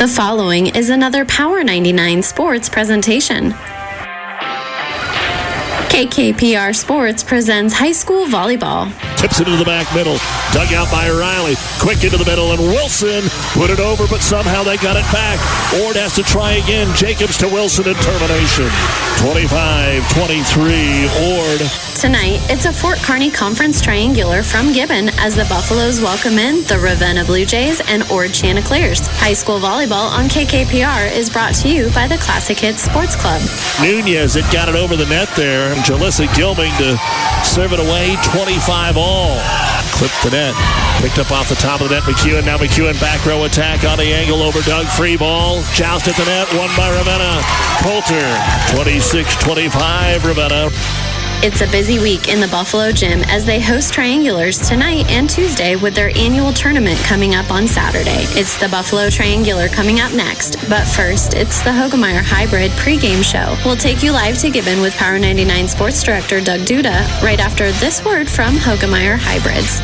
The following is another Power 99 Sports presentation. KKPR Sports presents high school volleyball. Tips it into the back middle. Dug out by Riley. Quick into the middle, and Wilson put it over, but somehow they got it back. Ord has to try again. Jacobs to Wilson in termination. 25 23. Ord. Tonight, it's a Fort Kearney Conference Triangular from Gibbon as the Buffaloes welcome in the Ravenna Blue Jays and Ord Chanticleers. High school volleyball on KKPR is brought to you by the Classic Hits Sports Club. Nunez had got it over the net there. Jalissa Gilming to serve it away. 25 all. Clipped the net. Picked up off the top of the net. McEwen. Now McEwen back row attack on the angle over Doug. Free ball. Joust at the net. Won by Ravenna. Coulter. 26-25 Ravenna. It's a busy week in the Buffalo Gym as they host triangulars tonight and Tuesday with their annual tournament coming up on Saturday. It's the Buffalo Triangular coming up next, but first, it's the Hoegemeyer Hybrid pregame show. We'll take you live to Gibbon with Power 99 Sports Director Doug Duda right after this word from Hoegemeyer Hybrids.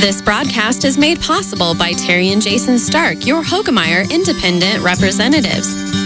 This broadcast is made possible by Terry and Jason Stark, your Hoegemeyer independent representatives.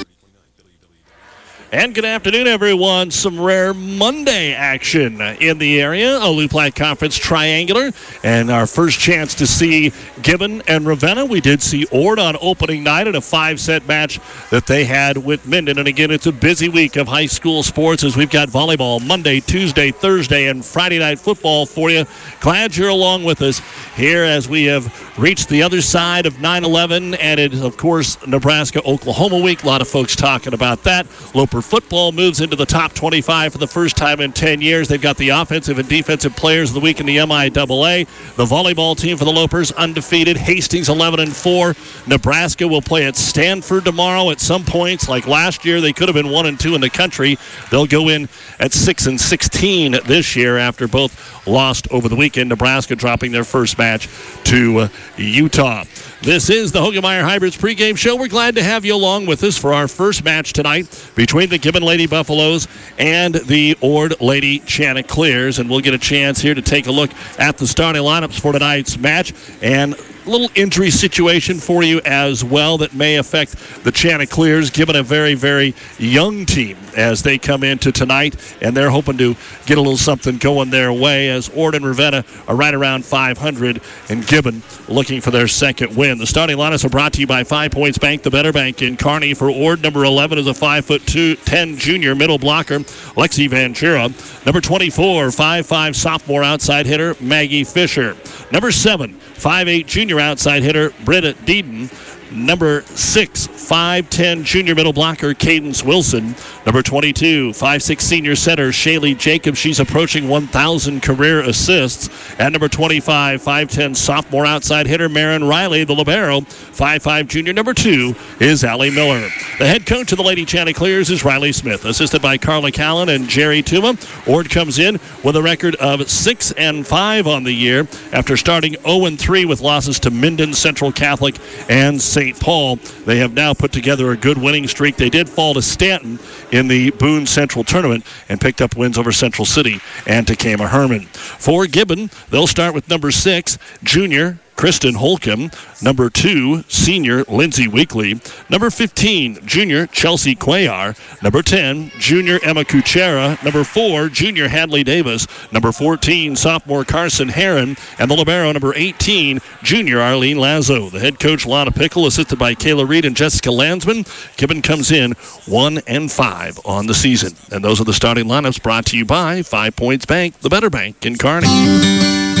And good afternoon, everyone. Some rare Monday action in the area. A Platte Conference Triangular. And our first chance to see Gibbon and Ravenna. We did see Ord on opening night in a five set match that they had with Minden. And again, it's a busy week of high school sports as we've got volleyball Monday, Tuesday, Thursday, and Friday night football for you. Glad you're along with us here as we have reached the other side of 9 11. And it is, of course, Nebraska Oklahoma week. A lot of folks talking about that. Loper football moves into the top 25 for the first time in 10 years. They've got the offensive and defensive players of the week in the MIAA. The volleyball team for the Lopers undefeated. Hastings 11 and 4. Nebraska will play at Stanford tomorrow. At some points, like last year, they could have been 1 and 2 in the country. They'll go in at 6 and 16 this year after both lost over the weekend. Nebraska dropping their first match to uh, Utah. This is the Hoegemeyer Hybrids pregame show. We're glad to have you along with us for our first match tonight between the Gibbon Lady Buffaloes and the Ord Lady Chanticleers. And we'll get a chance here to take a look at the starting lineups for tonight's match. And little injury situation for you as well that may affect the Chanticleers, given a very, very young team as they come into tonight, and they're hoping to get a little something going their way as Ord and Ravenna are right around 500, and Gibbon looking for their second win. The starting lineups are brought to you by Five Points Bank, the Better Bank in Kearney. For Ord, number 11 is a 5 foot 2, 10 junior middle blocker, Lexi Ventura. Number 24, 5'5 sophomore outside hitter, Maggie Fisher. Number 7, 5'8 junior outside hitter, Britta Deeden. Number six, 5'10 junior middle blocker, Cadence Wilson. Number 22, 5'6 senior center, Shaylee Jacobs. She's approaching 1,000 career assists. And number 25, 5'10 sophomore outside hitter, Marin Riley, the Libero. 5'5 junior number two is Allie Miller. The head coach of the Lady Chanticleers is Riley Smith, assisted by Carla Callan and Jerry Tuma. Ord comes in with a record of 6 and 5 on the year after starting 0 and 3 with losses to Minden Central Catholic and St. St. Paul. They have now put together a good winning streak. They did fall to Stanton in the Boone Central tournament and picked up wins over Central City and Tekamah Herman. For Gibbon, they'll start with number six, junior Kristen Holcomb. Number two, senior Lindsay Weekly. Number 15, junior Chelsea Cuellar. Number 10, junior Emma Kuchera. Number four, junior Hadley Davis. Number 14, sophomore Carson Heron. And the Libero, number 18, junior Arlene Lazo. The head coach, Lana Pickle, assisted by Kayla Reed and Jessica Landsman. Gibbon comes in one and five on the season. And those are the starting lineups brought to you by Five Points Bank, the better bank in Kearney.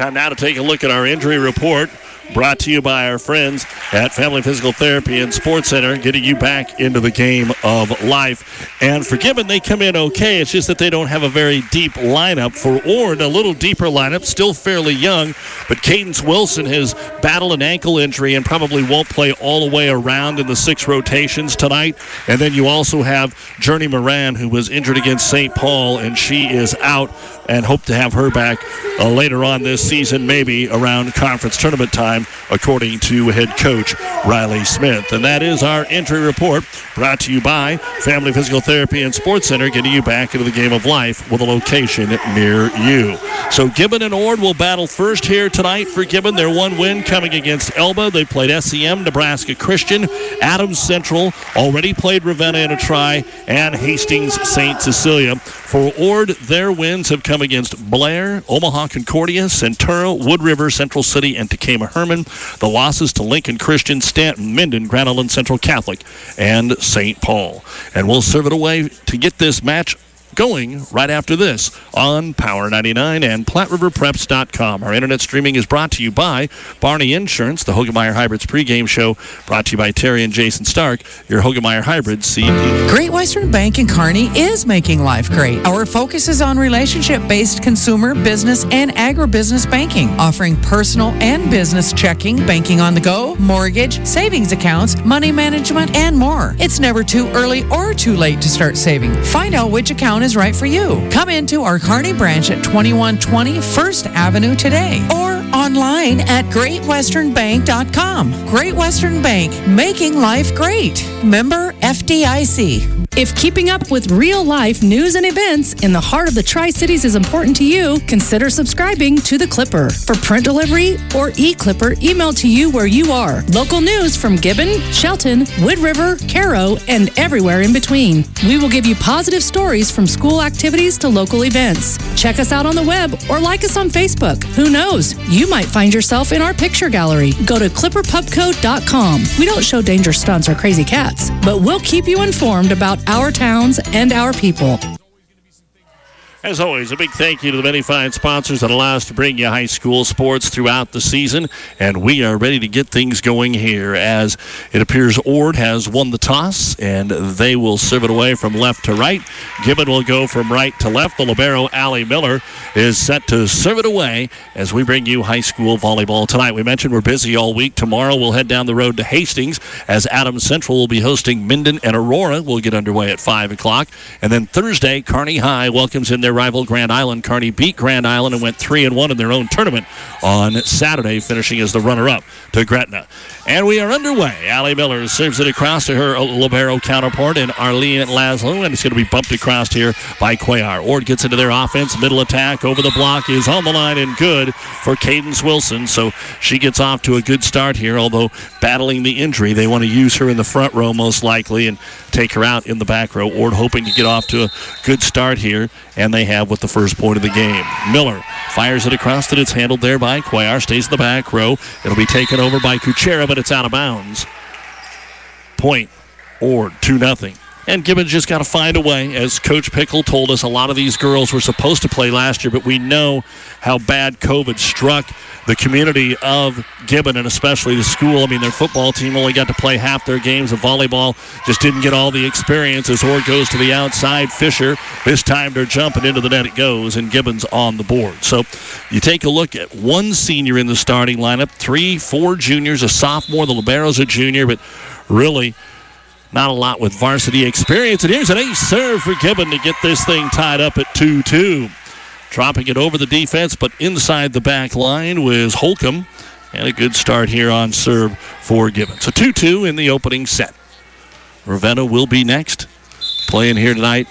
Time now to take a look at our injury report. Brought to you by our friends at Family Physical Therapy and Sports Center, getting you back into the game of life. And for Gibbon, they come in okay. It's just that they don't have a very deep lineup. For Ord, a little deeper lineup, still fairly young, but Cadence Wilson has battled an ankle injury and probably won't play all the way around in the six rotations tonight. And then you also have Journey Moran, who was injured against St. Paul, and she is out and hope to have her back uh, later on this season, maybe around conference tournament time, according to head coach Riley Smith. And that is our entry report brought to you by Family Physical Therapy and Sports Center, getting you back into the game of life with a location near you. So Gibbon and Ord will battle first here tonight for Gibbon. Their one win coming against Elba. They played SEM, Nebraska Christian, Adams Central, already played Ravenna in a try, and Hastings St. Cecilia. For Ord, their wins have come against Blair, Omaha Concordia, Centura, Wood River, Central City, and Tekamah Herman. The losses to Lincoln Christian, Stanton, Minden, Grand Island Central Catholic, and St. Paul. And we'll serve it away to get this match going right after this on Power 99 and PlatteRiverPreps.com. Our internet streaming is brought to you by Barney Insurance, the Hoegemeyer Hybrids pregame show, brought to you by Terry and Jason Stark, your Hoegemeyer Hybrids seed. Great Western Bank in Kearney is making life great. Our focus is on relationship based consumer, business, and agribusiness banking, offering personal and business checking, banking on the go, mortgage, savings accounts, money management, and more. It's never too early or too late to start saving. Find out which account is right for you. Come into our Kearney branch at 2120 First Avenue today or online at greatwesternbank.com. Great Western Bank, making life great. Member FDIC. If keeping up with real life news and events in the heart of the Tri Cities is important to you, consider subscribing to The Clipper. For print delivery or e Clipper emailed to you where you are. Local news from Gibbon, Shelton, Wood River, Cairo, and everywhere in between. We will give you positive stories from school activities to local events. Check us out on the web or like us on Facebook. Who knows? You might find yourself in our picture gallery. Go to clipperpubco.com. We don't show dangerous stunts or crazy cats, but we'll keep you informed about our towns and our people. As always, a big thank you to the many fine sponsors that allow us to bring you high school sports throughout the season. And we are ready to get things going here as it appears Ord has won the toss and they will serve it away from left to right. Gibbon will go from right to left. The Libero, Allie Miller, is set to serve it away as we bring you high school volleyball tonight. We mentioned we're busy all week. Tomorrow we'll head down the road to Hastings as Adams Central will be hosting Minden and Aurora. We'll get underway at 5 o'clock. And then Thursday, Kearney High welcomes in their their rival Grand Island. Kearney beat Grand Island and went 3 and 1 in their own tournament on Saturday, finishing as the runner up to Gretna. And we are underway. Allie Miller serves it across to her Libero counterpart and Arlene Lazo, and it's going to be bumped across here by Cuellar. Ord gets into their offense. Middle attack over the block is on the line and good for Cadence Wilson. So she gets off to a good start here, although battling the injury. They want to use her in the front row most likely and take her out in the back row. Ord hoping to get off to a good start here, and they have with the first point of the game. Miller fires it across and It's handled there by Cuellar. Stays in the back row. It'll be taken over by Kuchera, but it's out of bounds. Point. Ord 2 0. And Gibbons just got to find a way. As Coach Pickle told us, a lot of these girls were supposed to play last year, but we know how bad COVID struck the community of Gibbon and especially the school. I mean, their football team only got to play half their games. The volleyball just didn't get all the experience as Ord goes to the outside. Fisher, this time they're jumping into the net it goes, and Gibbons on the board. So you take a look at one senior in the starting lineup, three, four juniors, a sophomore, the Libero's a junior, but really not a lot with varsity experience. And here's an ace serve for Gibbon to get this thing tied up at 2 2. Dropping it over the defense, but inside the back line was Holcomb. And a good start here on serve for Gibbon. So 2 2 in the opening set. Ravenna will be next. Playing here tonight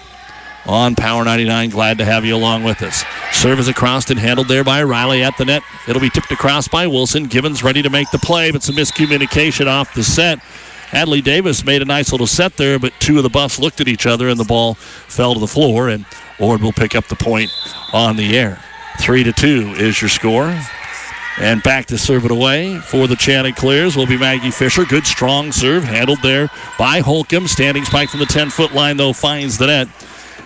on Power 99. Glad to have you along with us. Serve is across and handled there by Riley at the net. It'll be tipped across by Wilson. Gibbons ready to make the play, but some miscommunication off the set. Hadley Davis made a nice little set there, but two of the Buffs looked at each other and the ball fell to the floor, and Ord will pick up the point on the air. Three to two is your score. And back to serve it away for the Chanticleers will be Maggie Fisher. Good strong serve handled there by Holcomb. Standing spike from the 10 foot line, though, finds the net.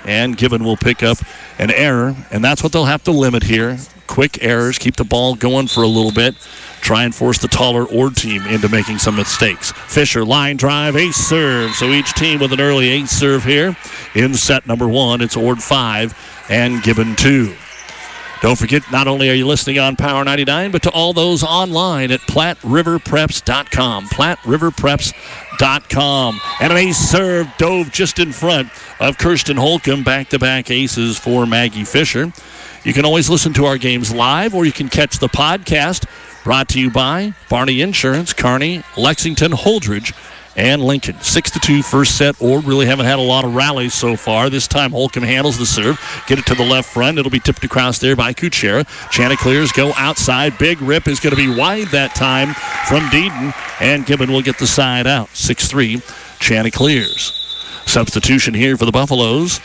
And Gibbon will pick up an error. And that's what they'll have to limit here. Quick errors, keep the ball going for a little bit try and force the taller Ord team into making some mistakes. Fisher, line drive, ace serve. So each team with an early ace serve here in set number one. It's Ord 5 and Gibbon 2. Don't forget, not only are you listening on Power 99, but to all those online at PlatteRiverPreps.com. PlatteRiverPreps.com. And an ace serve dove just in front of Kirsten Holcomb. Back to back aces for Maggie Fisher. You can always listen to our games live, or you can catch the podcast Brought to you by Barney Insurance, Kearney, Lexington, Holdrege, and Lincoln. 6 to 2 first set. Ord really haven't had a lot of rallies so far. This time Holcomb handles the serve. Get it to the left front. It'll be tipped across there by Kuchera. Chanticleers go outside. Big rip is going to be wide that time from Deedon. And Gibbon will get the side out. 6 3 Chanticleers. Substitution here for the Buffaloes.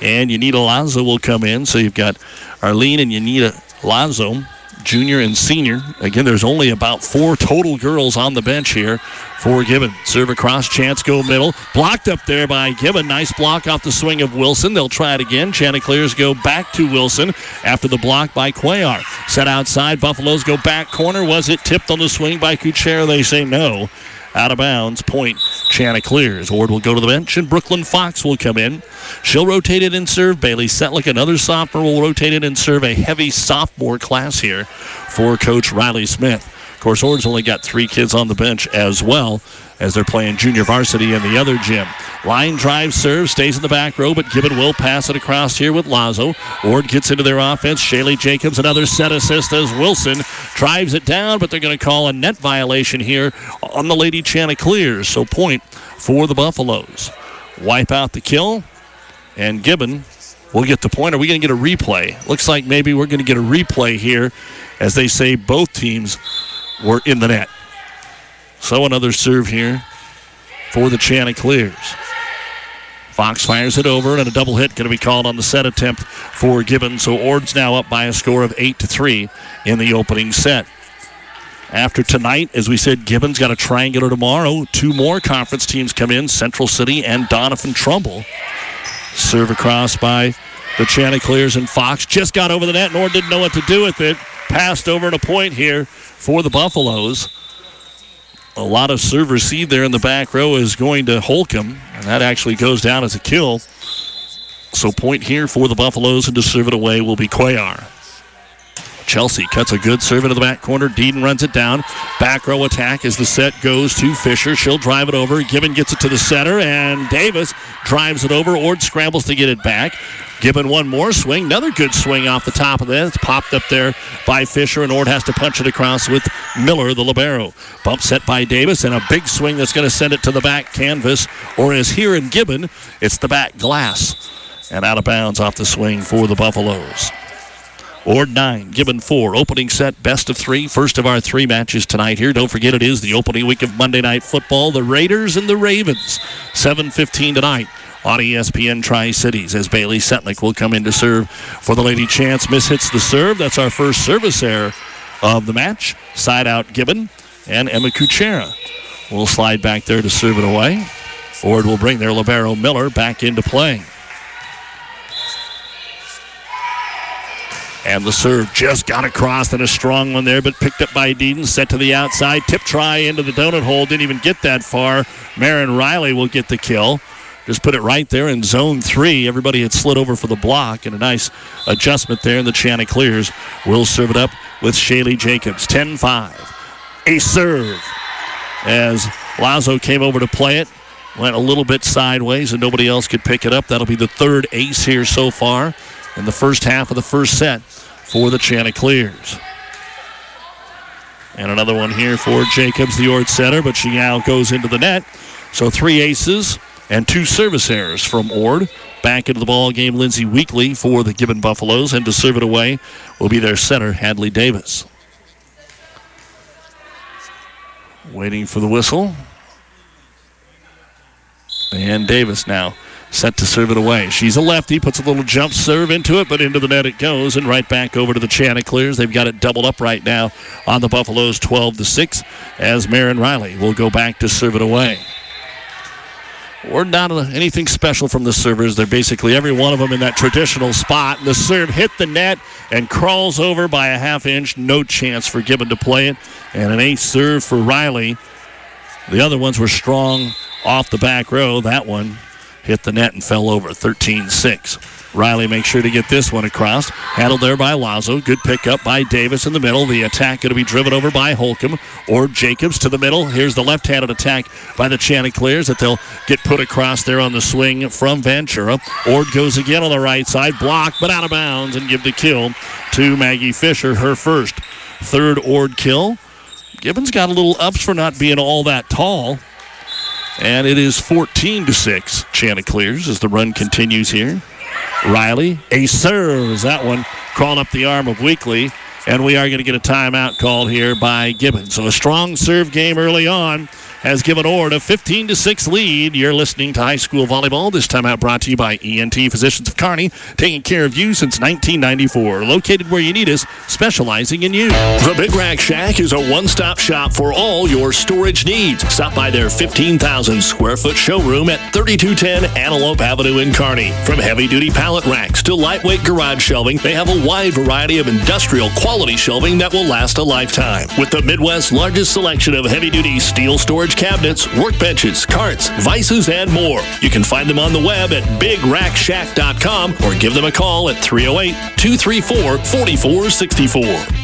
And Yanita Lazo will come in. So you've got Arlene and Yanita Lazo junior and senior. Again, there's only about four total girls on the bench here for Gibbon. Serve across, chance go middle. Blocked up there by Gibbon. Nice block off the swing of Wilson. They'll try it again. Chanticleers go back to Wilson after the block by Cuellar. Set outside. Buffaloes go back corner. Was it tipped on the swing by Kuchera? They say no out of bounds. Point Chanticleers. Ord will go to the bench, and Brooklyn Fox will come in. She'll rotate it and serve. Bailey Setlick, another sophomore, will rotate it and serve a heavy sophomore class here for Coach Riley Smith. Of course, Ord's only got three kids on the bench as well as they're playing junior varsity in the other gym. Line drive serve stays in the back row, but Gibbon will pass it across here with Lazo. Ord gets into their offense. Shaylee Jacobs, another set assist as Wilson drives it down, but they're going to call a net violation here on the Lady Chanticleers. So point for the Buffaloes. Wipe out the kill, and Gibbon will get the point. Are we going to get a replay? Looks like maybe we're going to get a replay here as they say both teams were in the net. So another serve here for the Chanticleers. Fox fires it over, and a double hit going to be called on the set attempt for Gibbons. So Ord's now up by a score of eight to three in the opening set. After tonight, as we said, Gibbons got a triangular tomorrow. Two more conference teams come in: Central City and Doniphan Trumbull. Serve across by the Chanticleers and Fox just got over the net. Nor didn't know what to do with it. Passed over to a point here for the Buffaloes a lot of serve receive there in the back row is going to Holcomb, and that actually goes down as a kill. So point here for the Buffaloes, and to serve it away will be Cuellar. Chelsea cuts a good serve into the back corner. Deedon runs it down. Back row attack as the set goes to Fisher. She'll drive it over. Gibbon gets it to the center, and Davis drives it over. Ord scrambles to get it back. Gibbon one more swing. Another good swing off the top of that. It's popped up there by Fisher, and Ord has to punch it across with Miller, the Libero. Bump set by Davis, and a big swing that's going to send it to the back canvas. Or as here in Gibbon, it's the back glass. And out of bounds off the swing for the Buffaloes. Ord 9, Gibbon 4. Opening set, best of three. First of our three matches tonight here. Don't forget it is the opening week of Monday Night Football. The Raiders and the Ravens. 7.15 tonight on ESPN Tri Cities as Bailey Setlick will come in to serve for the Lady Chance. Miss hits the serve. That's our first service error of the match. Side out Gibbon and Emma Kuchera will slide back there to serve it away. Ord will bring their Libero Miller back into play. And the serve just got across and a strong one there, but picked up by Deedon. Set to the outside. Tip try into the donut hole. Didn't even get that far. Marin Riley will get the kill. Just put it right there in zone three. Everybody had slid over for the block, and a nice adjustment there. And the Chanticleers will serve it up with Shaylee Jacobs. 10 5. A serve as Lazo came over to play it. Went a little bit sideways, and nobody else could pick it up. That'll be the third ace here so far in the first half of the first set for the Chanticleers. And another one here for Jacobs, the Ord setter, but she now goes into the net. So three aces and two service errors from Ord. Back into the ball game, Lindsay Weekly for the Gibbon Buffaloes, and to serve it away will be their center, Hadley Davis. Waiting for the whistle. And Davis now set to serve it away. She's a lefty, puts a little jump serve into it, but into the net it goes, and right back over to the Chanticleers. They've got it doubled up right now on the Buffaloes 12 to 6 as Marin Riley will go back to serve it away. We're not anything special from the servers. They're basically every one of them in that traditional spot. The serve hit the net and crawls over by a half inch. No chance for Gibbon to play it. And an ace serve for Riley. The other ones were strong off the back row. That one hit the net and fell over 13 6. Riley makes sure to get this one across. Handled there by Lazo. Good pickup by Davis in the middle. The attack going to be driven over by Holcomb or Jacobs to the middle. Here's the left handed attack by the Chanticleers that they'll get put across there on the swing from Ventura. Ord goes again on the right side. Blocked, but out of bounds and give the kill to Maggie Fisher, her first. Third Ord kill. Gibbons got a little ups for not being all that tall. And it is 14 to 6. Chanticleers as the run continues here. Riley, a serves that one crawling up the arm of Weekly. And we are going to get a timeout called here by Gibbons. So a strong serve game early on has given Ord a 15 to 6 lead. You're listening to high school volleyball. This time out brought to you by ENT Physicians of Kearney, taking care of you since 1994. Located where you need us, specializing in you. The Big Rack Shack is a one stop shop for all your storage needs. Stop by their 15,000 square foot showroom at 3210 Antelope Avenue in Kearney. From heavy duty pallet racks to lightweight garage shelving, they have a wide variety of industrial quality shelving that will last a lifetime. With the Midwest's largest selection of heavy duty steel storage cabinets, workbenches, carts, vices, and more. You can find them on the web at bigrackshack.com or give them a call at 308 234 4464.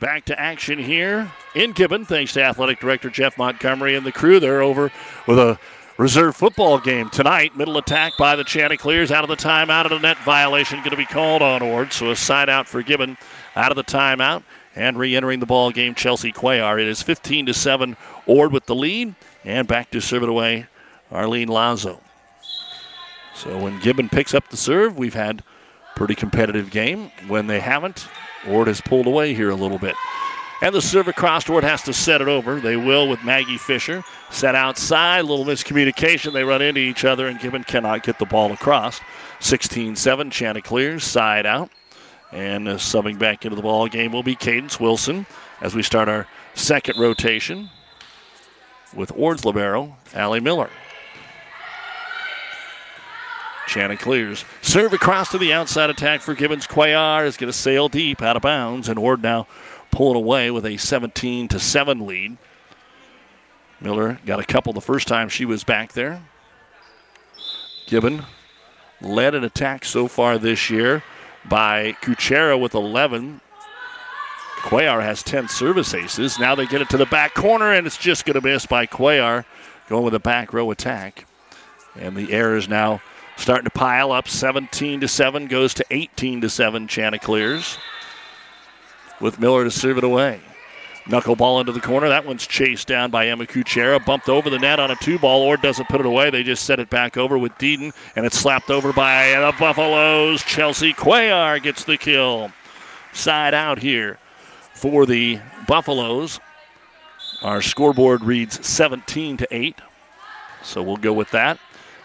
Back to action here in Gibbon, thanks to Athletic Director Jeff Montgomery and the crew. They're over with a reserve football game tonight. Middle attack by the Chanticleers out of the timeout of the net violation going to be called on Ord. So a side out for Gibbon out of the timeout and re-entering the ball game Chelsea Cuellar. It is 15 to 7 Ord with the lead and back to serve it away Arlene Lazo. So when Gibbon picks up the serve, we've had pretty competitive game. When they haven't, Ord has pulled away here a little bit. And the serve across Ord has to set it over. They will with Maggie Fisher. Set outside, little miscommunication. They run into each other, and Gibbon cannot get the ball across. 16 7, Chanticleers, side out. And uh, subbing back into the ball game will be Cadence Wilson as we start our second rotation with Ord's Libero, Allie Miller. Chanticleers serve across to the outside attack for Gibbons. Cuellar is going to sail deep out of bounds, and Ord now pulling away with a 17 to 7 lead. Miller got a couple the first time she was back there. Gibbon led an attack so far this year by Kuchera with 11. Cuellar has 10 service aces. Now they get it to the back corner, and it's just going to miss by Cuellar going with a back row attack. And the air is now starting to pile up. 17 to 7 goes to 18 to 7 Chanticleers with Miller to serve it away. Knuckleball into the corner. That one's chased down by Emma Kuchera. Bumped over the net on a two ball. Ord doesn't put it away. They just set it back over with Deedon, and it's slapped over by the Buffaloes. Chelsea Cuellar gets the kill. Side out here for the Buffaloes. Our scoreboard reads 17 to 8. So we'll go with that.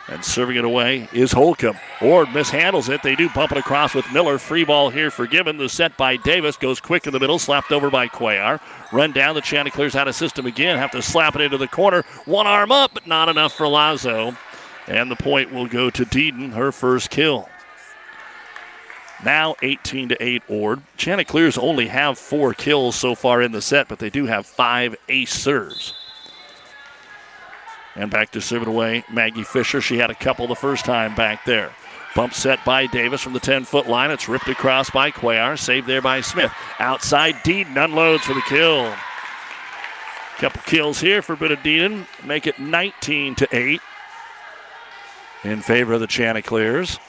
And serving it away is Holcomb. Ord mishandles it. They do bump it across with Miller. Free ball here for Gibbon. The set by Davis goes quick in the middle, slapped over by Cuellar. Run down. The Chanticleers out of system again. Have to slap it into the corner. One arm up, but not enough for Lazo. And the point will go to Deedon, her first kill. Now 18 to 8 Ord. Chanticleers only have four kills so far in the set, but they do have five ace serves. And back to serve it away, Maggie Fisher. She had a couple the first time back there. Bump set by Davis from the 10 foot line. It's ripped across by Cuellar. Saved there by Smith. Outside, Deedon unloads for the kill. Couple kills here for Britta Deedon. Make it 19 to 8 in favor of the Chanticleers.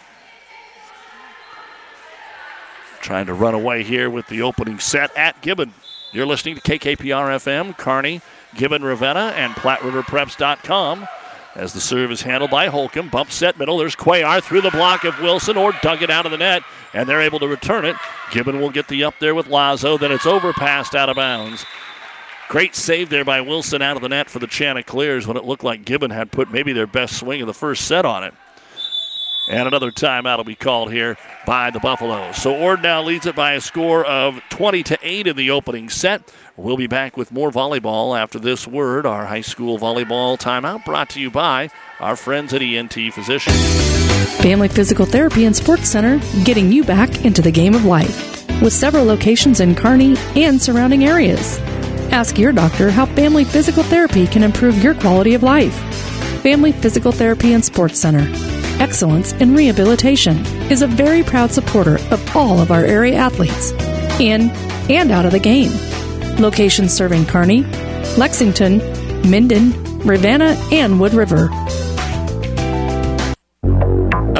Trying to run away here with the opening set at Gibbon. You're listening to KKPR FM, Kearney, Gibbon Ravenna, and PlatteRiverPreps.com. As the serve is handled by Holcomb. Bump set middle. There's Cuellar through the block of Wilson or dug it out of the net, and they're able to return it. Gibbon will get the up there with Lazo. Then it's overpassed out of bounds. Great save there by Wilson out of the net for the Chanticleers when it looked like Gibbon had put maybe their best swing of the first set on it. And another timeout will be called here by the Buffaloes. So Ord now leads it by a score of 20 to 8 in the opening set. We'll be back with more volleyball after this word. Our high school volleyball timeout brought to you by our friends at ENT Physicians. Family Physical Therapy and Sports Center, getting you back into the game of life. With several locations in Kearney and surrounding areas. Ask your doctor how Family Physical Therapy can improve your quality of life. Family Physical Therapy and Sports Center Excellence in Rehabilitation is a very proud supporter of all of our area athletes, in and out of the game. Locations serving Kearney, Lexington, Minden, Ravenna, and Wood River.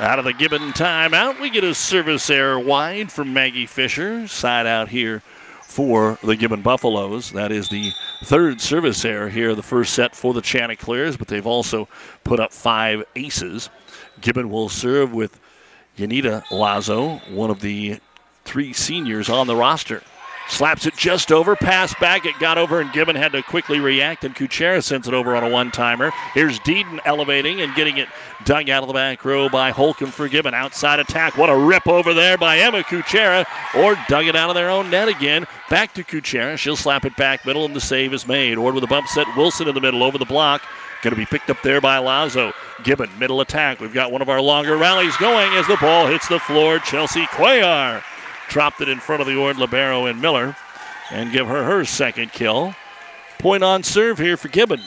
Out of the Gibbon timeout, we get a service error wide from Maggie Fisher. Side out here for the Gibbon Buffaloes. That is the third service error here, the first set for the Chanticleers, but they've also put up five aces. Gibbon will serve with Yanita Lazo, one of the three seniors on the roster. Slaps it just over, pass back. It got over, and Gibbon had to quickly react, and Kuchera sends it over on a one timer. Here's Deedon elevating and getting it dug out of the back row by Holcomb for Gibbon. Outside attack. What a rip over there by Emma Kuchera, or dug it out of their own net again. Back to Kuchera. She'll slap it back middle, and the save is made. Ord with a bump set. Wilson in the middle over the block. Going to be picked up there by Lazo. Gibbon, middle attack. We've got one of our longer rallies going as the ball hits the floor. Chelsea Cuellar dropped it in front of the Ord Libero and Miller and give her her second kill. Point on serve here for Gibbon.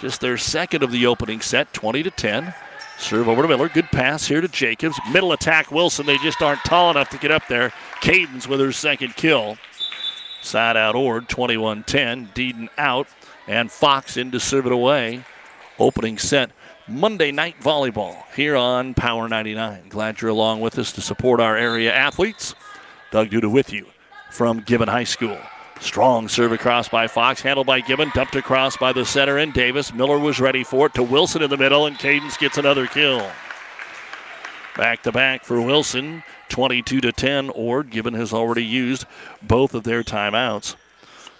Just their second of the opening set, 20 to 10. Serve over to Miller. Good pass here to Jacobs. Middle attack Wilson. They just aren't tall enough to get up there. Cadence with her second kill. Side out Ord, 21 10. Deedon out, and Fox in to serve it away. Opening set Monday night volleyball here on Power 99. Glad you're along with us to support our area athletes. Doug Duda with you from Gibbon High School. Strong serve across by Fox, handled by Gibbon, dumped across by the center and Davis. Miller was ready for it to Wilson in the middle, and Cadence gets another kill. Back to back for Wilson, 22 to 10. Ord Gibbon has already used both of their timeouts.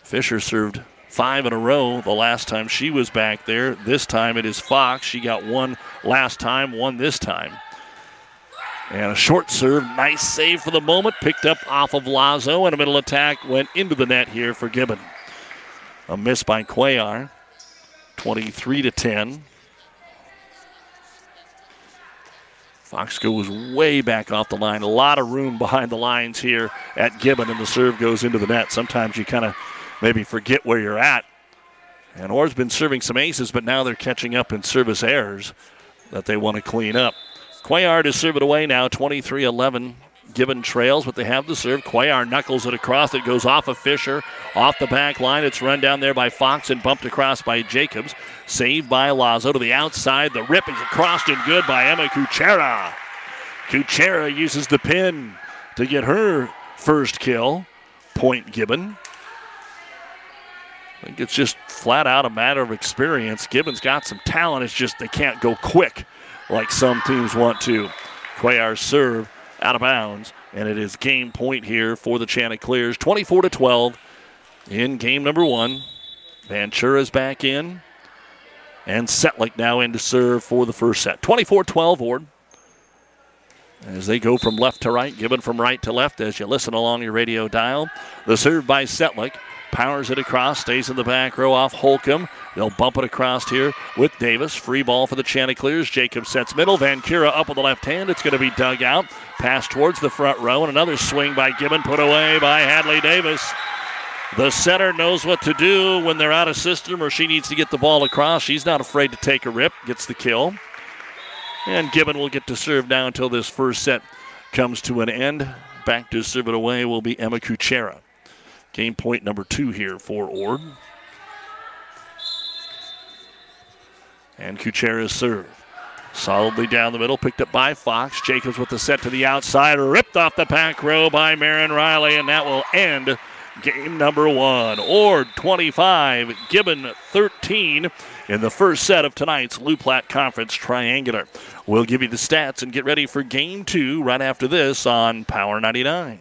Fisher served five in a row the last time she was back there. This time it is Fox. She got one last time, one this time. And a short serve, nice save for the moment, picked up off of Lazo, and a middle attack went into the net here for Gibbon. A miss by Cuellar, 23 to 10. Fox goes way back off the line. A lot of room behind the lines here at Gibbon, and the serve goes into the net. Sometimes you kind of maybe forget where you're at. And Ord's been serving some aces, but now they're catching up in service errors that they want to clean up. Cuellar to serve it away now, 23 11. Gibbon trails, but they have the serve. Cuellar knuckles it across. It goes off of Fisher, off the back line. It's run down there by Fox and bumped across by Jacobs. Saved by Lazo to the outside. The rip is across and good by Emma Kuchera. Kuchera uses the pin to get her first kill. Point Gibbon. I think it's just flat out a matter of experience. Gibbon's got some talent. It's just they can't go quick like some teams want to. Cuellar serve out of bounds, and it is game point here for the Chanticleers. 24 to 12 in game number one. Ventura's back in, and Setlick now in to serve for the first set. 24 12, Ord. As they go from left to right, given from right to left as you listen along your radio dial. The serve by Setlick. Powers it across, stays in the back row off Holcomb. They'll bump it across here with Davis. Free ball for the Chanticleers. Jacob sets middle. Ventura up on the left hand. It's going to be dug out. Pass towards the front row, and another swing by Gibbon, put away by Hadley Davis. The setter knows what to do when they're out of system or she needs to get the ball across. She's not afraid to take a rip, gets the kill. And Gibbon will get to serve now until this first set comes to an end. Back to serve it away will be Emma Kuchera. Game point number two here for Ord. And Kuchera's serve. Solidly down the middle, picked up by Fox. Jacobs with the set to the outside, ripped off the pack row by Marin Riley, and that will end game number one. Ord 25, Gibbon 13 in the first set of tonight's Loup Platte Conference Triangular. We'll give you the stats and get ready for game two right after this on Power 99.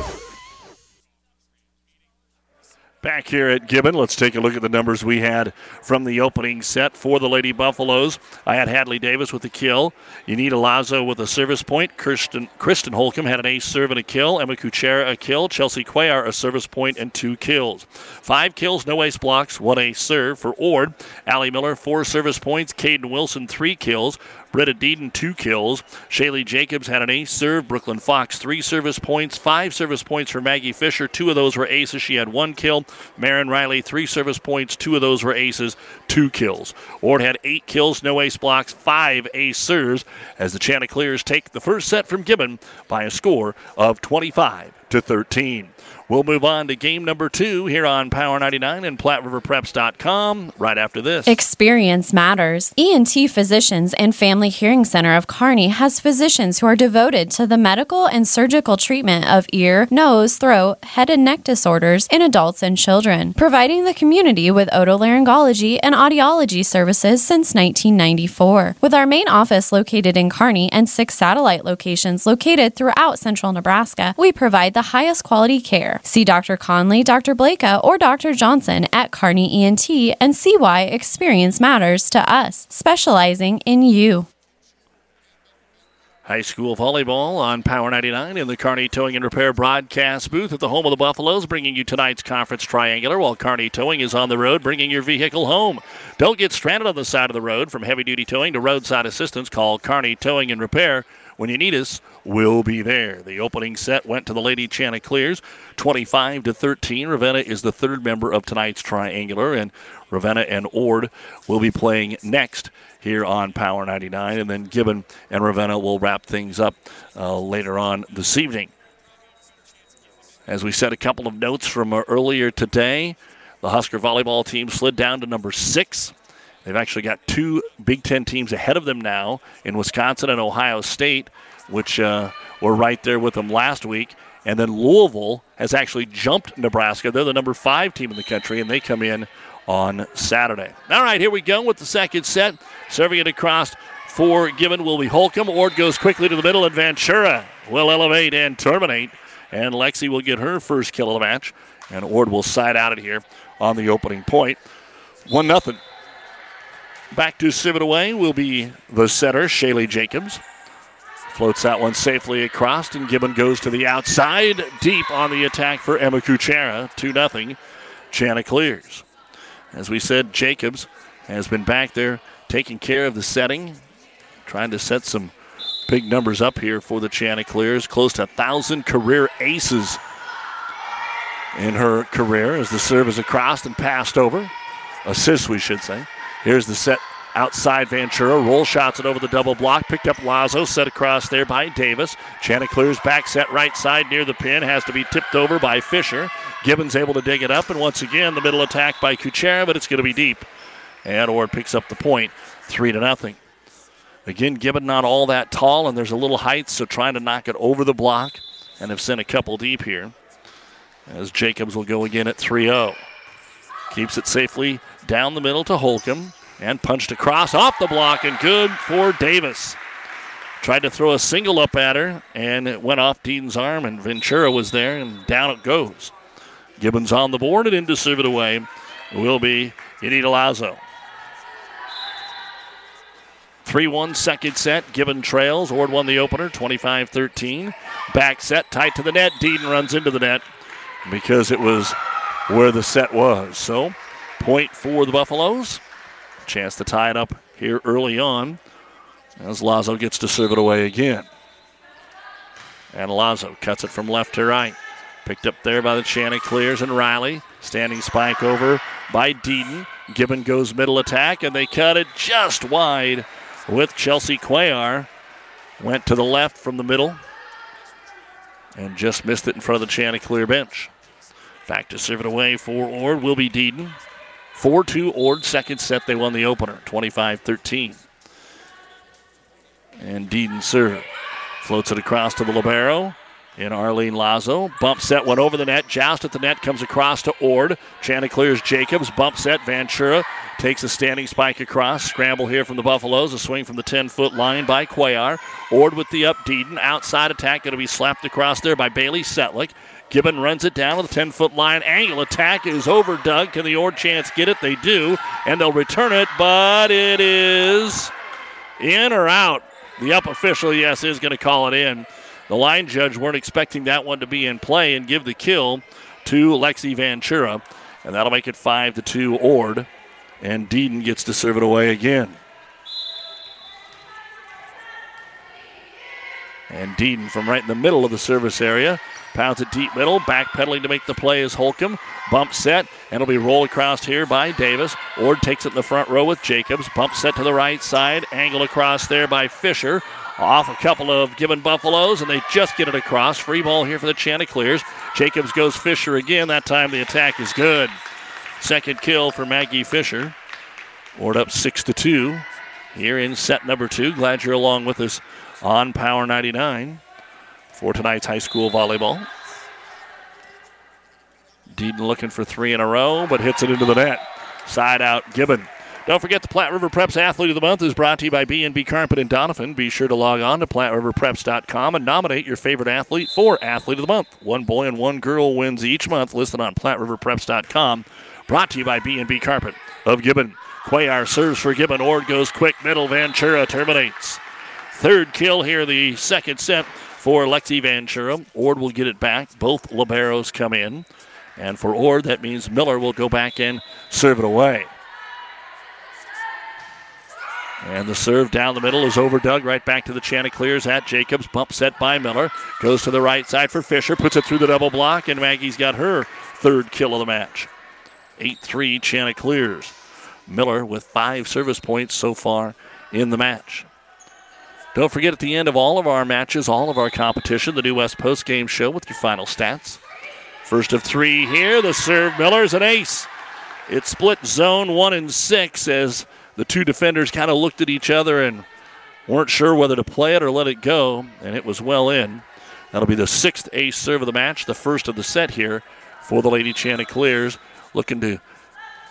Back here at Gibbon, let's take a look at the numbers we had from the opening set for the Lady Buffaloes. I had Hadley Davis with a kill. Yanita Lazo with a service point. Kristen, Kristen Holcomb had an ace serve and a kill. Emma Kuchera a kill. Chelsea Cuellar a service point and two kills. Five kills, no ace blocks, one ace serve for Ord. Allie Miller, four service points. Cadence Wilson, three kills. Britta Deedon, two kills. Shaylee Jacobs had an ace serve. Brooklyn Fox, three service points. Five service points for Maggie Fisher. Two of those were aces. She had one kill. Marin Riley, three service points. Two of those were aces. Two kills. Ord had eight kills, no ace blocks, five ace serves as the Chanticleers take the first set from Gibbon by a score of 25 to 13. We'll move on to game number two here on Power 99 and PlatteRiverPreps.com right after this. Experience matters. ENT Physicians and Family Hearing Center of Kearney has physicians who are devoted to the medical and surgical treatment of ear, nose, throat, head and neck disorders in adults and children, providing the community with otolaryngology and audiology services since 1994. With our main office located in Kearney and six satellite locations located throughout central Nebraska, we provide the highest quality care. See Dr. Conley, Dr. Blaka, or Dr. Johnson at Kearney ENT and see why experience matters to us, specializing in you. High school volleyball on Power 99 in the Kearney Towing and Repair broadcast booth at the home of the Buffaloes, bringing you tonight's conference triangular while Kearney Towing is on the road, bringing your vehicle home. Don't get stranded on the side of the road. From heavy duty towing to roadside assistance, call Kearney Towing and Repair. When you need us, we'll be there. The opening set went to the Lady Chanticleers, 25 to 13. Ravenna is the third member of tonight's triangular, and Ravenna and Ord will be playing next here on Power 99, and then Gibbon and Ravenna will wrap things up uh, later on this evening. As we said, a couple of notes from uh, earlier today. The Husker volleyball team slid down to number six. They've actually got two Big Ten teams ahead of them now in Wisconsin and Ohio State, which uh, were right there with them last week. And then Louisville has actually jumped Nebraska. They're the number five team in the country, and they come in on Saturday. All right, here we go with the second set. Serving it across for Gibbon will be Holcomb. Ord goes quickly to the middle, and Ventura will elevate and terminate. And Lexi will get her first kill of the match. And Ord will side out it here on the opening point. 1 0. Back to it away will be the setter, Shaylee Jacobs. Floats that one safely across, and Gibbon goes to the outside, deep on the attack for Emma Kuchera. 2 0. Chanticleers. As we said, Jacobs has been back there taking care of the setting, trying to set some big numbers up here for the Chanticleers. Close to 1,000 career aces in her career as the serve is across and passed over. Assists, we should say. Here's the set outside Ventura. Roll shots it over the double block. Picked up Lazo. Set across there by Davis. Chanticleer's back set right side near the pin. Has to be tipped over by Fisher. Gibbons able to dig it up. And once again, the middle attack by Kuchera, but it's going to be deep. And Ord picks up the point. Three to nothing. Again, Gibbon not all that tall, and there's a little height, so trying to knock it over the block. And have sent a couple deep here. As Jacobs will go again at 3 0. Keeps it safely down the middle to Holcomb and punched across off the block and good for Davis. Tried to throw a single up at her and it went off Dean's arm and Ventura was there and down it goes. Gibbons on the board and in to serve it away will be Yanita Lazo. 3 1 second set. Gibbon trails. Ord won the opener 25 13. Back set tight to the net. Dean runs into the net because it was where the set was. So Point for the Buffaloes. Chance to tie it up here early on as Lazo gets to serve it away again. And Lazo cuts it from left to right. Picked up there by the Chanticleers and Riley. Standing spike over by Deedon. Gibbon goes middle attack, and they cut it just wide with Chelsea Cuellar. Went to the left from the middle and just missed it in front of the Chanticleer bench. Back to serve it away for Ord will be Deedon. 4 2 Ord, second set. They won the opener, 25 13. And Deedon serve. Floats it across to the Libero. In Arlene Lazo. Bump set went over the net. Joust at the net comes across to Ord. Chanticleers Jacobs. Bump set. Ventura takes a standing spike across. Scramble here from the Buffaloes. A swing from the 10 foot line by Cuellar. Ord with the up. Deedon. Outside attack going to be slapped across there by Bailey Setlick. Gibbon runs it down to the 10 foot line. Angle attack is over, Doug. Can the Ord chance get it? They do, and they'll return it, but it is in or out. The up official, yes, is going to call it in. The line judge weren't expecting that one to be in play and give the kill to Lexi Ventura, and that'll make it 5 to 2 Ord, and Deedon gets to serve it away again. And Deedon from right in the middle of the service area. Pounds it deep middle, backpedaling to make the play is Holcomb. Bump set, and it'll be rolled across here by Davis. Ord takes it in the front row with Jacobs. Bump set to the right side, angle across there by Fisher. Off a couple of Gibbon Buffaloes, and they just get it across. Free ball here for the Chanticleers. Jacobs goes Fisher again. That time the attack is good. Second kill for Maggie Fisher. Ord up six to two here in set number two. Glad you're along with us on Power 99 for tonight's high school volleyball. Deedon looking for three in a row, but hits it into the net. Side out, Gibbon. Don't forget the Platte River Preps Athlete of the Month is brought to you by B&B Carpet and Donovan. Be sure to log on to PlatteRiverPreps.com and nominate your favorite athlete for Athlete of the Month. One boy and one girl wins each month listed on PlatteRiverPreps.com. Brought to you by B&B Carpet of Gibbon. Cuellar serves for Gibbon. Ord goes quick middle. Ventura terminates. Third kill here, the second set for Lexi Ventura. Ord will get it back. Both liberos come in. And for Ord, that means Miller will go back and serve it away. And the serve down the middle is over Doug, right back to the Chanticleers at Jacobs. Bump set by Miller. Goes to the right side for Fisher. Puts it through the double block, and Maggie's got her third kill of the match. 8 3 Chanticleers. Miller with five service points so far in the match. Don't forget at the end of all of our matches, all of our competition, the New West Post Game Show with your final stats. First of three here, the serve Miller's an ace. It split zone one and six as the two defenders kind of looked at each other and weren't sure whether to play it or let it go, and it was well in. That'll be the sixth ace serve of the match, the first of the set here for the Lady Chanticleers, looking to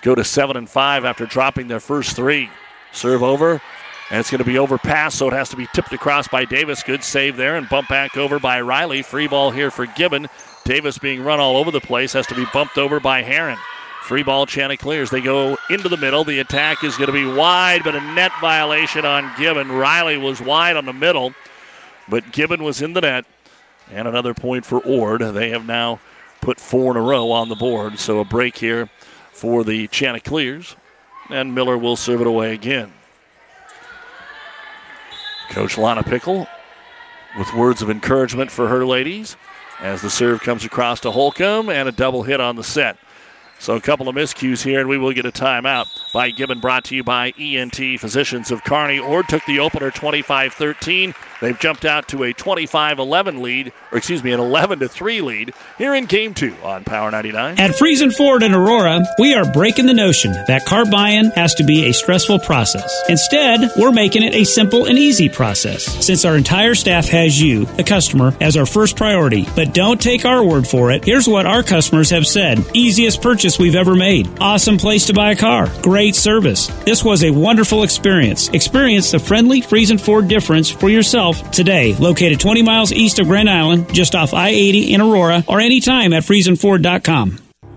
go to seven and five after dropping their first three. Serve over, and it's going to be overpassed, so it has to be tipped across by Davis. Good save there, and bump back over by Riley. Free ball here for Gibbon. Davis being run all over the place, has to be bumped over by Heron. Free ball, Chanticleers. They go into the middle. The attack is going to be wide, but a net violation on Gibbon. Riley was wide on the middle, but Gibbon was in the net. And another point for Ord. They have now put four in a row on the board. So a break here for the Chanticleers. And Miller will serve it away again. Coach Lana Pickle with words of encouragement for her ladies as the serve comes across to Holcomb and a double hit on the set. So a couple of miscues here, and we will get a timeout by Gibbon, brought to you by ENT Physicians of Kearney. Ord took the opener 25-13. They've jumped out to a 25-11 lead, or excuse me, an 11-3 lead here in Game 2 on Power 99. At Friesen Ford in Aurora, we are breaking the notion that car buying has to be a stressful process. Instead, we're making it a simple and easy process since our entire staff has you, the customer, as our first priority. But don't take our word for it. Here's what our customers have said. Easiest purchase we've ever made. Awesome place to buy a car. Great service. This was a wonderful experience. Experience the friendly Friesen Ford difference for yourself today. Located 20 miles east of Grand Island, just off I 80 in Aurora, or anytime at FriesenFord.com.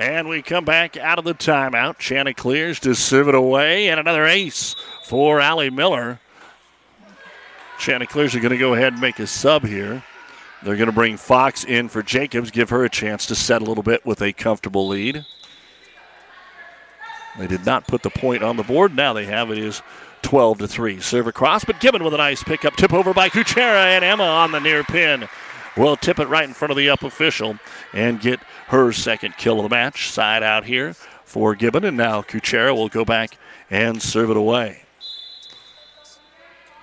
And we come back out of the timeout. Chanticleers to serve it away, and another ace for Allie Miller. Chanticleers are going to go ahead and make a sub here. They're going to bring Fox in for Jacobs, give her a chance to set a little bit with a comfortable lead. They did not put the point on the board. Now they have it is 12 to 3. Serve across, but Gibbon with a nice pickup. Tip over by Kuchera and Emma on the near pin. Will tip it right in front of the up official and get her second kill of the match. Side out here for Gibbon, and now Kuchera will go back and serve it away.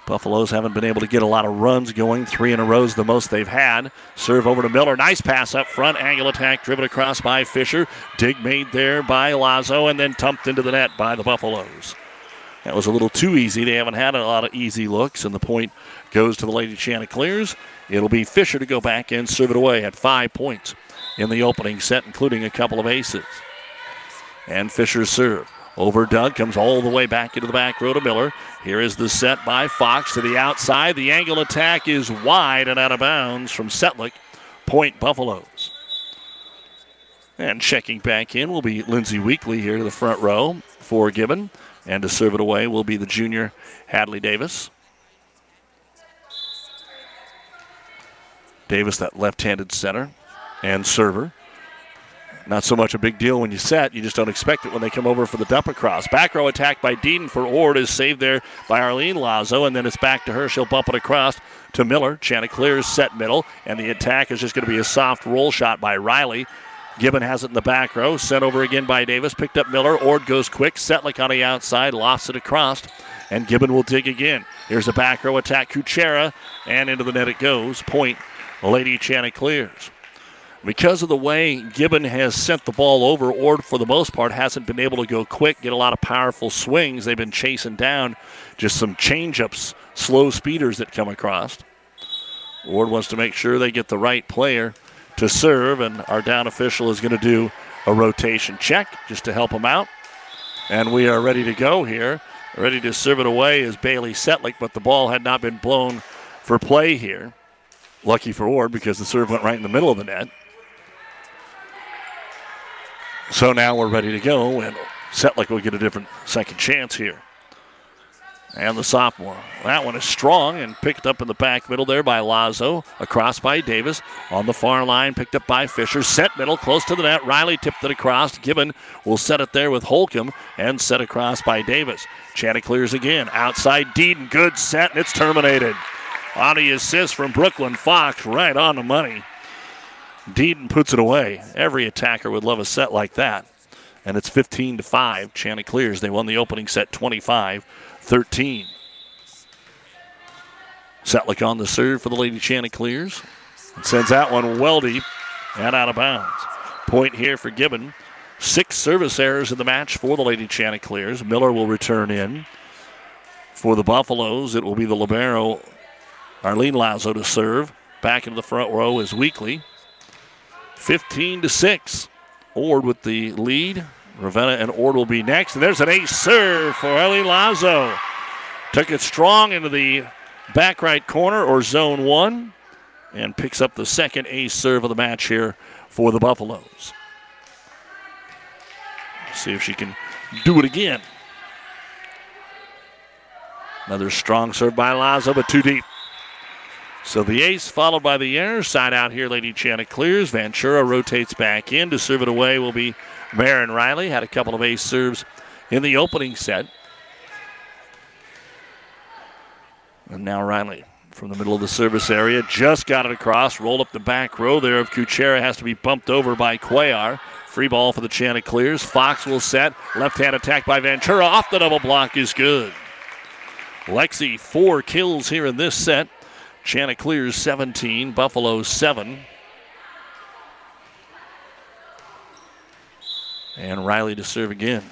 Buffaloes haven't been able to get a lot of runs going. Three in a row is the most they've had. Serve over to Miller. Nice pass up front. Angle attack driven across by Fisher. Dig made there by Lazo and then tumped into the net by the Buffaloes. That was a little too easy. They haven't had a lot of easy looks, and the point goes to the Lady Chanticleers. It'll be Fisher to go back and serve it away at five points in the opening set, including a couple of aces. And Fisher's serve. Over Doug, comes all the way back into the back row to Miller. Here is the set by Fox to the outside. The angle attack is wide and out of bounds from Setlick. Point Buffaloes. And checking back in will be Lindsey Weekly here to the front row for Gibbon. And to serve it away will be the junior Hadley Davis. Davis, that left handed center and server. Not so much a big deal when you set. You just don't expect it when they come over for the dump across. Back row attack by Deedon for Ord is saved there by Arlene Lazo, and then it's back to her. She'll bump it across to Miller. Chanticleer's set middle, and the attack is just going to be a soft roll shot by Riley. Gibbon has it in the back row. Sent over again by Davis. Picked up Miller. Ord goes quick. Setlick on the outside. Lofts it across. And Gibbon will dig again. Here's a back row attack. Kuchera. And into the net it goes. Point Lady Chanticleers. Because of the way Gibbon has sent the ball over, Ord, for the most part, hasn't been able to go quick, get a lot of powerful swings. They've been chasing down just some changeups, slow speeders that come across. Ord wants to make sure they get the right player to serve, and our down official is going to do a rotation check just to help him out. And we are ready to go here. Ready to serve it away is Bailey Setlick, but the ball had not been blown for play here. Lucky for Ord because the serve went right in the middle of the net. So now we're ready to go, and Setlick will get a different second chance here. And the sophomore. That one is strong and picked up in the back middle there by Lazo. Across by Davis. On the far line, picked up by Fisher. Set middle, close to the net. Riley tipped it across. Gibbon will set it there with Holcomb and set across by Davis. Chanticleers again. Outside Deedon. Good set, and it's terminated. On the assist from Brooklyn Fox, right on the money. Deedon puts it away. Every attacker would love a set like that. And it's 15 to 5. Chanticleers, they won the opening set 25 13. Setlick on the serve for the Lady Chanticleers. And sends that one well deep and out of bounds. Point here for Gibbon. Six service errors in the match for the Lady Chanticleers. Miller will return in. For the Buffaloes, it will be the Libero Arlene Lazo to serve. Back into the front row is Weekly. 15 to 6. Ord with the lead. Ravenna and Ord will be next. And there's an ace serve for Ellie Lazo. Took it strong into the back right corner or zone one and picks up the second ace serve of the match here for the Buffaloes. See if she can do it again. Another strong serve by Lazo, but too deep. So the ace followed by the air. Side out here, Lady Chanticleers. Ventura rotates back in to serve it away will be Marin Riley. Had a couple of ace serves in the opening set. And now Riley from the middle of the service area just got it across. Rolled up the back row there of Kuchera. Has to be bumped over by Cuellar. Free ball for the Chanticleers. Fox will set. Left hand attack by Ventura. Off the double block is good. Lexi, four kills here in this set. Chanticleers 17, Buffalo 7. And Riley to serve again.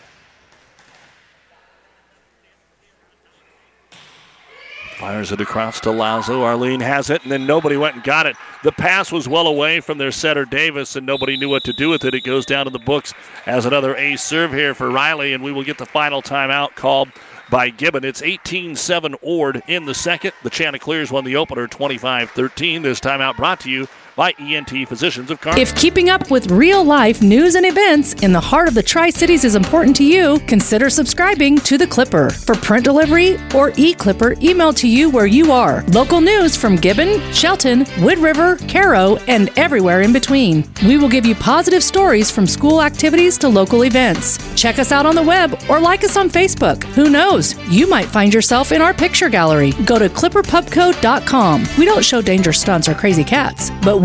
Fires it across to Lazo. Arlene has it, and then nobody went and got it. The pass was well away from their setter Davis, and nobody knew what to do with it. It goes down in the books as another ace serve here for Riley, and we will get the final timeout called by Gibbon. It's 18 7 Ord in the second. The Chanticleers won the opener 25 13. This timeout brought to you by ENT Physicians of Kearney. If keeping up with real life news and events in the heart of the Tri Cities is important to you, consider subscribing to The Clipper. For print delivery or e Clipper, email to you where you are. Local news from Gibbon, Shelton, Wood River, Cairo, and everywhere in between. We will give you positive stories from school activities to local events. Check us out on the web or like us on Facebook. Who knows? You might find yourself in our picture gallery. Go to clipperpubco.com. We don't show dangerous stunts or crazy cats, but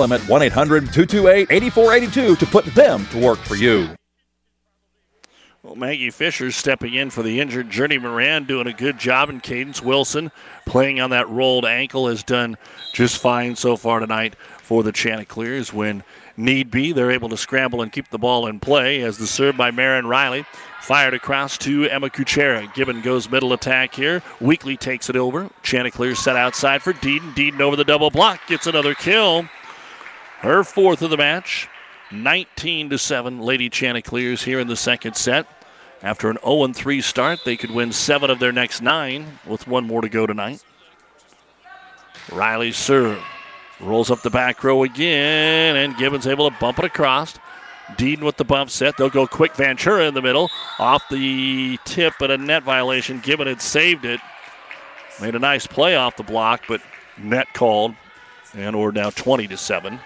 them at 1 800 228 8482 to put them to work for you. Well, Maggie Fisher stepping in for the injured Journey Moran, doing a good job, and Cadence Wilson playing on that rolled ankle has done just fine so far tonight for the Chanticleers. When need be, they're able to scramble and keep the ball in play as the serve by Marin Riley fired across to Emma Kuchera. Gibbon goes middle attack here. Weekly takes it over. Chanticleer set outside for Deedon. Deedon over the double block gets another kill. Her fourth of the match. 19 to 7 Lady Chanticleers here in the second set. After an 0 3 start, they could win seven of their next nine with one more to go tonight. Riley serve. Rolls up the back row again, and Gibbons able to bump it across. Deedon with the bump set. They'll go quick Ventura in the middle. Off the tip, but a net violation. Gibbon had saved it. Made a nice play off the block, but net called. And we're now 20 to 7.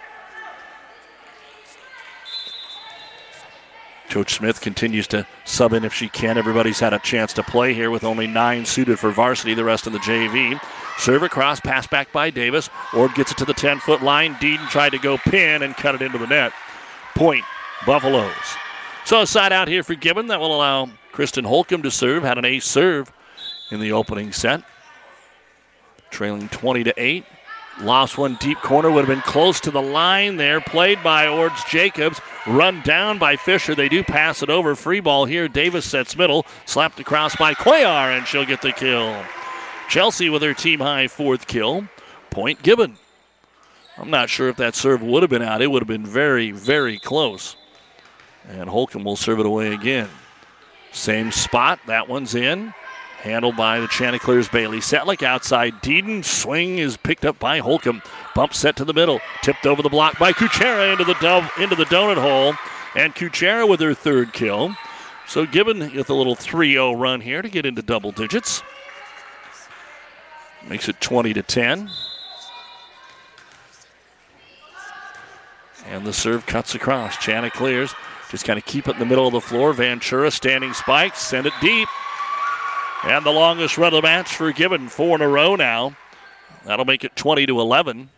Coach Smith continues to sub in if she can. Everybody's had a chance to play here with only nine suited for varsity, the rest in the JV. Serve across, pass back by Davis. Ord gets it to the 10 foot line. Deedon tried to go pin and cut it into the net. Point, Buffaloes. So a side out here for Gibbon that will allow Kristen Holcomb to serve. Had an ace serve in the opening set. Trailing 20 to 8. Lost one deep corner, would have been close to the line there. Played by Ords Jacobs. Run down by Fisher. They do pass it over. Free ball here. Davis sets middle. Slapped across by Cuellar, and she'll get the kill. Chelsea with her team high fourth kill. Point Gibbon. I'm not sure if that serve would have been out. It would have been very, very close. And Holcomb will serve it away again. Same spot. That one's in. Handled by the Chanticleers Bailey Setlick outside. Deedon swing is picked up by Holcomb. Bump set to the middle. Tipped over the block by Kuchera into the dove, into the donut hole. And Kuchera with her third kill. So Gibbon with a little 3-0 run here to get into double digits. Makes it 20 to 10. And the serve cuts across. Chanticleers just kind of keep it in the middle of the floor. Ventura standing spikes, send it deep. And the longest run of the match for Gibbon, four in a row now. That'll make it 20 to 11.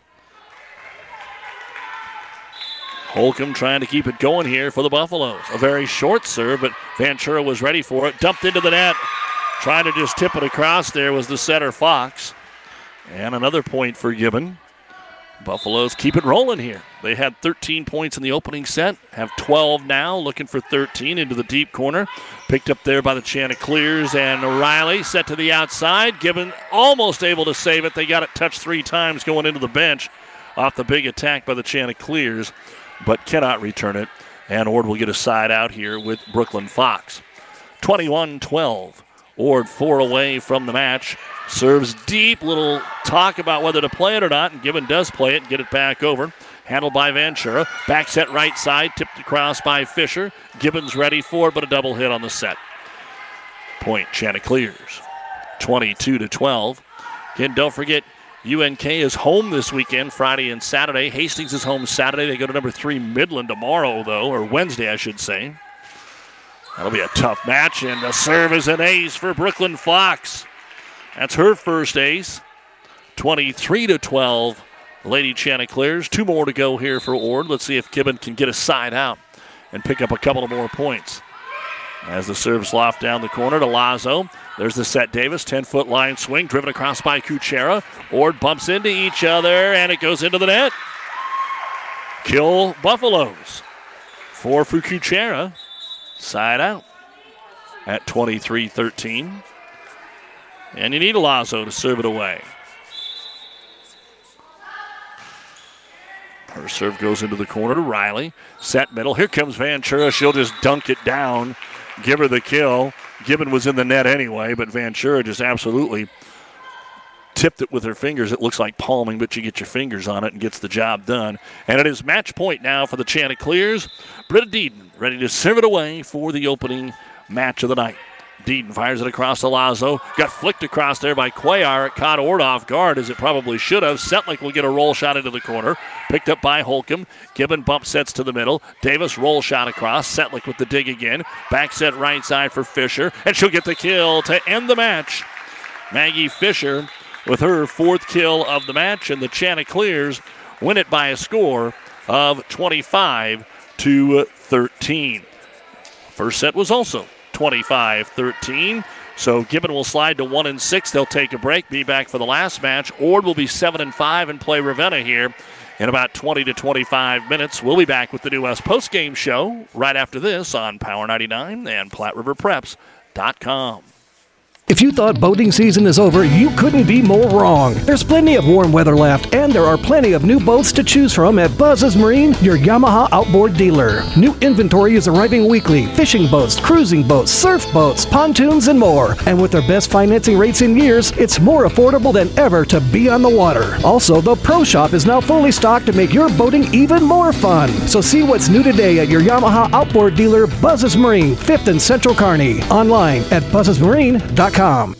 Holcomb trying to keep it going here for the Buffaloes. A very short serve, but Ventura was ready for it. Dumped into the net. Trying to just tip it across there was the setter Fox. And another point for Gibbon. Buffaloes keep it rolling here. They had 13 points in the opening set, have 12 now, looking for 13 into the deep corner. Picked up there by the Chanticleers and Riley, set to the outside. Gibbon almost able to save it. They got it touched three times going into the bench off the big attack by the Chanticleers, but cannot return it. And Ord will get a side out here with Brooklyn Fox. 21 12. Ord four away from the match. Serves deep. Little talk about whether to play it or not, and Gibbon does play it and get it back over. Handled by Ventura. Back set right side, tipped across by Fisher. Gibbons ready for it, but a double hit on the set. Point Chanticleers. 22 to 12. Again, don't forget, UNK is home this weekend, Friday and Saturday. Hastings is home Saturday. They go to number three Midland tomorrow, though, or Wednesday, I should say. That'll be a tough match, and the serve is an ace for Brooklyn Fox. That's her first ace. 23 to 12, Lady Chanticleers. Two more to go here for Ord. Let's see if Gibbon can get a side out and pick up a couple of more points. As the serve's loft down the corner to Lazo. There's the set Davis, 10 foot line swing, driven across by Kuchera. Ord bumps into each other, and it goes into the net. Kill Buffaloes. For Kuchera. Side out at 23 13. And you need Lazo to serve it away. Her serve goes into the corner to Riley. Set middle. Here comes Ventura. She'll just dunk it down, give her the kill. Gibbon was in the net anyway, but Ventura just absolutely tipped it with her fingers. It looks like palming, but you get your fingers on it and gets the job done. And it is match point now for the Chanticleers. Britta Deedon ready to serve it away for the opening match of the night. Deedon fires it across to Lazo. Got flicked across there by Cuellar. It caught Ord off guard as it probably should have. Setlick will get a roll shot into the corner. Picked up by Holcomb. Gibbon bump sets to the middle. Davis roll shot across. Setlick with the dig again. Back set right side for Fisher. And she'll get the kill to end the match. Maggie Fisher with her fourth kill of the match. And the Chanticleers win it by a score of 25 to 13. First set was also 25 13. So Gibbon will slide to one and six. They'll take a break, be back for the last match. Ord will be seven and five and play Ravenna here in about 20 to 25 minutes. We'll be back with the New West post game show right after this on Power 99 and PlatteRiverPreps.com. If you thought boating season is over, you couldn't be more wrong. There's plenty of warm weather left, and there are plenty of new boats to choose from at Buzz's Marine, your Yamaha outboard dealer. New inventory is arriving weekly fishing boats, cruising boats, surf boats, pontoons, and more. And with their best financing rates in years, it's more affordable than ever to be on the water. Also, the Pro Shop is now fully stocked to make your boating even more fun. So see what's new today at your Yamaha outboard dealer, Buzz's Marine, 5th and Central Kearney. Online at buzzesmarine.com. Sports.com.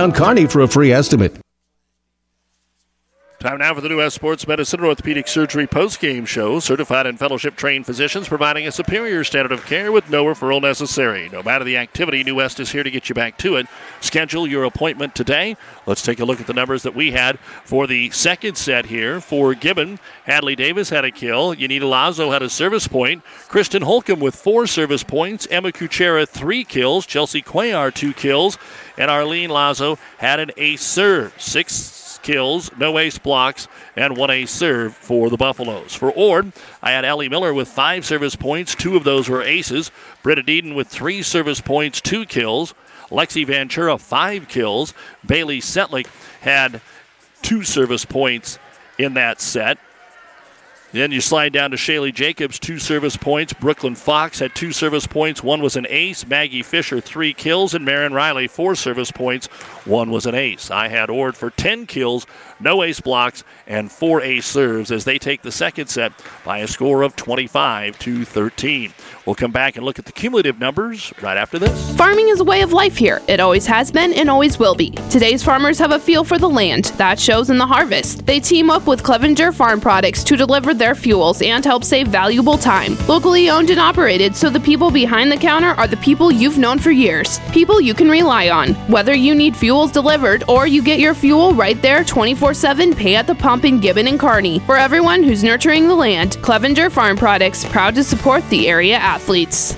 Kearney for a free estimate. Time now for the New West Sports Medicine Orthopedic Surgery post-game show. Certified and fellowship trained physicians providing a superior standard of care with no referral necessary. No matter the activity, New West is here to get you back to it. Schedule your appointment today. Let's take a look at the numbers that we had for the second set here. For Gibbon, Hadley Davis had a kill. Yanita Lazo had a service point. Kristen Holcomb with four service points. Emma Kuchera, three kills. Chelsea Cuellar, two kills. And Arlene Lazo had an ace serve. Six kills, no ace blocks, and one ace serve for the Buffaloes. For Ord, I had Ellie Miller with five service points. Two of those were aces. Britta Deeden with three service points, two kills. Lexi Ventura, five kills. Bailey Setlick had two service points in that set. Then you slide down to Shaylee Jacobs, two service points. Brooklyn Fox had two service points. One was an ace. Maggie Fisher, three kills. And Marin Riley, four service points. One was an ace. I had Ord for 10 kills, no ace blocks, and four ace serves as they take the second set by a score of 25 to 13. We'll come back and look at the cumulative numbers right after this. Farming is a way of life here. It always has been and always will be. Today's farmers have a feel for the land. That shows in the harvest. They team up with Clevenger Farm Products to deliver their fuels and help save valuable time. Locally owned and operated, so the people behind the counter are the people you've known for years. People you can rely on. Whether you need fuels delivered or you get your fuel right there 24 7, pay at the pump in Gibbon and Kearney. For everyone who's nurturing the land, Clevenger Farm Products proud to support the area athletes.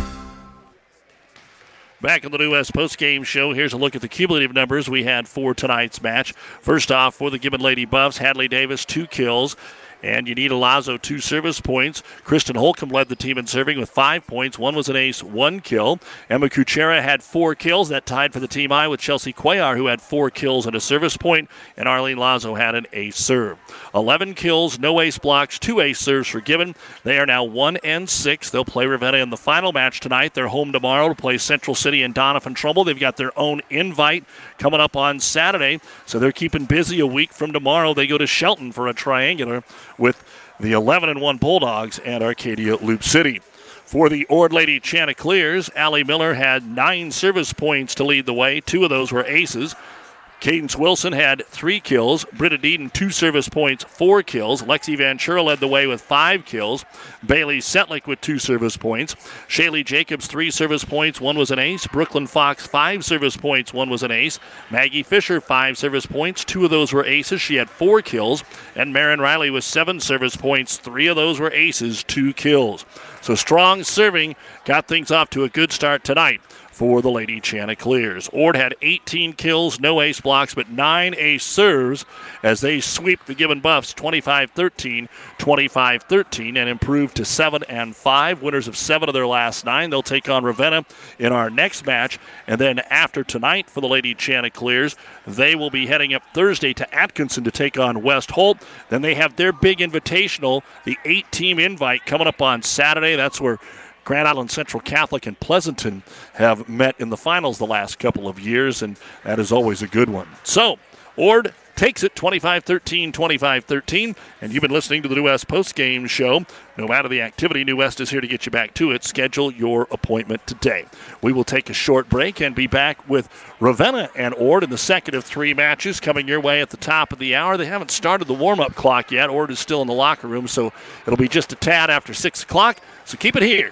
Back in the New West post-game show, here's a look at the cumulative numbers we had for tonight's match. First off, for the Gibbon Lady Buffs, Hadley Davis, two kills. And Yanita Lazo, two service points. Kristen Holcomb led the team in serving with five points. One was an ace, one kill. Emma Kuchera had four kills. That tied for the team I with Chelsea Cuellar, who had four kills and a service point. And Arlene Lazo had an ace serve. 11 kills, no ace blocks, two ace serves for Gibbon. They are now 1 and 6. They'll play Ravenna in the final match tonight. They're home tomorrow to play Central City and Doniphan Trumbull. They've got their own invite coming up on Saturday, so they're keeping busy a week from tomorrow. They go to Shelton for a triangular with the 11 and 1 Bulldogs and Arcadia Loop City. For the Ord Lady Chanticleers, Allie Miller had nine service points to lead the way. Two of those were aces. Cadence Wilson had three kills. Britta Deeden, two service points, four kills. Lexi Ventura led the way with five kills. Bailey Setlick with two service points. Shaylee Jacobs, three service points, one was an ace. Brooklyn Fox, five service points, one was an ace. Maggie Fisher, five service points, two of those were aces. She had four kills. And Marin Riley with seven service points, three of those were aces, two kills. So strong serving got things off to a good start tonight for the Lady Chanticleers. Ord had 18 kills, no ace blocks, but nine ace serves as they sweep the Gibbon Buffs 25 13, 25 13, and improve to 7 and 5. Winners of seven of their last nine. They'll take on Ravenna in our next match. And then after tonight for the Lady Chanticleers, they will be heading up Thursday to Atkinson to take on West Holt. Then they have their big invitational, the eight team invite, coming up on Saturday. That's where Grand Island Central Catholic and Pleasanton have met in the finals the last couple of years, and that is always a good one. So, Ord takes it 25 13, 25 13. And you've been listening to the New West post game show. No matter the activity, New West is here to get you back to it. Schedule your appointment today. We will take a short break and be back with Ravenna and Ord in the second of three matches coming your way at the top of the hour. They haven't started the warm up clock yet. Ord is still in the locker room, so it'll be just a tad after 6 o'clock. So keep it here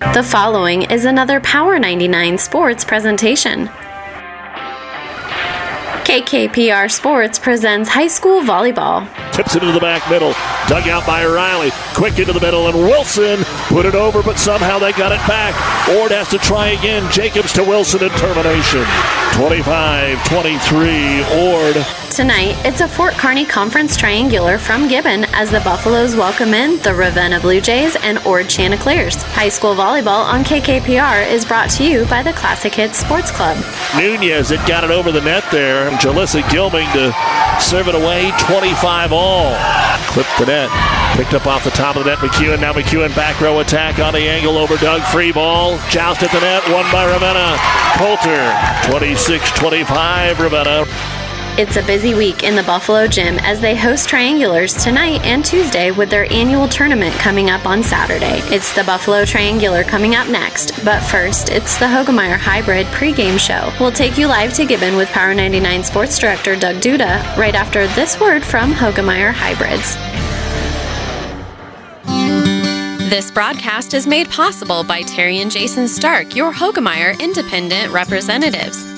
The following is another Power 99 sports presentation. KKPR Sports presents high school volleyball. Tips it into the back middle. Dug out by Riley. Quick into the middle, and Wilson put it over, but somehow they got it back. Ord has to try again. Jacobs to Wilson in termination. 25 23. Ord Tonight, it's a Fort Kearney Conference Triangular from Gibbon as the Buffaloes welcome in the Ravenna Blue Jays and Ord Chanticleers. High school volleyball on KKPR is brought to you by the Classic Hits Sports Club. Nunez it got it over the net there, Jalissa Gilming to serve it away 25 all. Clipped the net. Picked up off the top of the net. McEwen. Now McEwen back row attack on the angle over Doug. Free ball. Joust at the net. Won by Ravenna. Coulter 26 25. Ravenna. It's a busy week in the Buffalo Gym as they host triangulars tonight and Tuesday with their annual tournament coming up on Saturday. It's the Buffalo Triangular coming up next, but first, it's the Hoegemeyer Hybrid pregame show. We'll take you live to Gibbon with Power 99 Sports Director Doug Duda right after this word from Hoegemeyer Hybrids. This broadcast is made possible by Terry and Jason Stark, your Hoegemeyer independent representatives.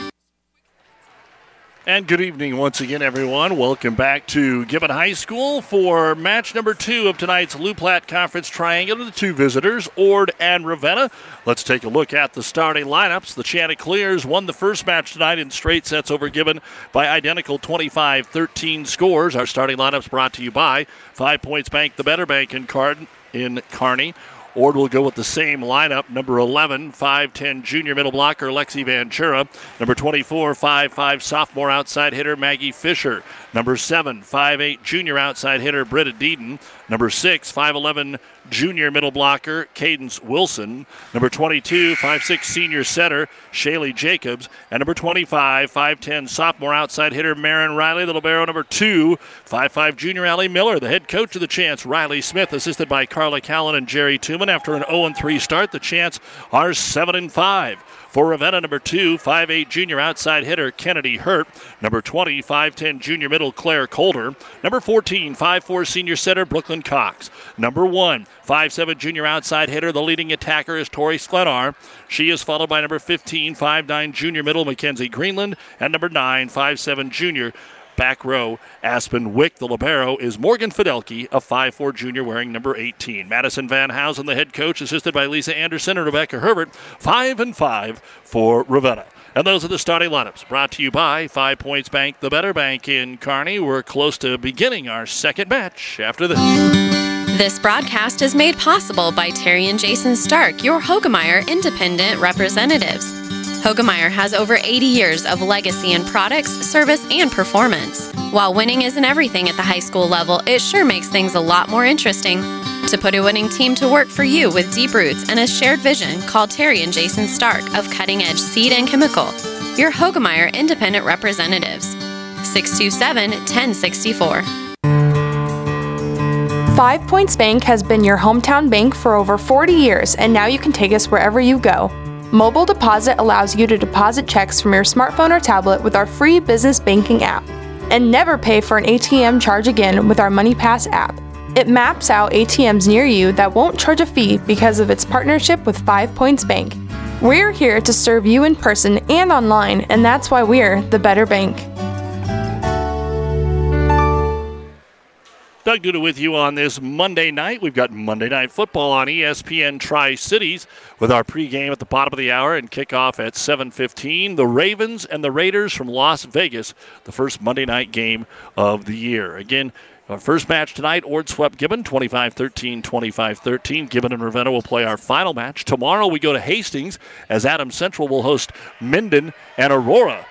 And good evening once again, everyone. Welcome back to Gibbon High School for match number two of tonight's Loup Platte Conference Triangle. The two visitors, Ord and Ravenna. Let's take a look at the starting lineups. The Chanticleers won the first match tonight in straight sets over Gibbon by identical 25 13 scores. Our starting lineups brought to you by Five Points Bank, the Better Bank in, Card- in Kearney. Ord will go with the same lineup. Number 11, 5'10 junior middle blocker Lexi Ventura. Number 24, 5'5 sophomore outside hitter Maggie Fisher. Number 7, 5'8 junior outside hitter Britta Deeden. Number 6, 5'11 junior middle blocker Cadence Wilson. Number 22, 5'6 senior setter Shaylee Jacobs. And number 25, 5'10 sophomore outside hitter Marin Riley. The libero number two, 5'5 junior Allie Miller. The head coach of the Chants, Riley Smith, assisted by Carla Callan and Jerry Tooman. After an 0 3 start, the Chants are 7 and 5. For Ravenna, number two, 5'8 junior outside hitter Kennedy Hurt. Number 20, 5'10 junior middle Claire Colder. Number 14, 5'4 senior setter Brooklyn Cox. Number one, 5'7 junior outside hitter. The leading attacker is Tori Sklenar. She is followed by number 15, 5'9 junior middle Mackenzie Greenland. And number 9, 5'7 junior back row, Aspen Wick. The libero is Morgan Fidelke, a 5'4 junior wearing number 18. Madison Van Housen, the head coach, assisted by Lisa Anderson and Rebecca Herbert, 5 and 5 for Ravenna. And those are the starting lineups brought to you by Five Points Bank, the better bank in Kearney. We're close to beginning our second match after this. This broadcast is made possible by Terry and Jason Stark, your Hoegemeyer independent representatives. Hoegemeyer has over 80 years of legacy in products, service, and performance. While winning isn't everything at the high school level, it sure makes things a lot more interesting. To put a winning team to work for you with deep roots and a shared vision, call Terry and Jason Stark of Cutting Edge Seed and Chemical, your Hoegemeyer independent representatives. 627 1064. Five Points Bank has been your hometown bank for over 40 years, and now you can take us wherever you go. Mobile Deposit allows you to deposit checks from your smartphone or tablet with our free business banking app. And never pay for an ATM charge again with our MoneyPass app. It maps out ATMs near you that won't charge a fee because of its partnership with Five Points Bank. We're here to serve you in person and online, and that's why we're the better bank. Doug Duda with you on this Monday night. We've got Monday Night Football on ESPN Tri Cities with our pregame at the bottom of the hour and kickoff at 7:15. The Ravens and the Raiders from Las Vegas, the first Monday night game of the year. Again, our first match tonight, Ord swept Gibbon 25-13, 25-13. Gibbon and Ravenna will play our final match. Tomorrow we go to Hastings as Adams Central will host Minden and Aurora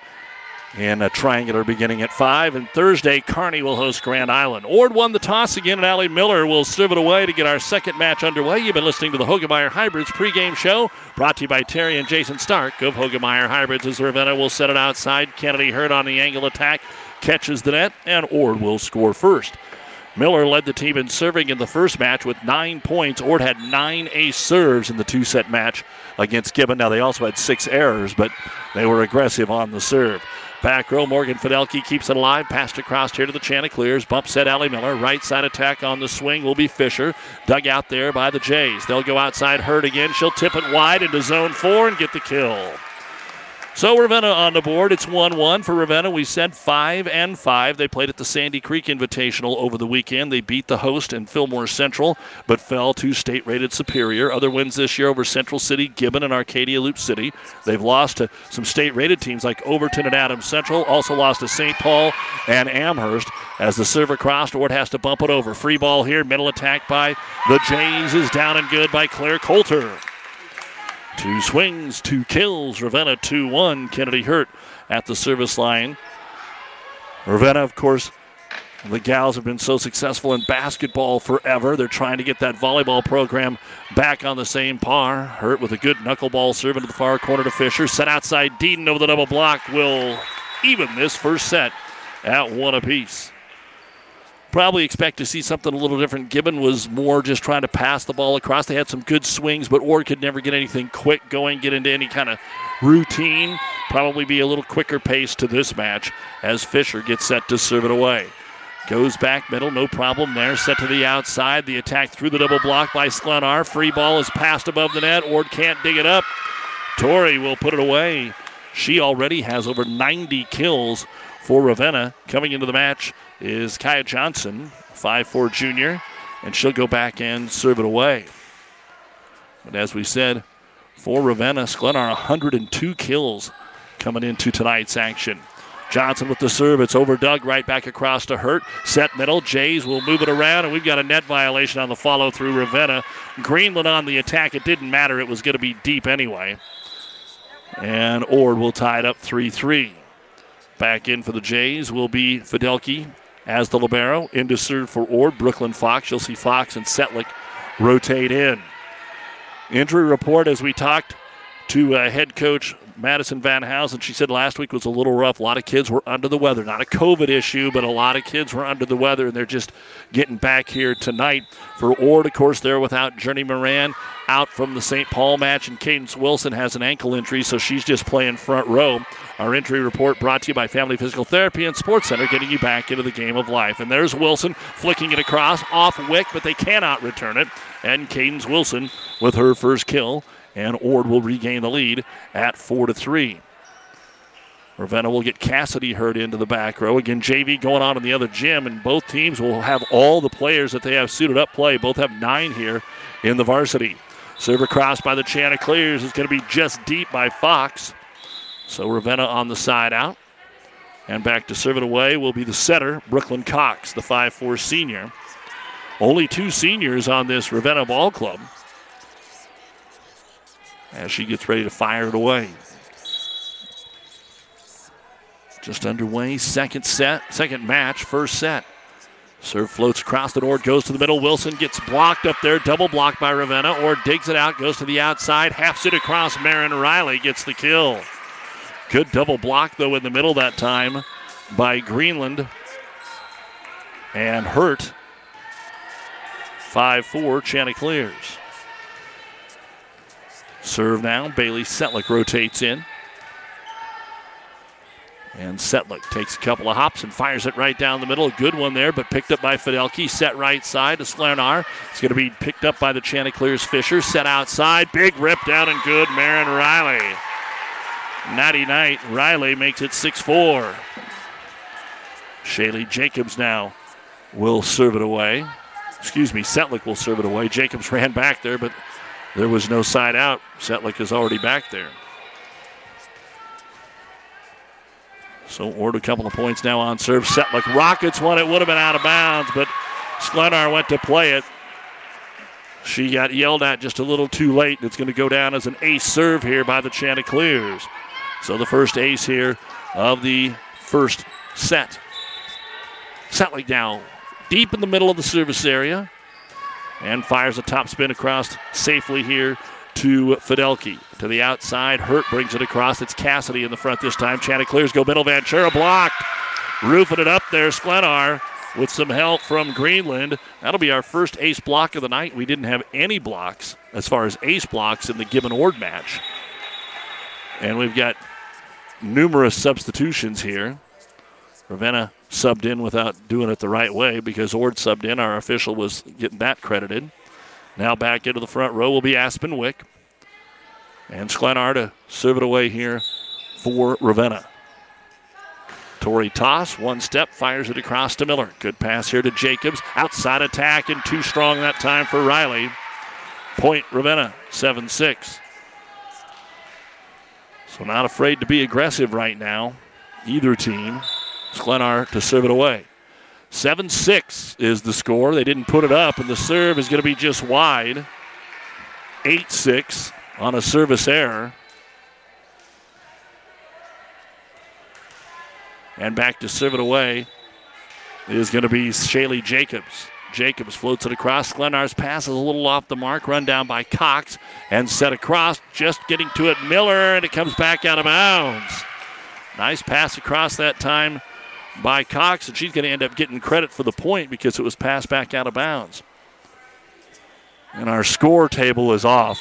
in a triangular beginning at 5. And Thursday, Kearney will host Grand Island. Ord won the toss again, and Allie Miller will serve it away to get our second match underway. You've been listening to the Hoegemeyer Hybrids pregame show, brought to you by Terry and Jason Stark of Hoegemeyer Hybrids as Ravenna will set it outside. Kennedy Hurt on the angle attack, catches the net, and Ord will score first. Miller led the team in serving in the first match with nine points. Ord had nine ace serves in the two set match against Gibbon. Now, they also had six errors, but they were aggressive on the serve. Back row, Morgan Fidelke keeps it alive. Passed across here to the Chanticleers. Bump set Allie Miller. Right side attack on the swing will be Fisher. Dug out there by the Jays. They'll go outside Hurt again. She'll tip it wide into zone four and get the kill. So Ravenna on the board. It's 1 1 for Ravenna. We said 5 and 5. They played at the Sandy Creek Invitational over the weekend. They beat the host in Fillmore Central, but fell to state rated Superior. Other wins this year over Central City, Gibbon, and Arcadia Loup City. They've lost to some state rated teams like Overton and Adams Central. Also lost to St. Paul and Amherst. As the server crossed, Ord has to bump it over. Free ball here. Middle attack by the Jays is down and good by Claire Coulter. Two swings, two kills. Ravenna 2 1. Kennedy Hurt at the service line. Ravenna, of course, the gals have been so successful in basketball forever. They're trying to get that volleyball program back on the same par. Hurt with a good knuckleball serve into the far corner to Fisher. Set outside Deaton over the double block will even this first set at one apiece probably expect to see something a little different. Gibbon was more just trying to pass the ball across. They had some good swings, but Ord could never get anything quick going, get into any kind of routine. Probably be a little quicker pace to this match as Fisher gets set to serve it away. Goes back middle, no problem there. Set to the outside. The attack through the double block by Sklenar. Free ball is passed above the net. Ord can't dig it up. Tori will put it away. She already has over 90 kills for Ravenna. Coming into the match is Kaya Johnson, 5'4 junior, and she'll go back and serve it away. But as we said, for Ravenna, Sklenar 102 kills coming into tonight's action. Johnson with the serve. It's over Doug, right back across to Hurt. Set middle. Jays will move it around, and we've got a net violation on the follow through Ravenna. Greenland on the attack. It didn't matter. It was going to be deep anyway. And Ord will tie it up 3 3. Back in for the Jays will be Fidelke as the libero. Into serve for Ord. Brooklyn Fox. You'll see Fox and Setlick rotate in. Injury report as we talked to uh, head coach Madison Van Housen. She said last week was a little rough. A lot of kids were under the weather. Not a COVID issue, but a lot of kids were under the weather, and they're just getting back here tonight. For Ord, of course, they're without Journey Moran out from the St. Paul match, and Cadence Wilson has an ankle injury, so she's just playing front row. Our injury report brought to you by Family Physical Therapy and Sports Center, getting you back into the game of life. And there's Wilson flicking it across off Wick, but they cannot return it. And Cadence Wilson with her first kill and Ord will regain the lead at four to three. Ravenna will get Cassidy Hurt into the back row. Again, JV going on in the other gym, and both teams will have all the players that they have suited up play. Both have nine here in the varsity. Server cross by the Chanticleers is going to be just deep by Fox. So Ravenna on the side out. And back to serve it away will be the setter, Brooklyn Cox, the 5'4 senior. Only two seniors on this Ravenna ball club as she gets ready to fire it away. Just underway, second set, second match, first set. Serve floats across the board, goes to the middle. Wilson gets blocked up there, double blocked by Ravenna, or digs it out, goes to the outside, halves it across. Marin Riley gets the kill. Good double block, though, in the middle that time by Greenland. And hurt. 5 4 Chanticleers. Serve now. Bailey Setlick rotates in. And Setlick takes a couple of hops and fires it right down the middle. A good one there, but picked up by Fidelki. Set right side to Sklenar. It's going to be picked up by the Chanticleers Fisher. Set outside. Big rip down and good. Marin Riley. Natty Knight. Riley makes it 6 4. Shaylee Jacobs now will serve it away. Excuse me, Setlick will serve it away. Jacobs ran back there, but there was no side out. Setlick is already back there. So Ord a couple of points now on serve. Setlick Rockets one. It would have been out of bounds, but Sklenar went to play it. She got yelled at just a little too late. It's going to go down as an ace serve here by the Chanticleers. So the first ace here of the first set. Setlick down deep in the middle of the service area and fires a top spin across safely here to Fidelki. To the outside, Hurt brings it across. It's Cassidy in the front this time. Chanticleers go middle. Ventura blocked. Roofing it up there, Sklenar with some help from Greenland. That'll be our first ace block of the night. We didn't have any blocks as far as ace blocks in the Gibbon Ord match. And we've got numerous substitutions here. Ravenna subbed in without doing it the right way because Ord subbed in. Our official was getting that credited. Now back into the front row will be Aspen Wick. And Sklenar to serve it away here for Ravenna. Tori Toss, one step, fires it across to Miller. Good pass here to Jacobs. Outside attack and too strong that time for Riley. Point Ravenna, 7 6. So not afraid to be aggressive right now, either team. Sklenar to serve it away. 7 6 is the score. They didn't put it up, and the serve is going to be just wide. 8 6 on a service error. And back to serve it away is going to be Shaylee Jacobs. Jacobs floats it across. Sklenar's pass is a little off the mark. Run down by Cox and set across. Just getting to it, Miller, and it comes back out of bounds. Nice pass across that time by Cox, and she's going to end up getting credit for the point because it was passed back out of bounds. And our score table is off.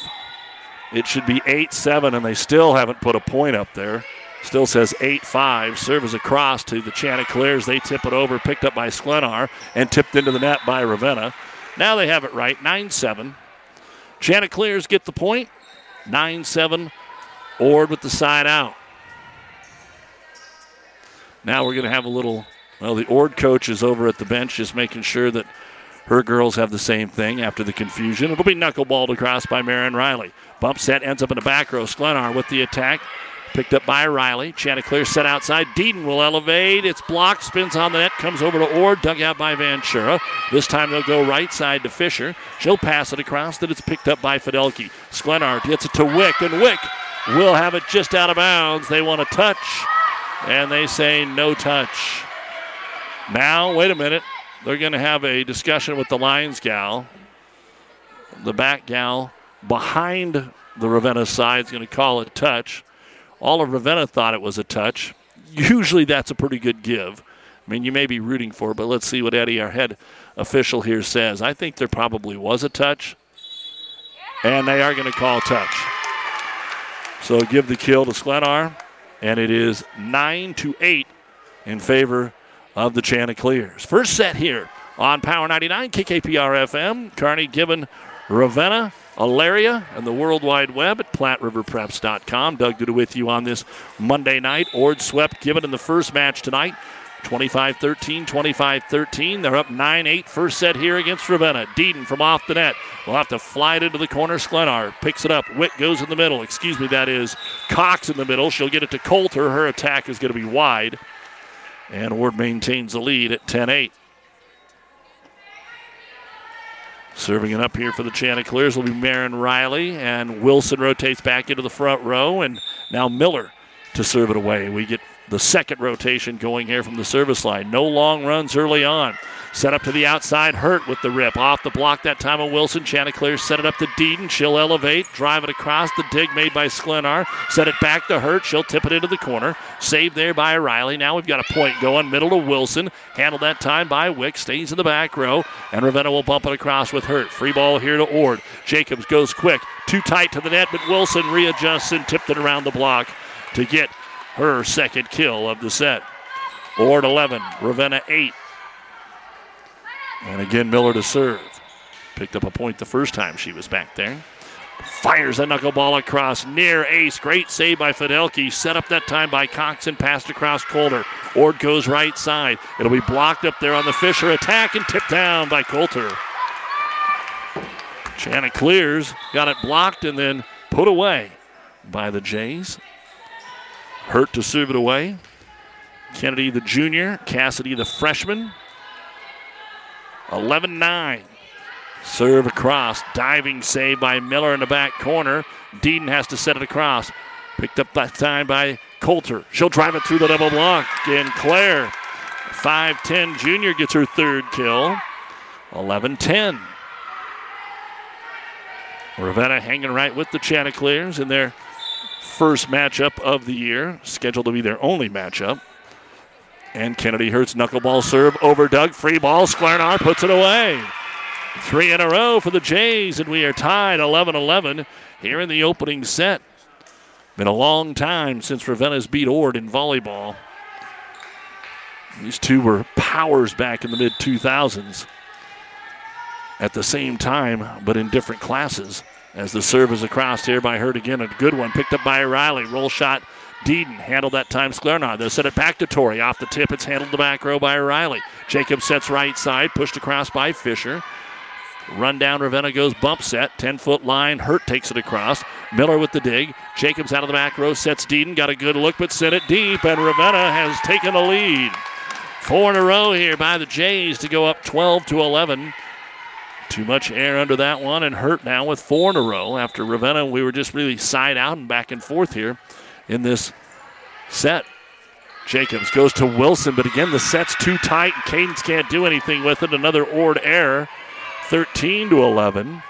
It should be 8 7, and they still haven't put a point up there. Still says 8 5. Serve is across to the Chanticleers. They tip it over, picked up by Sklenar, and tipped into the net by Ravenna. Now they have it right 9 7. Chanticleers get the point. 9 7. Ord with the side out. Now we're going to have a little. Well, the Ord coach is over at the bench just making sure that her girls have the same thing after the confusion. It'll be knuckleballed across by Marin Riley. Bump set ends up in the back row. Sklenar with the attack. Picked up by Riley. Chanticleer set outside. Deaton will elevate. It's blocked. Spins on the net. Comes over to Ord. Dug out by Ventura. This time they'll go right side to Fisher. She'll pass it across. Then it's picked up by Fidelki. Sklenar gets it to Wick. And Wick will have it just out of bounds. They want a touch. And they say no touch. Now, wait a minute. They're going to have a discussion with the Lions gal. the back gal behind the Ravenna side is going to call it touch. All of Ravenna thought it was a touch. Usually that's a pretty good give. I mean, you may be rooting for it, but let's see what Eddie, our head official here, says. I think there probably was a touch, and they are going to call touch. So give the kill to Sklenar, and it is 9 to 8 in favor of the Chanticleers. First set here on Power 99, KKPR FM. Kearney Gibbon, Ravenna, Elaria, and the World Wide Web at PlatteRiverPreps.com. Doug Duda with you on this Monday night. Ord swept Gibbon in the first match tonight. 25 13, 25 13. They're up 9 8. First set here against Ravenna. Deedon from off the net. We'll have to fly it into the corner. Sklenar picks it up. Witt goes in the middle. Excuse me, that is Cox in the middle. She'll get it to Coulter. Her attack is going to be wide. And Ord maintains the lead at 10 8. Serving it up here for the Chanticleers will be Marin Riley, and Wilson rotates back into the front row, and now Miller to serve it away. We get the second rotation going here from the service line. No long runs early on. Set up to the outside, Hurt with the rip. Off the block that time of Wilson. Chanticleer set it up to Deedon. She'll elevate, drive it across the dig made by Sklenar. Set it back to Hurt. She'll tip it into the corner. Saved there by Riley. Now we've got a point going. Middle to Wilson. Handled that time by Wick. Stays in the back row. And Ravenna will bump it across with Hurt. Free ball here to Ord. Jacobs goes quick. Too tight to the net, but Wilson readjusts and tipped it around the block to get her second kill of the set. Ord 11, Ravenna 8. And again, Miller to serve. Picked up a point the first time she was back there. Fires a knuckleball across near ace. Great save by Fidelki. Set up that time by Cox and passed across Coulter. Ord goes right side. It'll be blocked up there on the Fisher attack and tipped down by Coulter. Chanticleers got it blocked and then put away by the Jays. Hurt to serve it away. Kennedy, the junior. Cassidy, the freshman. 11 9. Serve across. Diving save by Miller in the back corner. Deedon has to set it across. Picked up that time by Coulter. She'll drive it through the double block. And Claire, 5'10 junior, gets her third kill. 11 10. Ravenna hanging right with the Chanticleers in their first matchup of the year, scheduled to be their only matchup. And Kennedy Hurts knuckleball serve over Doug. Free ball. Sklenar puts it away. Three in a row for the Jays, and we are tied 11 11 here in the opening set. Been a long time since Ravenna's beat Ord in volleyball. These two were powers back in the mid 2000s at the same time, but in different classes. As the serve is across here by Hurt again, a good one picked up by Riley. Roll shot Deedon handled that time Sklenar. They'll set it back to Tori. Off the tip, it's handled the back row by Riley. Jacob sets right side, pushed across by Fisher. Run down, Ravenna goes bump set. 10 foot line. Hurt takes it across. Miller with the dig. Jacobs out of the back row, sets Deedon. Got a good look, but sent it deep, and Ravenna has taken the lead. Four in a row here by the Jays to go up 12 to 11. Too much air under that one, and Hurt now with four in a row. After Ravenna, we were just really side out and back and forth here in this set. Jacobs goes to Wilson, but again, the set's too tight, and Cadence can't do anything with it. Another Ord error, 13 to 11.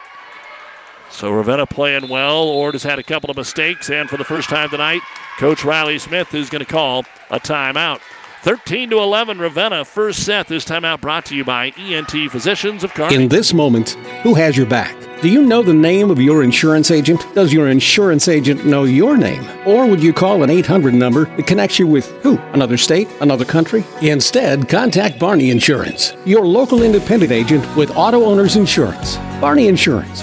So Ravenna playing well. Ord has had a couple of mistakes, and for the first time tonight, Coach Riley Smith is going to call a timeout. 13 to 11, Ravenna, first set. This time out brought to you by ENT Physicians of Kearney. In this moment, who has your back? Do you know the name of your insurance agent? Does your insurance agent know your name? Or would you call an 800 number that connects you with who? Another state? Another country? Instead, contact Barney Insurance, your local independent agent with auto owners insurance. Barney Insurance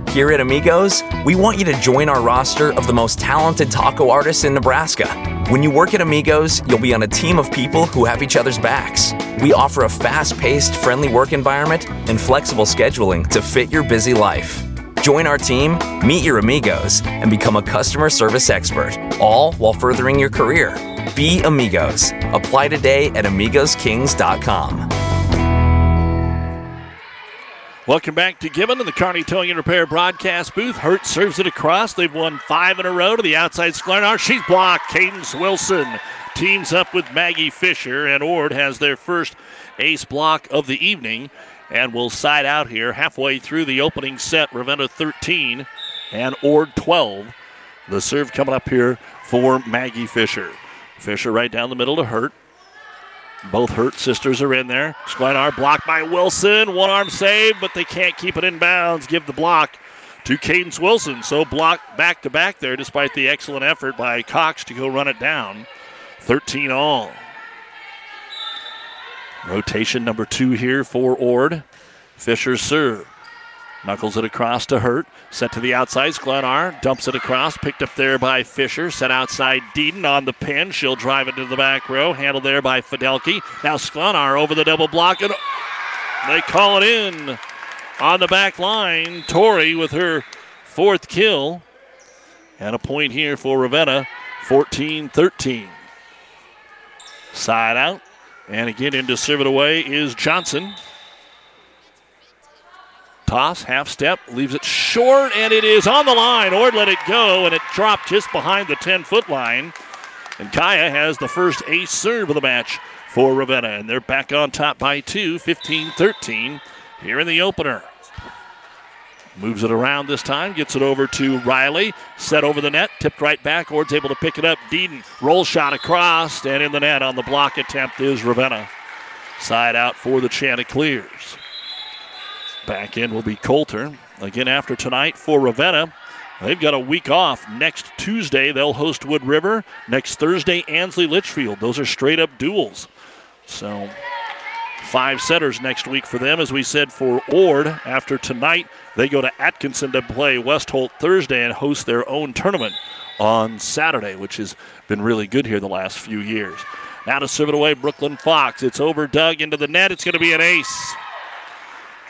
Here at Amigos, we want you to join our roster of the most talented taco artists in Nebraska. When you work at Amigos, you'll be on a team of people who have each other's backs. We offer a fast paced, friendly work environment and flexible scheduling to fit your busy life. Join our team, meet your amigos, and become a customer service expert, all while furthering your career. Be Amigos. Apply today at AmigosKings.com. Welcome back to Gibbon in the Kearney Towing and Repair broadcast booth. Hurt serves it across. They've won five in a row to the outside Sklenar. She's blocked. Cadence Wilson teams up with Maggie Fisher, and Ord has their first ace block of the evening and will side out here halfway through the opening set. Ravenna 13 and Ord 12. The serve coming up here for Maggie Fisher. Fisher right down the middle to Hurt. Both Hurt sisters are in there. Sklenar blocked by Wilson. One arm save, but they can't keep it in bounds. Give the block to Cadence Wilson. So blocked back to back there, despite the excellent effort by Cox to go run it down. 13 all. Rotation number two here for Ord. Fisher serve. Knuckles it across to Hurt. Set to the outside. Sklenar dumps it across. Picked up there by Fisher. Set outside Deedon on the pin. She'll drive it to the back row. Handled there by Fidelki. Now Sklenar over the double block. And they call it in on the back line. Tori with her fourth kill. And a point here for Ravenna. 14 13. Side out. And again, into serve it away is Johnson. Toss, half step, leaves it short, and it is on the line. Ord let it go, and it dropped just behind the 10 foot line. And Kaya has the first ace serve of the match for Ravenna, and they're back on top by two, 15 13, here in the opener. Moves it around this time, gets it over to Riley. Set over the net, tipped right back. Ord's able to pick it up. Deedon, roll shot across, and in the net on the block attempt is Ravenna. Side out for the Chanticleers. Back in will be Coulter. Again, after tonight for Ravenna, they've got a week off. Next Tuesday, they'll host Wood River. Next Thursday, Ansley Litchfield. Those are straight up duels. So, five setters next week for them. As we said for Ord, after tonight, they go to Atkinson to play West Holt Thursday and host their own tournament on Saturday, which has been really good here the last few years. Now to serve it away, Brooklyn Fox. It's over dug into the net. It's going to be an ace.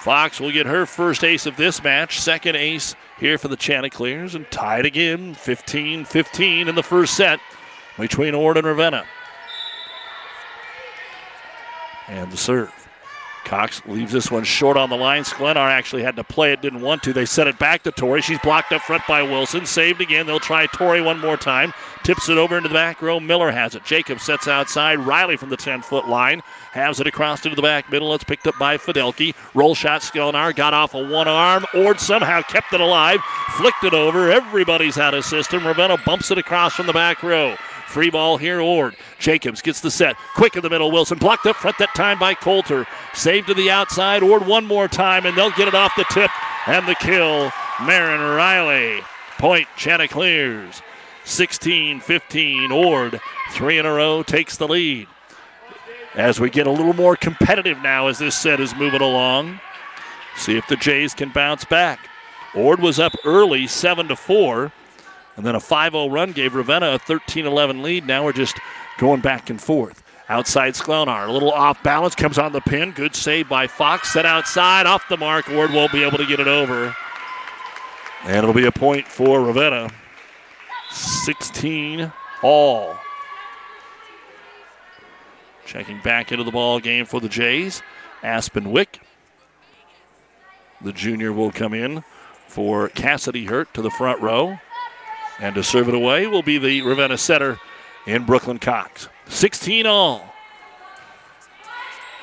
Fox will get her first ace of this match, second ace here for the Chanticleers, and tied again 15 15 in the first set between Ord and Ravenna. And the serve. Cox leaves this one short on the line. Sklenar actually had to play it, didn't want to. They set it back to Tori. She's blocked up front by Wilson. Saved again. They'll try Tori one more time. Tips it over into the back row. Miller has it. Jacob sets outside. Riley from the 10 foot line has it across into the back middle. It's picked up by Fidelki. Roll shot. Sklenar got off a one arm. Ord somehow kept it alive. Flicked it over. Everybody's out of system. Ravenna bumps it across from the back row. Free ball here, Ord. Jacobs gets the set. Quick in the middle. Wilson blocked up front that time by Coulter. Saved to the outside. Ord one more time, and they'll get it off the tip. And the kill, Marin Riley. Point, Chanticleers. 16 15. Ord, three in a row, takes the lead. As we get a little more competitive now as this set is moving along. See if the Jays can bounce back. Ord was up early, 7 to 4. And then a 5 0 run gave Ravenna a 13 11 lead. Now we're just going back and forth. Outside Sklenar, a little off balance, comes on the pin. Good save by Fox. Set outside, off the mark. Ord won't be able to get it over. And it'll be a point for Ravenna. 16 all. Checking back into the ball game for the Jays. Aspen Wick. The junior will come in for Cassidy Hurt to the front row. And to serve it away will be the Ravenna setter in Brooklyn Cox. 16 all.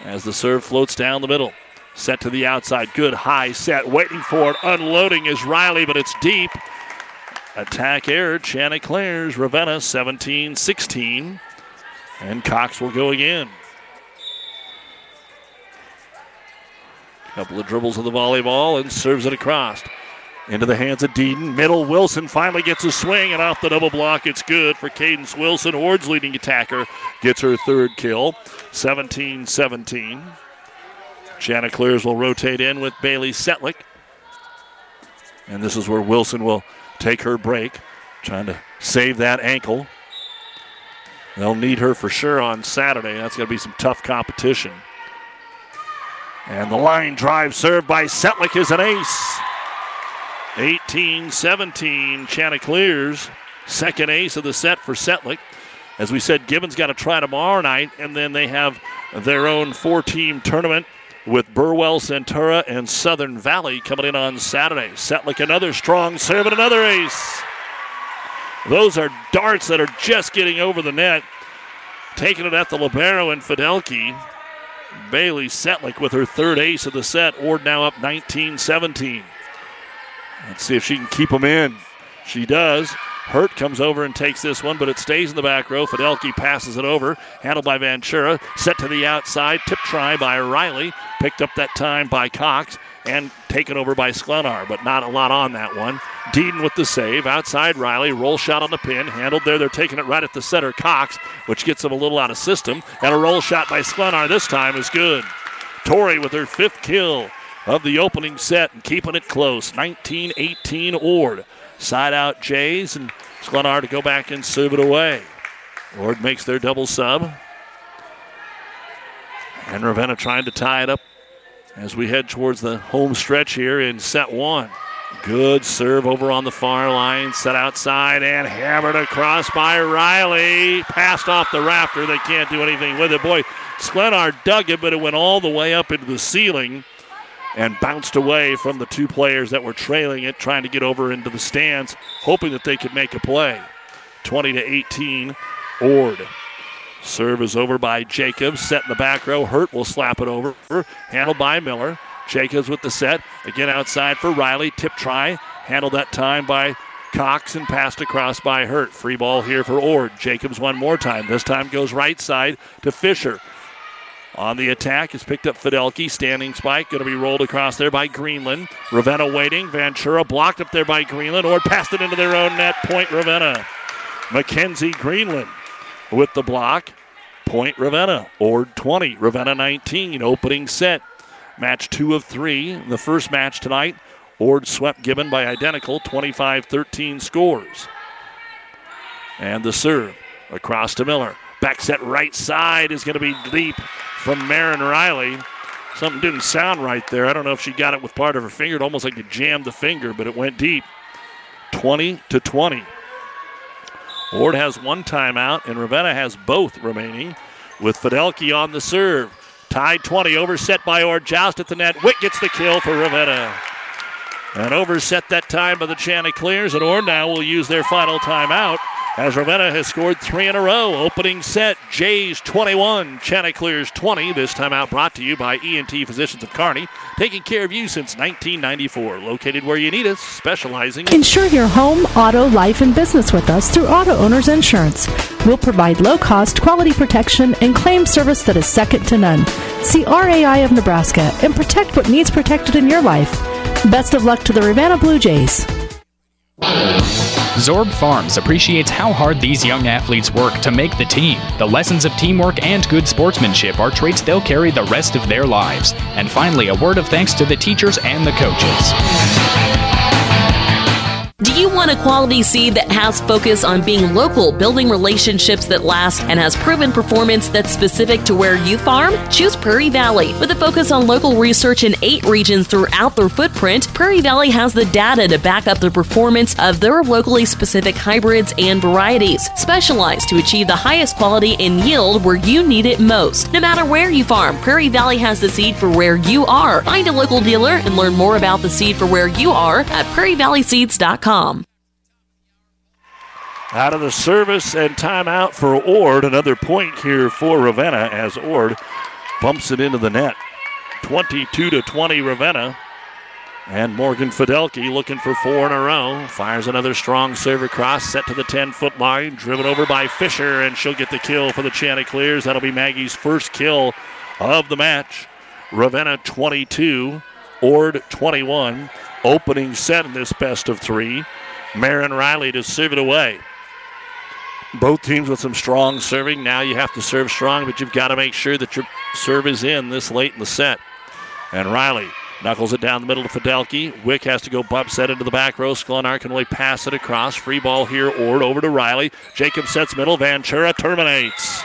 As the serve floats down the middle. Set to the outside. Good high set. Waiting for it. Unloading is Riley, but it's deep. Attack air. Chanticleers. Ravenna 17 16. And Cox will go again. Couple of dribbles of the volleyball and serves it across. Into the hands of Deedon. Middle, Wilson finally gets a swing, and off the double block, it's good for Cadence Wilson. Ord's leading attacker gets her third kill. 17 17. Chanticleers will rotate in with Bailey Setlick. And this is where Wilson will take her break, trying to save that ankle. They'll need her for sure on Saturday. That's going to be some tough competition. And the line drive served by Setlick is an ace. 18 17. Chanticleers, second ace of the set for Setlick. As we said, Gibbon's got to try tomorrow night, and then they have their own four team tournament with Burwell, Centura, and Southern Valley coming in on Saturday. Setlick another strong serve and another ace. Those are darts that are just getting over the net. Taking it at the Libero and Fidelki. Bailey Setlick with her third ace of the set. Ord now up 19 17. Let's see if she can keep them in. She does. Hurt comes over and takes this one, but it stays in the back row. Fidelki passes it over. Handled by Ventura. Set to the outside. Tip try by Riley. Picked up that time by Cox and taken over by Sklenar, but not a lot on that one. Deedon with the save. Outside Riley. Roll shot on the pin. Handled there. They're taking it right at the center. Cox, which gets them a little out of system. And a roll shot by Sklenar this time is good. Tori with her fifth kill of the opening set and keeping it close. 19 18 Ord. Side out Jays and Sklenar to go back and serve it away. Ord makes their double sub. And Ravenna trying to tie it up as we head towards the home stretch here in set one. Good serve over on the far line, set outside and hammered across by Riley. Passed off the rafter. They can't do anything with it. Boy, Sklenar dug it, but it went all the way up into the ceiling and bounced away from the two players that were trailing it, trying to get over into the stands, hoping that they could make a play. 20 to 18, Ord. Serve is over by Jacobs. Set in the back row. Hurt will slap it over. Handled by Miller. Jacobs with the set. Again outside for Riley. Tip try. Handled that time by Cox and passed across by Hurt. Free ball here for Ord. Jacobs one more time. This time goes right side to Fisher. On the attack is picked up Fidelki. Standing spike. Going to be rolled across there by Greenland. Ravenna waiting. Ventura blocked up there by Greenland. Ord passed it into their own net. Point Ravenna. Mackenzie Greenland with the block. Point Ravenna. Ord 20. Ravenna 19. Opening set. Match two of three. The first match tonight. Ord swept Gibbon by identical 25 13 scores. And the serve across to Miller. Back set right side is going to be deep from Marin Riley. Something didn't sound right there. I don't know if she got it with part of her finger. It almost like it jammed the finger, but it went deep. 20 to 20. Ord has one timeout, and Ravenna has both remaining with Fidelki on the serve. Tied 20, overset by Ord. Joust at the net. Wick gets the kill for Ravenna. And overset that time by the Chanticleers, and Ord now will use their final timeout as Ravenna has scored three in a row. Opening set, Jays 21, Chanticleers 20. This time out brought to you by ENT Physicians of Kearney, taking care of you since 1994. Located where you need us, specializing. Insure your home, auto, life, and business with us through Auto Owners Insurance. We'll provide low cost, quality protection, and claim service that is second to none. See RAI of Nebraska and protect what needs protected in your life. Best of luck to the Ravenna Blue Jays. Zorb Farms appreciates how hard these young athletes work to make the team. The lessons of teamwork and good sportsmanship are traits they'll carry the rest of their lives. And finally, a word of thanks to the teachers and the coaches. Do you want a quality seed that has focus on being local, building relationships that last, and has proven performance that's specific to where you farm? Choose Prairie Valley. With a focus on local research in eight regions throughout their footprint, Prairie Valley has the data to back up the performance of their locally specific hybrids and varieties, specialized to achieve the highest quality and yield where you need it most. No matter where you farm, Prairie Valley has the seed for where you are. Find a local dealer and learn more about the seed for where you are at prairievalleyseeds.com. Out of the service and timeout for Ord. Another point here for Ravenna as Ord bumps it into the net. 22 to 20 Ravenna. And Morgan Fidelki looking for four in a row. Fires another strong serve across, set to the 10 foot line, driven over by Fisher, and she'll get the kill for the Chanticleers. That'll be Maggie's first kill of the match. Ravenna 22, Ord 21. Opening set in this best of three. Marin Riley to serve it away. Both teams with some strong serving. Now you have to serve strong, but you've got to make sure that your serve is in this late in the set. And Riley knuckles it down the middle to Fidelki. Wick has to go bump set into the back row. Sklenar can only pass it across. Free ball here, Ord over to Riley. Jacob sets middle. Ventura terminates.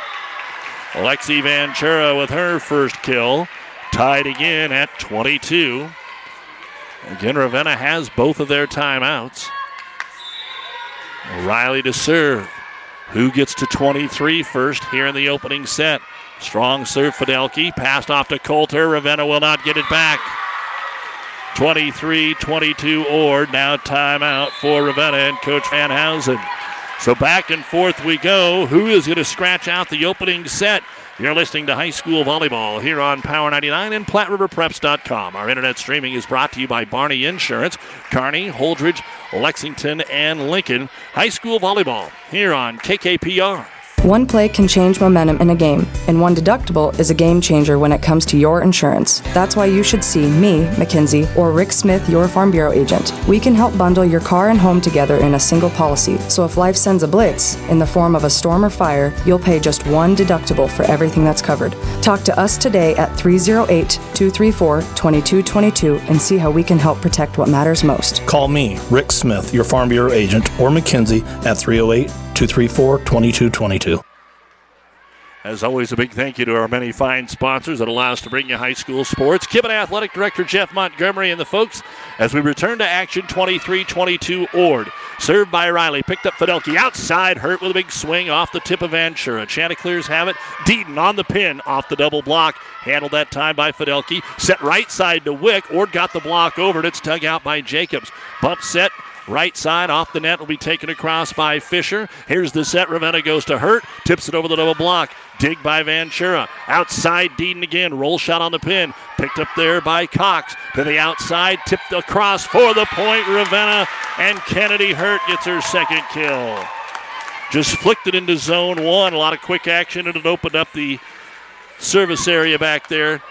Alexi Ventura with her first kill. Tied again at 22. Again, Ravenna has both of their timeouts. Riley to serve. Who gets to 23 first here in the opening set? Strong serve, Fidelki. Passed off to Coulter. Ravenna will not get it back. 23 22 Ord. Now timeout for Ravenna and Coach Van Housen. So back and forth we go. Who is going to scratch out the opening set? You're listening to High School Volleyball here on Power 99 and PlatteRiverPreps.com. Our internet streaming is brought to you by Barney Insurance, Kearney, Holdrege, Lexington, and Lincoln. High School Volleyball here on KKPR. One play can change momentum in a game, and one deductible is a game changer when it comes to your insurance. That's why you should see me, Mackenzie, or Rick Smith, your Farm Bureau agent. We can help bundle your car and home together in a single policy, so if life sends a blitz in the form of a storm or fire, you'll pay just one deductible for everything that's covered. Talk to us today at 308 234 2222 and see how we can help protect what matters most. Call me, Rick Smith, your Farm Bureau agent, or Mackenzie at 308 234 2222. As always, a big thank you to our many fine sponsors that allow us to bring you high school sports. Gibbon Athletic Director Jeff Montgomery and the folks as we return to action 23 22 Ord. Served by Riley. Picked up Fidelki outside. Hurt with a big swing off the tip of Ventura. Chanticleers have it. Deaton on the pin off the double block. Handled that time by Fidelki. Set right side to Wick. Ord got the block over it. It's dug out by Jacobs. Bump set. Right side off the net will be taken across by Fisher. Here's the set. Ravenna goes to Hurt. Tips it over the double block. Dig by Ventura. Outside Deaton again. Roll shot on the pin. Picked up there by Cox. To the outside. Tipped across for the point. Ravenna and Kennedy Hurt gets her second kill. Just flicked it into zone one. A lot of quick action and it opened up the service area back there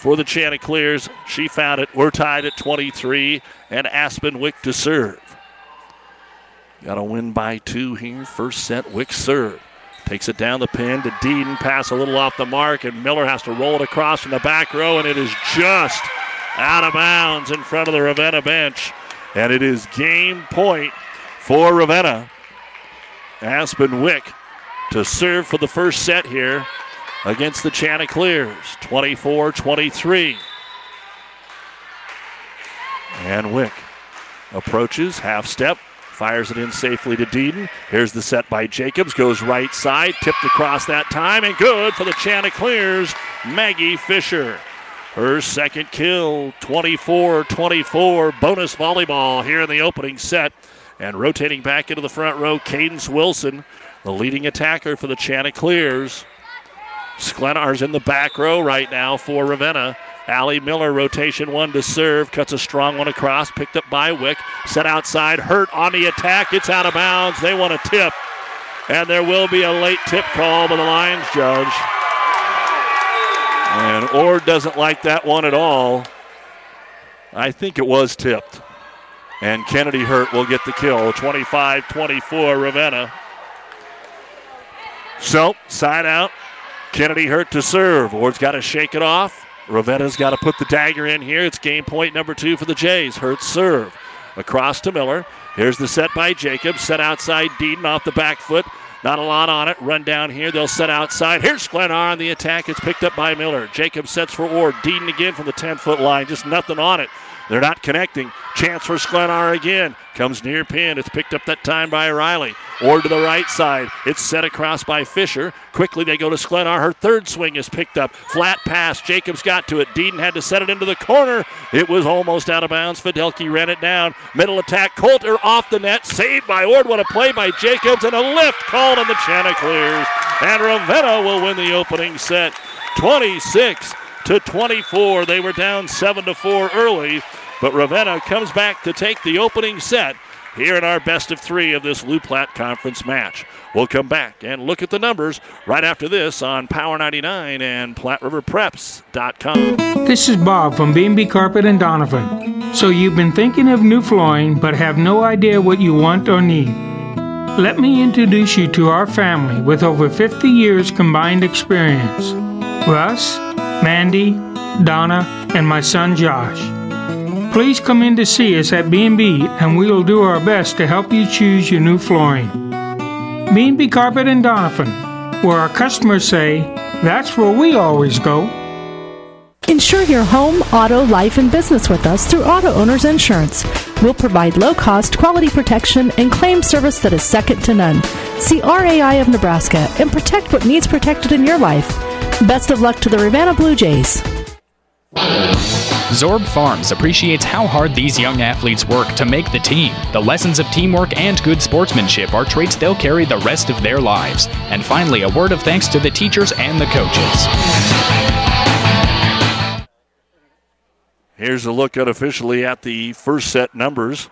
for the Chanticleers. She found it. We're tied at 23, and Aspen Wick to serve. Got a win by two here. First set, Wick serve. Takes it down the pin to Deaton. Pass a little off the mark, and Miller has to roll it across from the back row, and it is just out of bounds in front of the Ravenna bench. And it is game point for Ravenna. Aspen Wick to serve for the first set here against the Chanticleers. 24 23. And Wick approaches, half step, fires it in safely to Deaton. Here's the set by Jacobs, goes right side, tipped across that time, and good for the Chanticleers, Maggie Fisher. Her second kill, 24 24. Bonus volleyball here in the opening set. And rotating back into the front row, Cadence Wilson, the leading attacker for the Chanticleers. Sklenar's in the back row right now for Ravenna. Allie Miller, rotation one to serve, cuts a strong one across, picked up by Wick, set outside, hurt on the attack. It's out of bounds. They want a tip, and there will be a late tip call by the lines judge. And Ord doesn't like that one at all. I think it was tipped. And Kennedy Hurt will get the kill. 25 24, Ravenna. So, side out. Kennedy Hurt to serve. Ord's got to shake it off. Ravenna's got to put the dagger in here. It's game point number two for the Jays. Hurt serve. Across to Miller. Here's the set by Jacobs. Set outside Deaton off the back foot. Not a lot on it. Run down here. They'll set outside. Here's Sklenar on the attack. It's picked up by Miller. Jacobs sets for Ord. Deaton again from the 10 foot line. Just nothing on it. They're not connecting. Chance for Sklenar again. Comes near pin. It's picked up that time by Riley. Ord to the right side. It's set across by Fisher. Quickly they go to Sklenar. Her third swing is picked up. Flat pass. Jacobs got to it. Deaton had to set it into the corner. It was almost out of bounds. Fidelki ran it down. Middle attack. Coulter off the net. Saved by Ord. What a play by Jacobs. And a lift called on the Chanticleers. And Ravenna will win the opening set. 26 to 24. They were down 7 to 4 early. But Ravenna comes back to take the opening set here in our best of three of this Loup Platte Conference match. We'll come back and look at the numbers right after this on Power 99 and PlatteRiverPreps.com. This is Bob from B&B Carpet and Doniphan. So you've been thinking of new flooring but have no idea what you want or need. Let me introduce you to our family with over 50 years combined experience. Russ, Mandy, Donna, and my son Josh. Please come in to see us at B&B and we will do our best to help you choose your new flooring. B&B Carpet and Doniphan, where our customers say, that's where we always go. Insure your home, auto, life, and business with us through Auto Owners Insurance. We'll provide low cost, quality protection and claim service that is second to none. See RAI of Nebraska and protect what needs protected in your life. Best of luck to the Ravenna Blue Jays. Zorb Farms appreciates how hard these young athletes work to make the team. The lessons of teamwork and good sportsmanship are traits they'll carry the rest of their lives. And finally, a word of thanks to the teachers and the coaches. Here's a look unofficially at the first set numbers.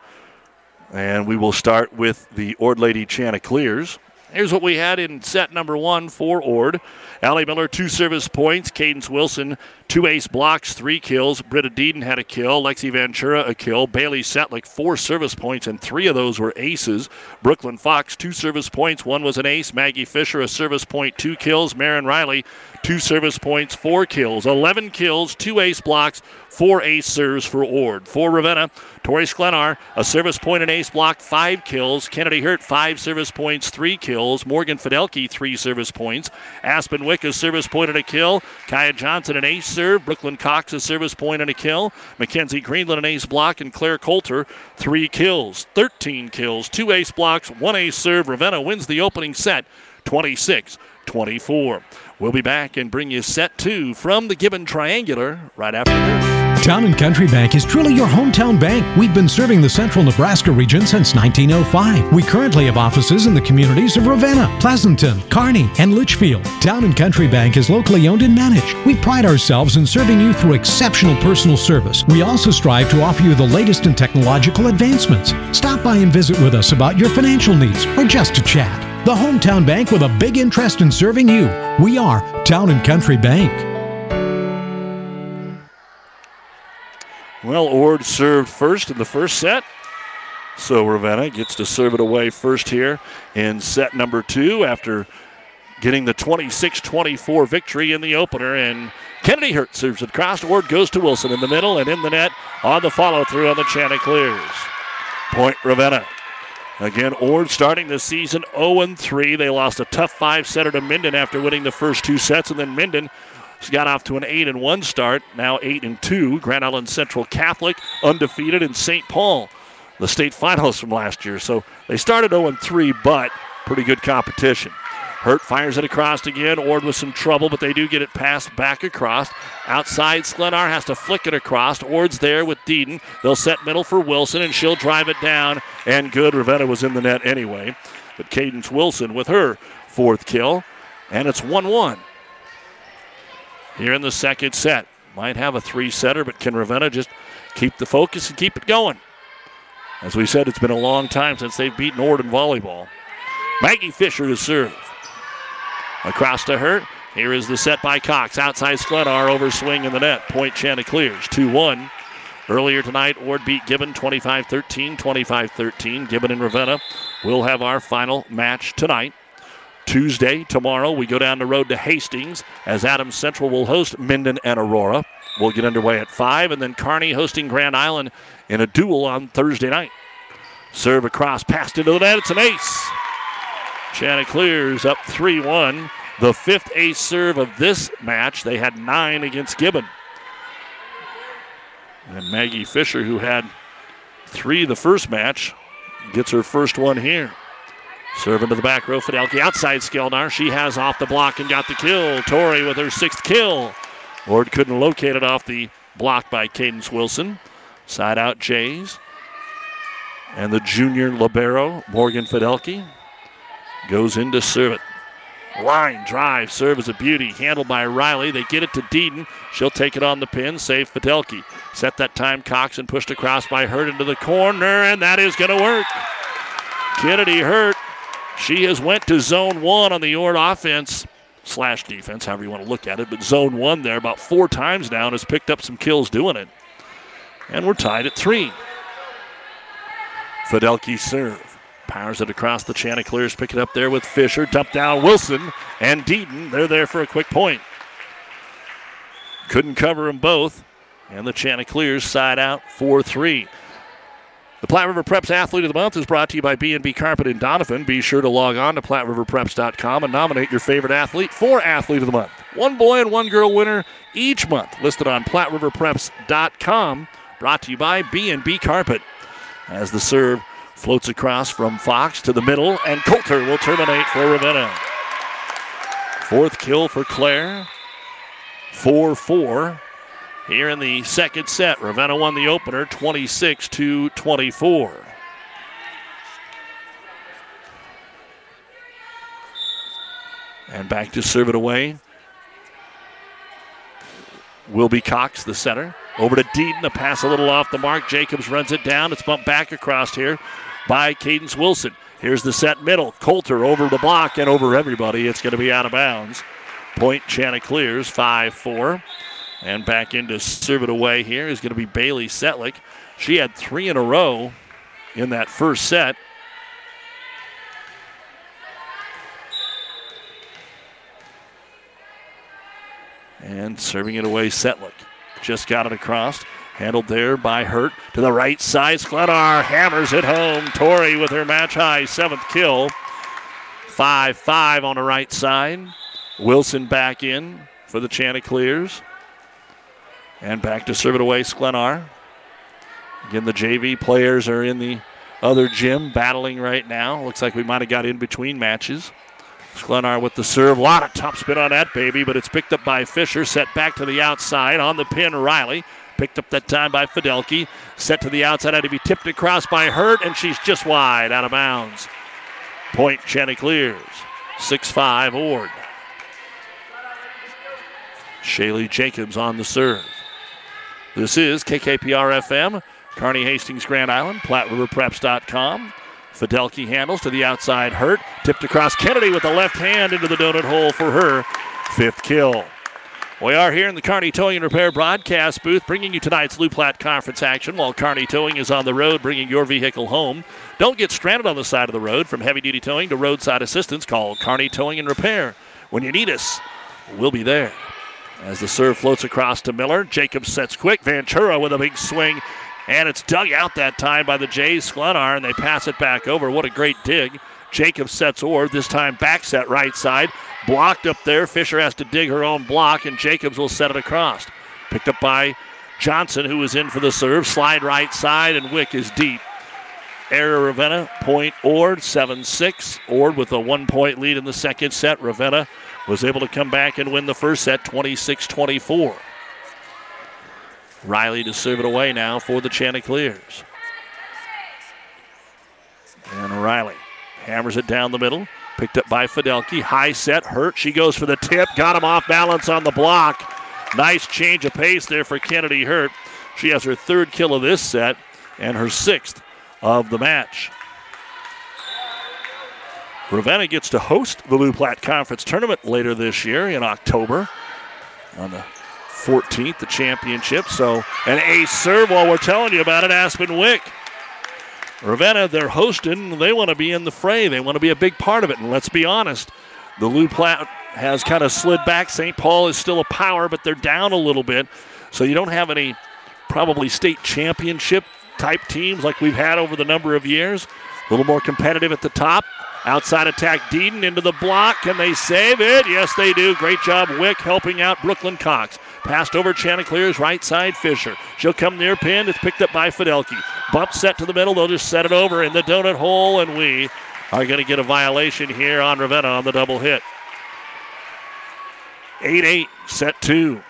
And we will start with the Ord Lady Chanticleers. Here's what we had in set number one for Ord. Allie Miller, two service points. Cadence Wilson, two ace blocks, three kills. Britta Deeden had a kill. Lexi Ventura, a kill. Bailey Setlick, four service points, and three of those were aces. Brooklyn Fox, two service points. One was an ace. Maggie Fisher, a service point, two kills. Marin Riley, two service points, four kills. 11 kills, two ace blocks, four ace serves for Ord. For Ravenna, Tori Sklenar, a service point and ace block, five kills. Kennedy Hurt, five service points, three kills. Morgan Fidelki, three service points. Aspen Wick, a service point and a kill. Kaya Johnson, an ace serve. Brooklyn Cox, a service point and a kill. Mackenzie Greenland, an ace block. And Claire Coulter, three kills. 13 kills, two ace blocks, one ace serve. Ravenna wins the opening set 26 24. We'll be back and bring you set two from the Gibbon Triangular right after this. Town and Country Bank is truly your hometown bank. We've been serving the central Nebraska region since 1905. We currently have offices in the communities of Ravenna, Pleasanton, Kearney, and Litchfield. Town and Country Bank is locally owned and managed. We pride ourselves in serving you through exceptional personal service. We also strive to offer you the latest in technological advancements. Stop by and visit with us about your financial needs or just to chat. The hometown bank with a big interest in serving you. We are Town and Country Bank. Well, Ord served first in the first set. So Ravenna gets to serve it away first here in set number two after getting the 26 24 victory in the opener. And Kennedy Hurt serves it across. Ord goes to Wilson in the middle and in the net on the follow through on the Chanticleers. Point Ravenna. Again, Ord starting the season 0 3. They lost a tough five setter to Minden after winning the first two sets, and then Minden got off to an 8 and 1 start, now 8 and 2. Grand Island Central Catholic undefeated in St. Paul, the state finalists from last year. So they started 0 3, but pretty good competition. Hurt fires it across again. Ord with some trouble, but they do get it passed back across. Outside, Sklenar has to flick it across. Ord's there with Deeden. They'll set middle for Wilson, and she'll drive it down. And good. Ravenna was in the net anyway. But Cadence Wilson with her fourth kill. And it's 1 1. Here in the second set. Might have a three setter, but can Ravenna just keep the focus and keep it going? As we said, it's been a long time since they've beaten Ord in volleyball. Maggie Fisher to serve. Across to Hurt. Here is the set by Cox. Outside Sklenar over swing in the net. Point Chanticleers 2 1. Earlier tonight, Ord beat Gibbon 25 13, 25 13. Gibbon and Ravenna will have our final match tonight. Tuesday, tomorrow, we go down the road to Hastings as Adams Central will host Minden and Aurora. We'll get underway at 5, and then Kearney hosting Grand Island in a duel on Thursday night. Serve across, passed into the net. It's an ace. Chanticleers up 3 1. The fifth ace serve of this match. They had nine against Gibbon. And Maggie Fisher, who had three the first match, gets her first one here. Serving to the back row, Fidelki outside Sklenar. She has off the block and got the kill. Tori with her sixth kill. Ord couldn't locate it off the block by Cadence Wilson. Side out Jays. And the junior libero, Morgan Fidelki, goes in to serve it. Line drive, serve is a beauty. Handled by Riley. They get it to Deeden. She'll take it on the pin, save Fidelki. Set that time, Cox, and pushed across by Hurt into the corner, and that is going to work. Kennedy Hurt. She has went to zone one on the Ord offense slash defense, however you want to look at it, but zone one there about four times now and has picked up some kills doing it. And we're tied at three. Fidelki serve. Powers it across the Chanticleers. Pick it up there with Fisher. Dump down Wilson and Deaton. They're there for a quick point. Couldn't cover them both. And the Chanticleers side out 4 3. The Platte River Preps Athlete of the Month is brought to you by B&B Carpet in Doniphan. Be sure to log on to PlatteRiverPreps.com and nominate your favorite athlete for Athlete of the Month. One boy and one girl winner each month listed on PlatteRiverPreps.com. Brought to you by B&B Carpet. As the serve floats across from Fox to the middle, and Coulter will terminate for Ravenna. Fourth kill for Claire. 4 4 here in the second set. Ravenna won the opener 26 to 24. And back to serve it away. Will be Cox, the center. Over to Deaton. The pass a little off the mark. Jacobs runs it down. It's bumped back across here by Cadence Wilson. Here's the set middle. Coulter over the block and over everybody. It's going to be out of bounds. Point Chanticleers 5 4. And back in to serve it away here is going to be Bailey Setlick. She had three in a row in that first set. And serving it away, Setlick. Just got it across. Handled there by Hurt to the right side. Sklenar hammers it home. Tori with her match high seventh kill. 5 5 on the right side. Wilson back in for the Chanticleers. And back to serve it away, Sklenar. Again, the JV players are in the other gym battling right now. Looks like we might have got in between matches. Sklenar with the serve. A lot of top spin on that baby, but it's picked up by Fisher. Set back to the outside on the pin. Riley picked up that time by Fidelki. Set to the outside. Had to be tipped across by Hurt, and she's just wide out of bounds. Point Chanticleers. 6 5 Ord. Shaylee Jacobs on the serve. This is KKPR FM, Kearney Hastings, Grand Island, PlatteRiverPreps.com. Fidelki handles to the outside. Hurt tipped across Kennedy with the left hand into the donut hole for her fifth kill. We are here in the Kearney Towing and Repair broadcast booth, bringing you tonight's Loup Platte Conference action while Kearney Towing is on the road, bringing your vehicle home. Don't get stranded on the side of the road. From heavy duty towing to roadside assistance, call Kearney Towing and Repair. When you need us, we'll be there. As the serve floats across to Miller, Jacobs sets quick. Ventura with a big swing, and it's dug out that time by the Jays Sklenar, and they pass it back over. What a great dig. Jacobs sets Ord, this time back set right side. Blocked up there. Fisher has to dig her own block, and Jacobs will set it across. Picked up by Johnson, who is in for the serve. Slide right side, and Wick is deep. Error Ravenna, point Ord, 7 6. Ord with a one point lead in the second set. Ravenna was able to come back and win the first set 26 24. Riley to serve it away now for the Chanticleers. And Riley hammers it down the middle. Picked up by Fidelki. High set, hurt. She goes for the tip. Got him off balance on the block. Nice change of pace there for Kennedy Hurt. She has her third kill of this set and her sixth of the match. Ravenna gets to host the Loup Platte Conference Tournament later this year in October on the 14th, the championship. So an ace serve while we're telling you about it, Aspen Wick. Ravenna, they're hosting. They want to be in the fray. They want to be a big part of it. And let's be honest, the Loup Platte has kind of slid back. St. Paul is still a power, but they're down a little bit. So you don't have any probably state championship type teams like we've had over the number of years. A little more competitive at the top. Outside attack, Deaton into the block. Can they save it? Yes, they do. Great job, Wick, helping out Brooklyn Cox. Passed over Chanticleer's right side, Fisher. She'll come near pin. It's picked up by Fidelki. Bump set to the middle. They'll just set it over in the donut hole, and we are going to get a violation here on Ravenna on the double hit. 8 8, set two.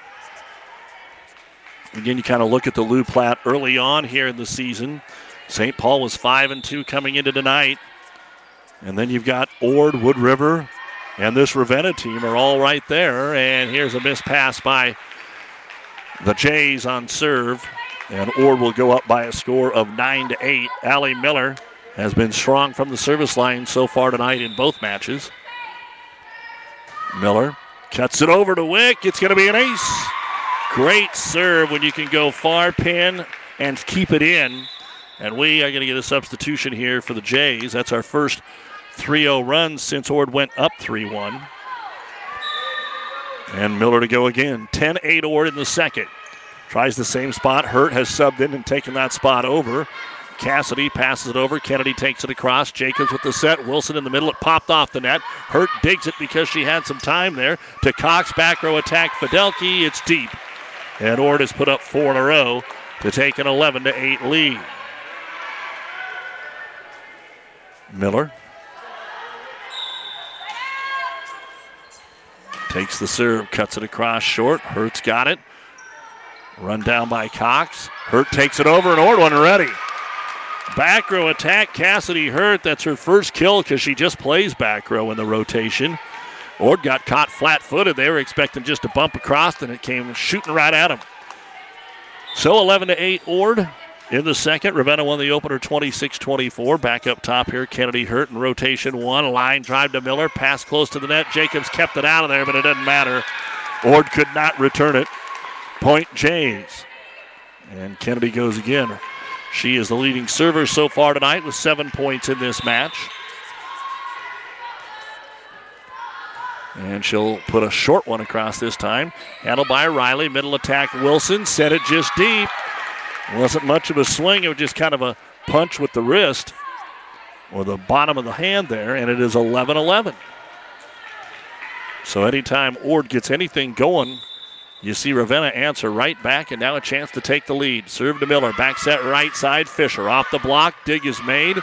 Again, you kind of look at the Loup Platte early on here in the season. St. Paul was 5 and 2 coming into tonight. And then you've got Ord, Wood River, and this Ravenna team are all right there. And here's a missed pass by the Jays on serve. And Ord will go up by a score of 9 to 8. Allie Miller has been strong from the service line so far tonight in both matches. Miller cuts it over to Wick. It's going to be an ace. Great serve when you can go far pin and keep it in. And we are going to get a substitution here for the Jays. That's our first 3 0 run since Ord went up 3 1. And Miller to go again. 10 8 Ord in the second. Tries the same spot. Hurt has subbed in and taken that spot over. Cassidy passes it over. Kennedy takes it across. Jacobs with the set. Wilson in the middle. It popped off the net. Hurt digs it because she had some time there. To Cox. Back row attack. Fidelki. It's deep. And Ord has put up four in a row to take an 11 to 8 lead. Miller Takes the serve, cuts it across short. Hurt's got it. Run down by Cox. Hurt takes it over, and Ord wasn't ready. Back row attack, Cassidy Hurt. That's her first kill because she just plays back row in the rotation. Ord got caught flat footed. They were expecting just a bump across, and it came shooting right at him. So 11 to 8 Ord in the second. Ravenna won the opener 26 24. Back up top here, Kennedy Hurt in rotation one. Line drive to Miller. Pass close to the net. Jacobs kept it out of there, but it doesn't matter. Ord could not return it. Point Jays. And Kennedy goes again. She is the leading server so far tonight with seven points in this match. And she'll put a short one across this time. Handled by Riley. Middle attack Wilson. Set it just deep. Wasn't much of a swing. It was just kind of a punch with the wrist or the bottom of the hand there. And it is 11 11. So anytime Ord gets anything going, you see Ravenna answer right back, and now a chance to take the lead. Serve to Miller. Back set right side. Fisher off the block. Dig is made.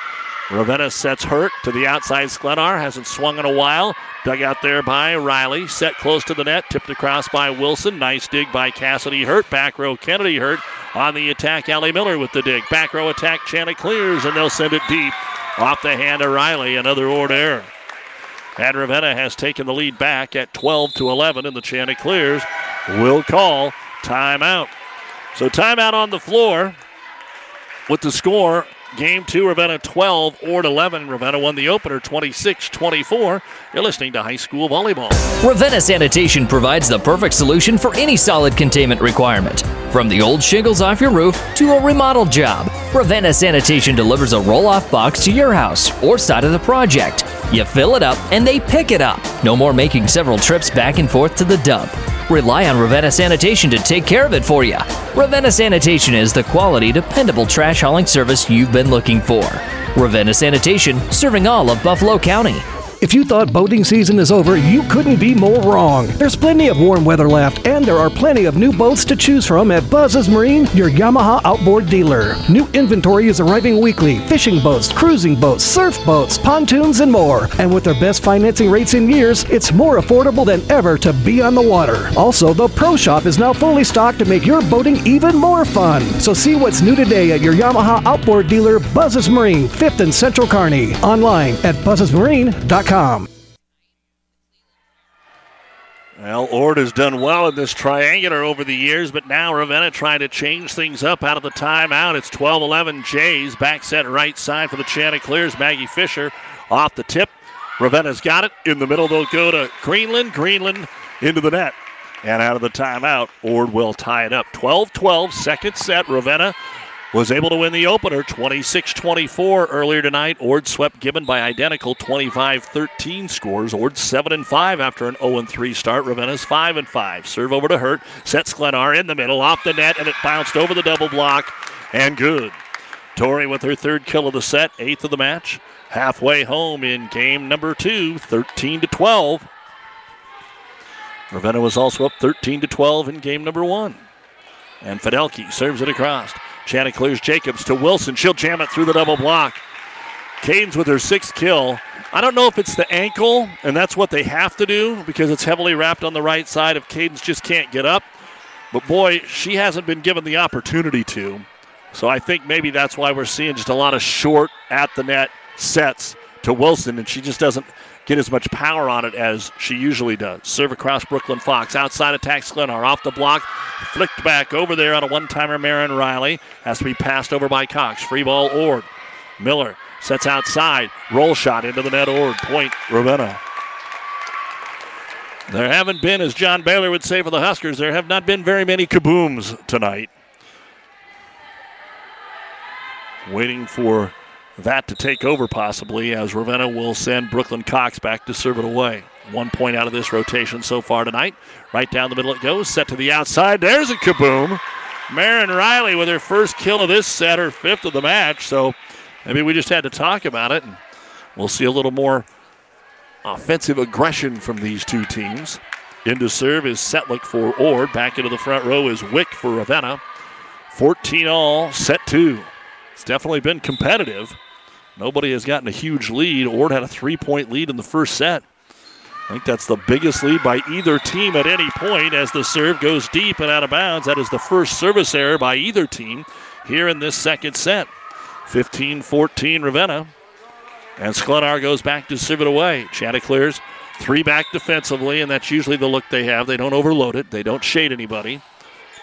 Ravenna sets Hurt to the outside. Sklenar hasn't swung in a while. Dug out there by Riley. Set close to the net. Tipped across by Wilson. Nice dig by Cassidy Hurt. Back row Kennedy Hurt. On the attack, Allie Miller with the dig. Back row attack, Chanticleers, and they'll send it deep. Off the hand of Riley. Another Ord error. And Ravenna has taken the lead back at 12 to 11, in the Chanticleers will call timeout. So timeout on the floor with the score. Game two, Ravenna 12, Ord 11. Ravenna won the opener 26 24. You're listening to high school volleyball. Ravenna Sanitation provides the perfect solution for any solid containment requirement. From the old shingles off your roof to a remodel job, Ravenna Sanitation delivers a roll off box to your house or side of the project. You fill it up and they pick it up. No more making several trips back and forth to the dump. Rely on Ravenna Sanitation to take care of it for you. Ravenna Sanitation is the quality, dependable trash hauling service you've been looking for. Ravenna Sanitation, serving all of Buffalo County. If you thought boating season is over, you couldn't be more wrong. There's plenty of warm weather left, and there are plenty of new boats to choose from at Buzz's Marine, your Yamaha outboard dealer. New inventory is arriving weekly fishing boats, cruising boats, surf boats, pontoons, and more. And with their best financing rates in years, it's more affordable than ever to be on the water. Also, the Pro Shop is now fully stocked to make your boating even more fun. So see what's new today at your Yamaha outboard dealer, Buzz's Marine, 5th and Central Kearney. Online at buzzesmarine.com. Well, Ord has done well in this triangular over the years, but now Ravenna trying to change things up out of the timeout. It's 12 11 Jays. Back set right side for the Chanticleers. Maggie Fisher off the tip. Ravenna's got it. In the middle, they'll go to Greenland. Greenland into the net. And out of the timeout, Ord will tie it up. 12 12, second set. Ravenna was able to win the opener 26 24 earlier tonight. Ord swept Gibbon by identical 25 13 scores. Ord 7 and 5 after an 0 3 start. Ravenna's 5 and 5. Serve over to Hurt. Sets Sklenar in the middle, off the net, and it bounced over the double block and good. Tori with her third kill of the set, eighth of the match. Halfway home in game number two, 13 to 12. Ravenna was also up 13 to 12 in game number one. And Fidelki serves it across. Chanticleers Jacobs to Wilson. She'll jam it through the double block. Cadence with her sixth kill. I don't know if it's the ankle, and that's what they have to do because it's heavily wrapped on the right side if Cadence just can't get up. But boy, she hasn't been given the opportunity to. So I think maybe that's why we're seeing just a lot of short at the net sets to Wilson, and she just doesn't get as much power on it as she usually does. Serve across Brooklyn Fox. Outside attack Sklenar. Off the block. Flicked back over there on a one timer. Marin Riley. Has to be passed over by Cox. Free ball Ord. Miller sets outside. Roll shot into the net. Ord. Point Ravenna. There haven't been, as John Baylor would say for the Huskers, there have not been very many kabooms tonight. Waiting for that to take over possibly as Ravenna will send Brooklyn Cox back to serve it away. One point out of this rotation so far tonight. Right down the middle it goes, set to the outside. There's a kaboom. Marin Riley with her first kill of this set, her fifth of the match. So maybe we just had to talk about it, and we'll see a little more offensive aggression from these two teams. Into serve is Setlick for Ord. Back into the front row is Wick for Ravenna. 14 all, set two. It's definitely been competitive. Nobody has gotten a huge lead. Ord had a three point lead in the first set. I think that's the biggest lead by either team at any point as the serve goes deep and out of bounds. That is the first service error by either team here in this second set. 15 14 Ravenna. And Sklenar goes back to serve it away. Chanticleers three back defensively, and that's usually the look they have. They don't overload it, they don't shade anybody.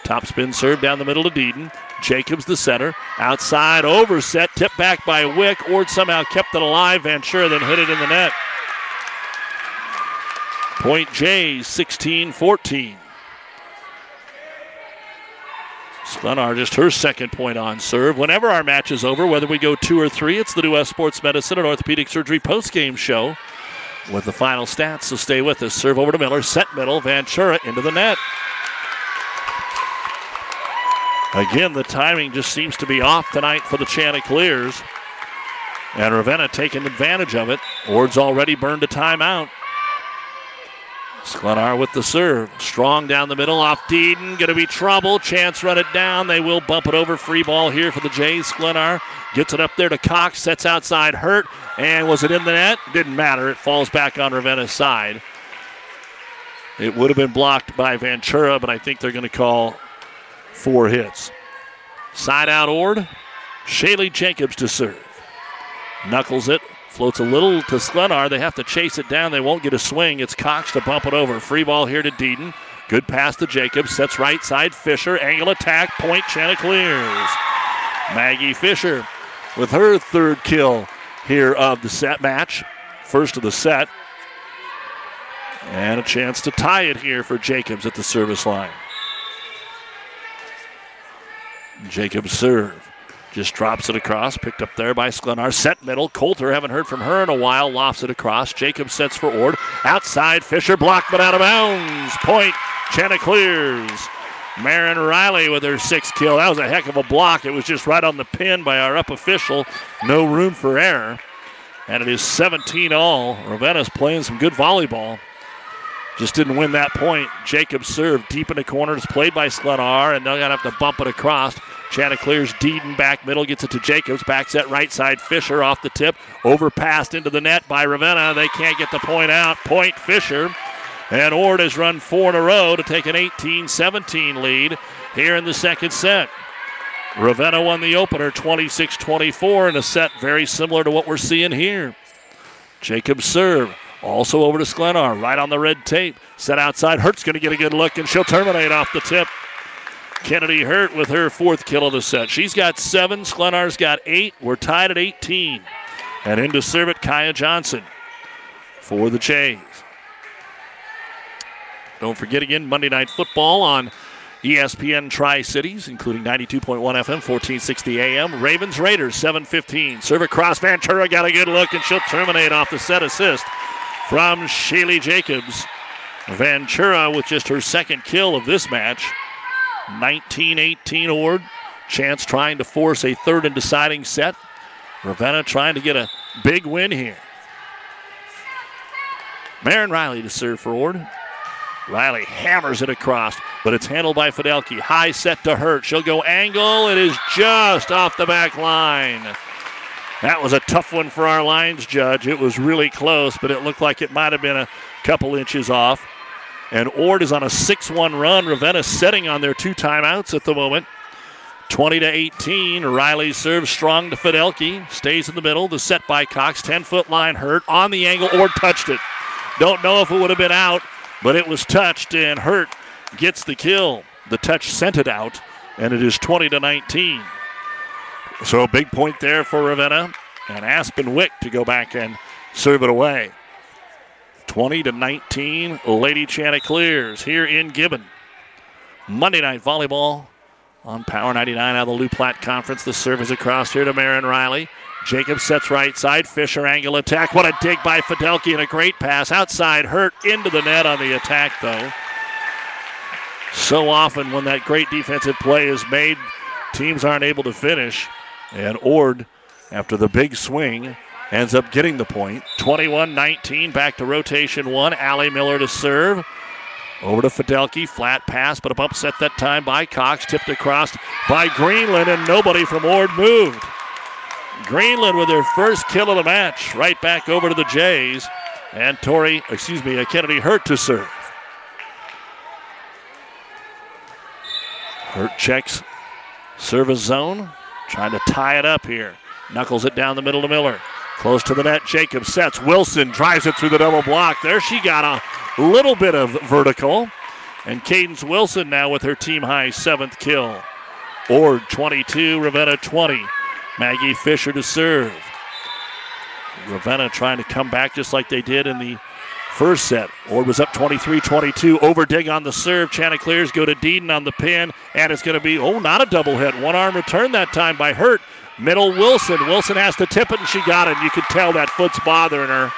Top spin serve down the middle to Deedon. Jacobs the center. Outside overset, tipped back by Wick. Ord somehow kept it alive. Ventura then hit it in the net. Point J, 16 14. Sklenar just her second point on serve. Whenever our match is over, whether we go two or three, it's the New Sports Medicine and Orthopedic Surgery post-game show with the final stats. So stay with us. Serve over to Miller, set middle, Ventura into the net. Again, the timing just seems to be off tonight for the Chanticleers. And Ravenna taking advantage of it. Ord's already burned a timeout. Sklenar with the serve. Strong down the middle off Deedon. Going to be trouble. Chance run it down. They will bump it over. Free ball here for the Jays. Sklenar gets it up there to Cox. Sets outside Hurt. And was it in the net? Didn't matter. It falls back on Ravenna's side. It would have been blocked by Ventura, but I think they're going to call four hits. Side out Ord. Shaylee Jacobs to serve. Knuckles it. Floats a little to Sklenar. They have to chase it down. They won't get a swing. It's Cox to bump it over. Free ball here to Deedon. Good pass to Jacobs. Sets right side. Fisher. Angle attack. Point Chanticleers. Maggie Fisher with her third kill here of the set match. First of the set. And a chance to tie it here for Jacobs at the service line. Jacobs serve. Just drops it across, picked up there by Sklenar. Set middle. Coulter, haven't heard from her in a while, lofts it across. Jacobs sets for Ord. Outside, Fisher blocked but out of bounds. Point, Chanticleers. Marin Riley with her sixth kill. That was a heck of a block. It was just right on the pin by our up official. No room for error. And it is 17 all. Ravenna's playing some good volleyball. Just didn't win that point. Jacobs served deep in the corners, played by Sklenar, and they're going to have to bump it across. Chanticleers Deedon back middle, gets it to Jacobs. Back set right side. Fisher off the tip. Overpassed into the net by Ravenna. They can't get the point out. Point Fisher. And Ord has run four in a row to take an 18 17 lead here in the second set. Ravenna won the opener 26 24 in a set very similar to what we're seeing here. Jacobs serve. Also over to Sklenar, right on the red tape. Set outside. Hurt's going to get a good look, and she'll terminate off the tip. Kennedy Hurt with her fourth kill of the set. She's got seven. Sklenar's got eight. We're tied at 18. And into serve it, Kaya Johnson for the Jays. Don't forget again, Monday Night Football on ESPN Tri Cities, including 92.1 FM, 1460 AM. Ravens Raiders, 715. Serve across. Ventura got a good look, and she'll terminate off the set assist from Shaylee Jacobs. Ventura with just her second kill of this match. 19 18 Ord. Chance trying to force a third and deciding set. Ravenna trying to get a big win here. Marin Riley to serve for Ord. Riley hammers it across, but it's handled by Fidelki. High set to Hurt. She'll go angle. It is just off the back line. That was a tough one for our lines judge. It was really close, but it looked like it might have been a couple inches off. And Ord is on a 6 1 run. Ravenna setting on their two timeouts at the moment. 20 to 18. Riley serves strong to Fidelki. Stays in the middle. The set by Cox. 10 foot line hurt. On the angle. Ord touched it. Don't know if it would have been out, but it was touched, and Hurt gets the kill. The touch sent it out, and it is 20 to 19. So a big point there for Ravenna, and Aspen Wick to go back and serve it away. 20 to 19, Lady Chanticleers here in Gibbon. Monday night volleyball on Power 99 out of the Loup Platte Conference. The serve is across here to Marin Riley. Jacob sets right side. Fisher angle attack. What a dig by Fidelki and a great pass outside. Hurt into the net on the attack though. So often when that great defensive play is made, teams aren't able to finish. And Ord, after the big swing, ends up getting the point. 21 19, back to rotation one. Allie Miller to serve. Over to Fidelki, flat pass, but a upset that time by Cox, tipped across by Greenland, and nobody from Ord moved. Greenland with their first kill of the match, right back over to the Jays. And Tori, excuse me, Kennedy Hurt to serve. Hurt checks service zone, trying to tie it up here. Knuckles it down the middle to Miller. Close to the net, Jacob sets. Wilson drives it through the double block. There she got a little bit of vertical. And Cadence Wilson now with her team high seventh kill. Ord 22, Ravenna 20. Maggie Fisher to serve. Ravenna trying to come back just like they did in the first set. Ord was up 23 22. Overdig on the serve. Chanticleers go to Deedon on the pin, and it's going to be, oh, not a double hit. One arm return that time by Hurt. Middle Wilson. Wilson has to tip it, and she got it. You could tell that foot's bothering her.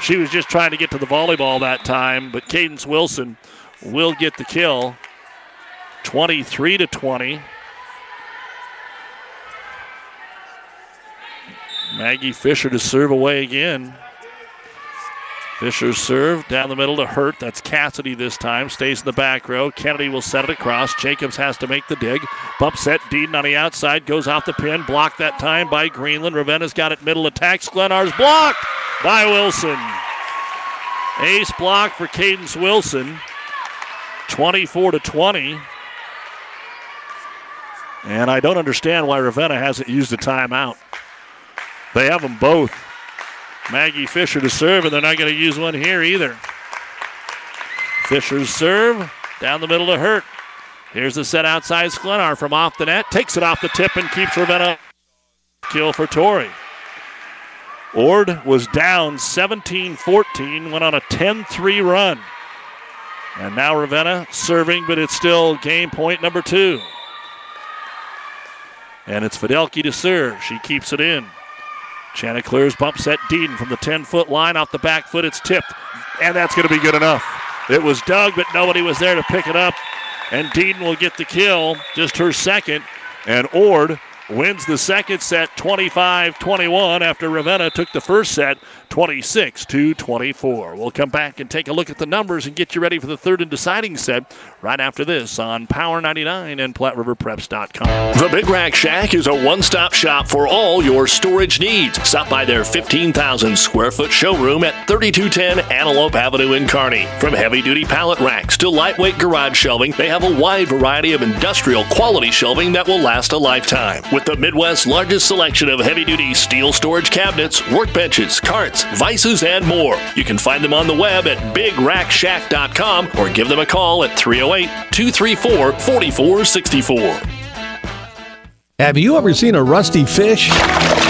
She was just trying to get to the volleyball that time, but Cadence Wilson will get the kill. 23 to 20. Maggie Fisher to serve away again. Fisher serve down the middle to Hurt. That's Cassidy this time. Stays in the back row. Kennedy will set it across. Jacobs has to make the dig. Bump set. Deedon on the outside. Goes off the pin. Blocked that time by Greenland. Ravenna's got it middle attacks. Sklenar's blocked by Wilson. Ace block for Cadence Wilson. 24 to 20. And I don't understand why Ravenna hasn't used a timeout. They have them both. Maggie Fisher to serve, and they're not going to use one here either. Fisher's serve down the middle to Hurt. Here's the set outside Sklenar from off the net. Takes it off the tip and keeps Ravenna. Kill for Tori. Ord was down 17 14, went on a 10 3 run. And now Ravenna serving, but it's still game point number two. And it's Fidelki to serve. She keeps it in. Chanticleer's bump set Deedon from the 10 foot line off the back foot. It's tipped, and that's going to be good enough. It was dug, but nobody was there to pick it up. And Deedon will get the kill, just her second. And Ord wins the second set 25 21 after Ravenna took the first set 26 to 24. We'll come back and take a look at the numbers and get you ready for the third and deciding set right after this on Power 99 and PlatteRiverPreps.com. The Big Rack Shack is a one stop shop for all your storage needs. Stop by their 15,000 square foot showroom at 3210 Antelope Avenue in Kearney. From heavy duty pallet racks to lightweight garage shelving, they have a wide variety of industrial quality shelving that will last a lifetime. With the Midwest's largest selection of heavy duty steel storage cabinets, workbenches, carts, vices, and more. You can find them on the web at bigrackshack.com or give them a call at 308 234 4464. Have you ever seen a rusty fish?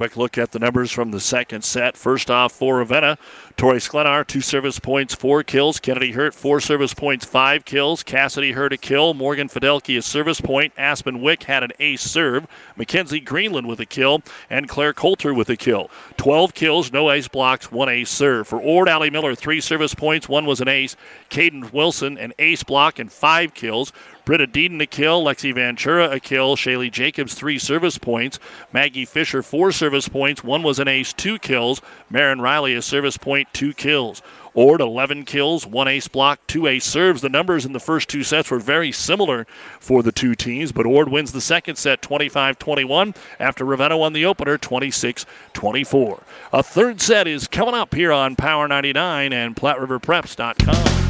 Quick look at the numbers from the second set. First off for Ravenna, Tori Sklenar, two service points, four kills. Kennedy Hurt, four service points, five kills. Cassidy Hurt, a kill. Morgan Fidelki, a service point. Aspen Wick had an ace serve. Mackenzie Greenland with a kill. And Claire Coulter with a kill. 12 kills, no ace blocks, one ace serve. For Ord Allie Miller, three service points, one was an ace. Cadence Wilson, an ace block and five kills. Britta Deedon a kill, Lexi Ventura a kill, Shaylee Jacobs three service points, Maggie Fisher four service points, one was an ace, two kills, Marin Riley a service point, two kills. Ord 11 kills, one ace block, two ace serves. The numbers in the first two sets were very similar for the two teams, but Ord wins the second set 25 21 after Ravenna won the opener 26 24. A third set is coming up here on Power 99 and PlatteRiverPreps.com.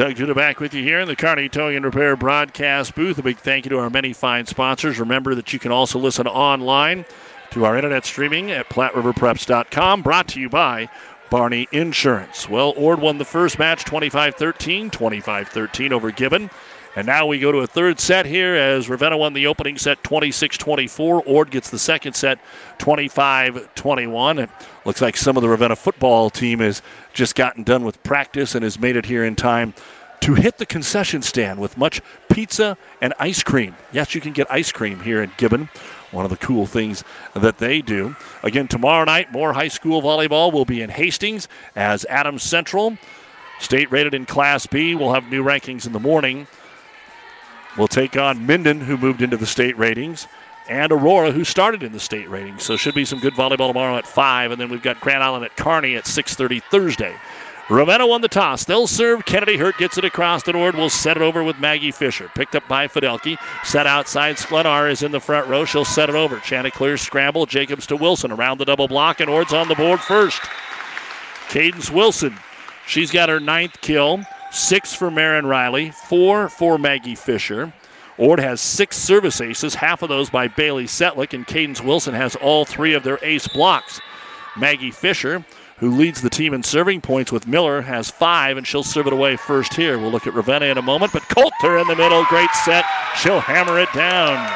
Doug Judah back with you here in the Kearney Towing and Repair broadcast booth. A big thank you to our many fine sponsors. Remember that you can also listen online to our internet streaming at PlatteRiverPreps.com. Brought to you by Barney Insurance. Well, Ord won the first match 25 13, 25 13 over Gibbon. And now we go to a third set here as Ravenna won the opening set 26 24. Ord gets the second set 25 21. It looks like some of the Ravenna football team has just gotten done with practice and has made it here in time to hit the concession stand with much pizza and ice cream. Yes, you can get ice cream here at Gibbon. One of the cool things that they do. Again, tomorrow night, more high school volleyball will be in Hastings as Adams Central, state rated in Class B, will have new rankings in the morning We'll take on Minden, who moved into the state ratings, and Aurora, who started in the state ratings. So should be some good volleyball tomorrow at 5, and then we've got Grand Island at Kearney at 6.30 Thursday. Ravenna won the toss. They'll serve. Kennedy Hurt gets it across the board. Will set it over with Maggie Fisher. Picked up by Fidelki. Set outside. Sklenar is in the front row. She'll set it over. Chanticleer scramble. Jacobs to Wilson around the double block, and Ord's on the board first. Cadence Wilson. She's got her ninth kill. Six for Marin Riley, four for Maggie Fisher. Ord has six service aces, half of those by Bailey Setlick, and Cadence Wilson has all three of their ace blocks. Maggie Fisher, who leads the team in serving points with Miller, has five, and she'll serve it away first here. We'll look at Ravenna in a moment, but Coulter in the middle, great set. She'll hammer it down.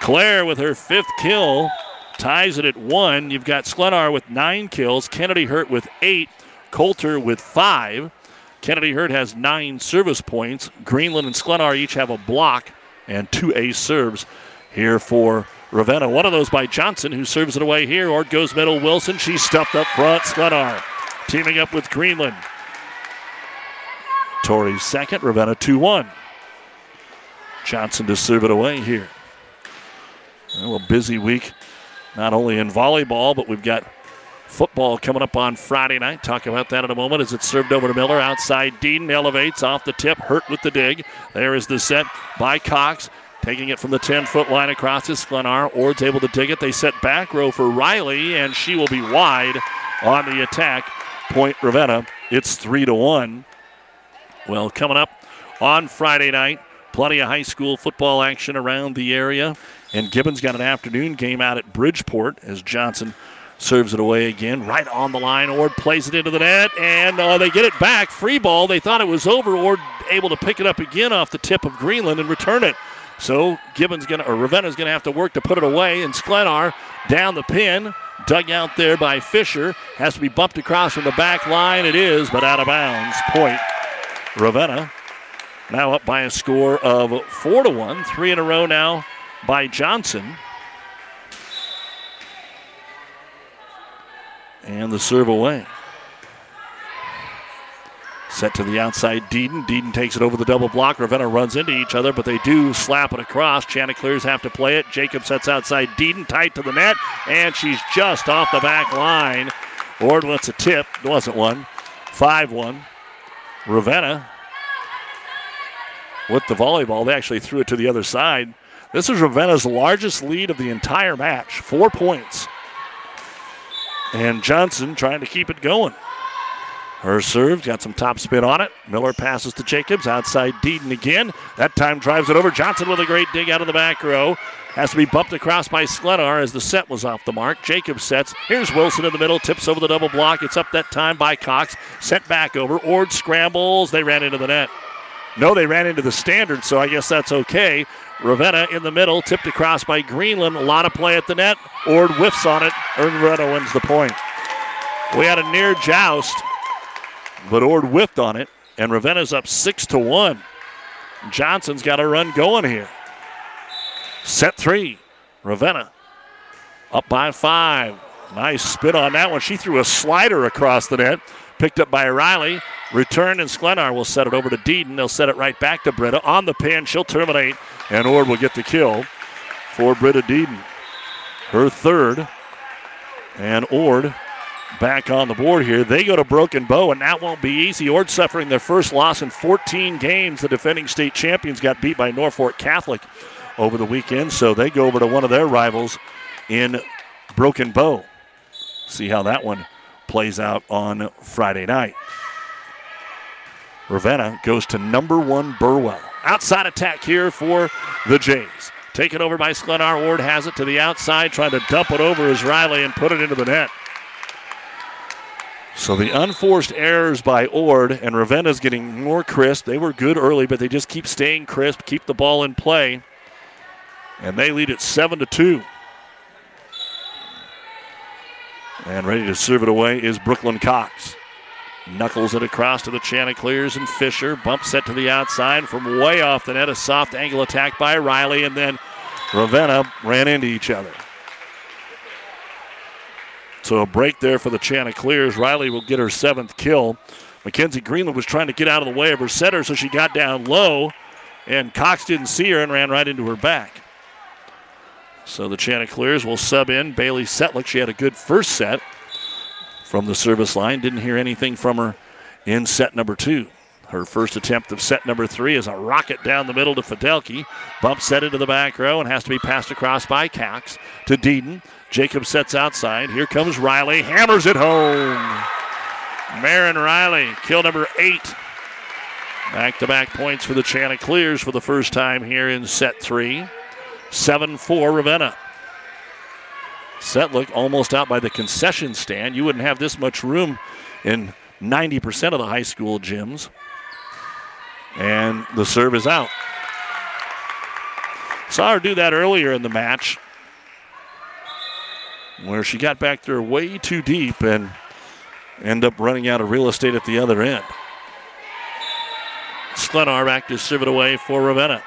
Claire with her fifth kill ties it at one. You've got Sklenar with nine kills, Kennedy Hurt with eight, Coulter with five. Kennedy Hurt has nine service points. Greenland and Sklenar each have a block and two ace serves here for Ravenna. One of those by Johnson, who serves it away here. Ord goes middle. Wilson, she's stuffed up front. Sklenar teaming up with Greenland. Tori second, Ravenna 2 1. Johnson to serve it away here. Well, a busy week, not only in volleyball, but we've got Football coming up on Friday night. Talk about that in a moment as it's served over to Miller. Outside, Dean elevates off the tip. Hurt with the dig. There is the set by Cox. Taking it from the 10 foot line across to Sklenar. Ord's able to dig it. They set back row for Riley, and she will be wide on the attack. Point Ravenna. It's 3 to 1. Well, coming up on Friday night, plenty of high school football action around the area. And Gibbon's got an afternoon game out at Bridgeport as Johnson serves it away again, right on the line. Ord plays it into the net, and uh, they get it back. Free ball. They thought it was over. Ord able to pick it up again off the tip of Greenland and return it. So Gibbon's gonna or Ravenna's gonna have to work to put it away. And Sklenar down the pin, dug out there by Fisher, has to be bumped across from the back line. It is, but out of bounds. Point Ravenna. Now up by a score of four to one, three in a row now by Johnson. And the serve away. Set to the outside, Deedon. Deedon takes it over the double block. Ravenna runs into each other, but they do slap it across. Chanticleers have to play it. Jacob sets outside Deedon, tight to the net, and she's just off the back line. Ord wants a tip. It wasn't one. 5 1. Ravenna with the volleyball. They actually threw it to the other side. This is Ravenna's largest lead of the entire match. Four points. And Johnson trying to keep it going. Her serve got some top spin on it. Miller passes to Jacobs outside Deedon again. That time drives it over. Johnson with a great dig out of the back row. Has to be bumped across by Sklenar as the set was off the mark. Jacobs sets. Here's Wilson in the middle. Tips over the double block. It's up that time by Cox. Sent back over. Ord scrambles. They ran into the net. No, they ran into the standard, so I guess that's okay. Ravenna in the middle, tipped across by Greenland. A lot of play at the net. Ord whiffs on it. Ravenna wins the point. We had a near joust, but Ord whiffed on it, and Ravenna's up six to one. Johnson's got a run going here. Set three. Ravenna up by five. Nice spin on that one. She threw a slider across the net. Picked up by Riley. Return and Sklenar will set it over to Deedon. They'll set it right back to Britta. On the pin, she'll terminate, and Ord will get the kill for Britta Deedon. Her third. And Ord back on the board here. They go to Broken Bow, and that won't be easy. Ord suffering their first loss in 14 games. The defending state champions got beat by Norfolk Catholic over the weekend, so they go over to one of their rivals in Broken Bow. See how that one plays out on Friday night. Ravenna goes to number one Burwell. Outside attack here for the Jays. Taken over by Sklenar. Ord has it to the outside, trying to dump it over as Riley and put it into the net. So the unforced errors by Ord and Ravenna's getting more crisp. They were good early, but they just keep staying crisp, keep the ball in play. And they lead it 7 to 2. And ready to serve it away is Brooklyn Cox. Knuckles it across to the Chanticleers and Fisher. Bump set to the outside from way off the net. A soft angle attack by Riley, and then Ravenna ran into each other. So a break there for the Chanticleers. Riley will get her seventh kill. Mackenzie Greenland was trying to get out of the way of her setter, so she got down low, and Cox didn't see her and ran right into her back. So the Chanticleers will sub in Bailey Setlick. She had a good first set from the service line. Didn't hear anything from her in set number two. Her first attempt of set number three is a rocket down the middle to Fidelki. Bump set into the back row and has to be passed across by Cox to Deedon. Jacob sets outside. Here comes Riley. Hammers it home. Marin Riley, kill number eight. Back to back points for the Chanticleers for the first time here in set three. 7 4 Ravenna. Setlick almost out by the concession stand. You wouldn't have this much room in 90% of the high school gyms. And the serve is out. Saw her do that earlier in the match where she got back there way too deep and end up running out of real estate at the other end. Sklenar back to serve it away for Ravenna.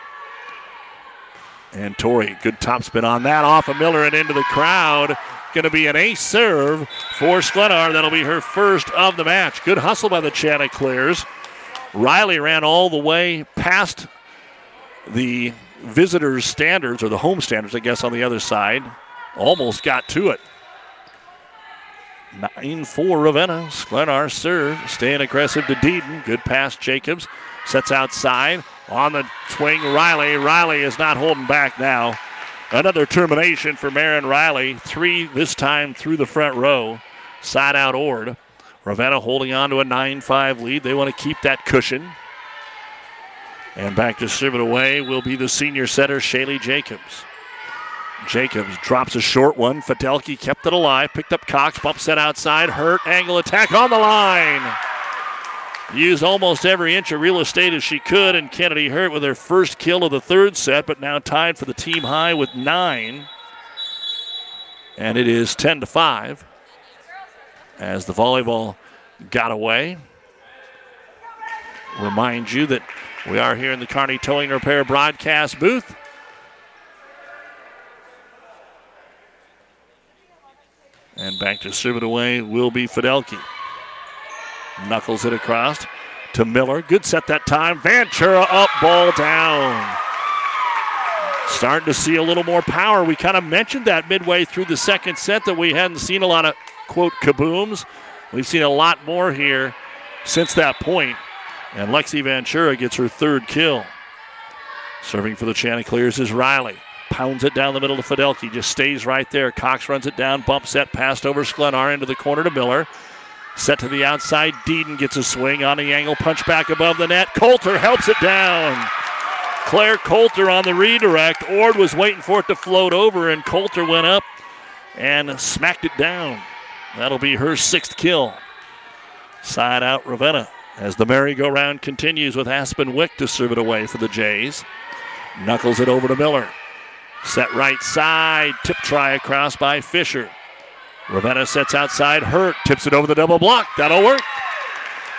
And Tori, good topspin on that off of Miller and into the crowd. Going to be an ace serve for Sklenar. That'll be her first of the match. Good hustle by the Chanticleers. Riley ran all the way past the visitors' standards, or the home standards, I guess, on the other side. Almost got to it. 9 4 Ravenna. Sklenar serve. Staying aggressive to Deedon. Good pass, Jacobs. Sets outside. On the swing, Riley. Riley is not holding back now. Another termination for Marin Riley. Three this time through the front row. Side out Ord. Ravenna holding on to a 9 5 lead. They want to keep that cushion. And back to serve it away will be the senior setter, Shaylee Jacobs. Jacobs drops a short one. Fidelki kept it alive, picked up Cox, bump set outside, hurt, angle attack on the line. Used almost every inch of real estate as she could, and Kennedy Hurt with her first kill of the third set, but now tied for the team high with nine. And it is 10 to 5 as the volleyball got away. Remind you that we are here in the Kearney Towing Repair broadcast booth. And back to serve it away will be Fidelki. Knuckles it across to Miller. Good set that time. Ventura up, ball down. Starting to see a little more power. We kind of mentioned that midway through the second set that we hadn't seen a lot of, quote, kabooms. We've seen a lot more here since that point. And Lexi Ventura gets her third kill. Serving for the Chanticleers is Riley. Pounds it down the middle to Fidelki. Just stays right there. Cox runs it down. Bump set. Passed over Sklenar into the corner to Miller. Set to the outside. Deedon gets a swing on the angle. Punch back above the net. Coulter helps it down. Claire Coulter on the redirect. Ord was waiting for it to float over, and Coulter went up and smacked it down. That'll be her sixth kill. Side out Ravenna as the merry-go-round continues with Aspen Wick to serve it away for the Jays. Knuckles it over to Miller. Set right side. Tip try across by Fisher. Ravenna sets outside. Hurt tips it over the double block. That'll work.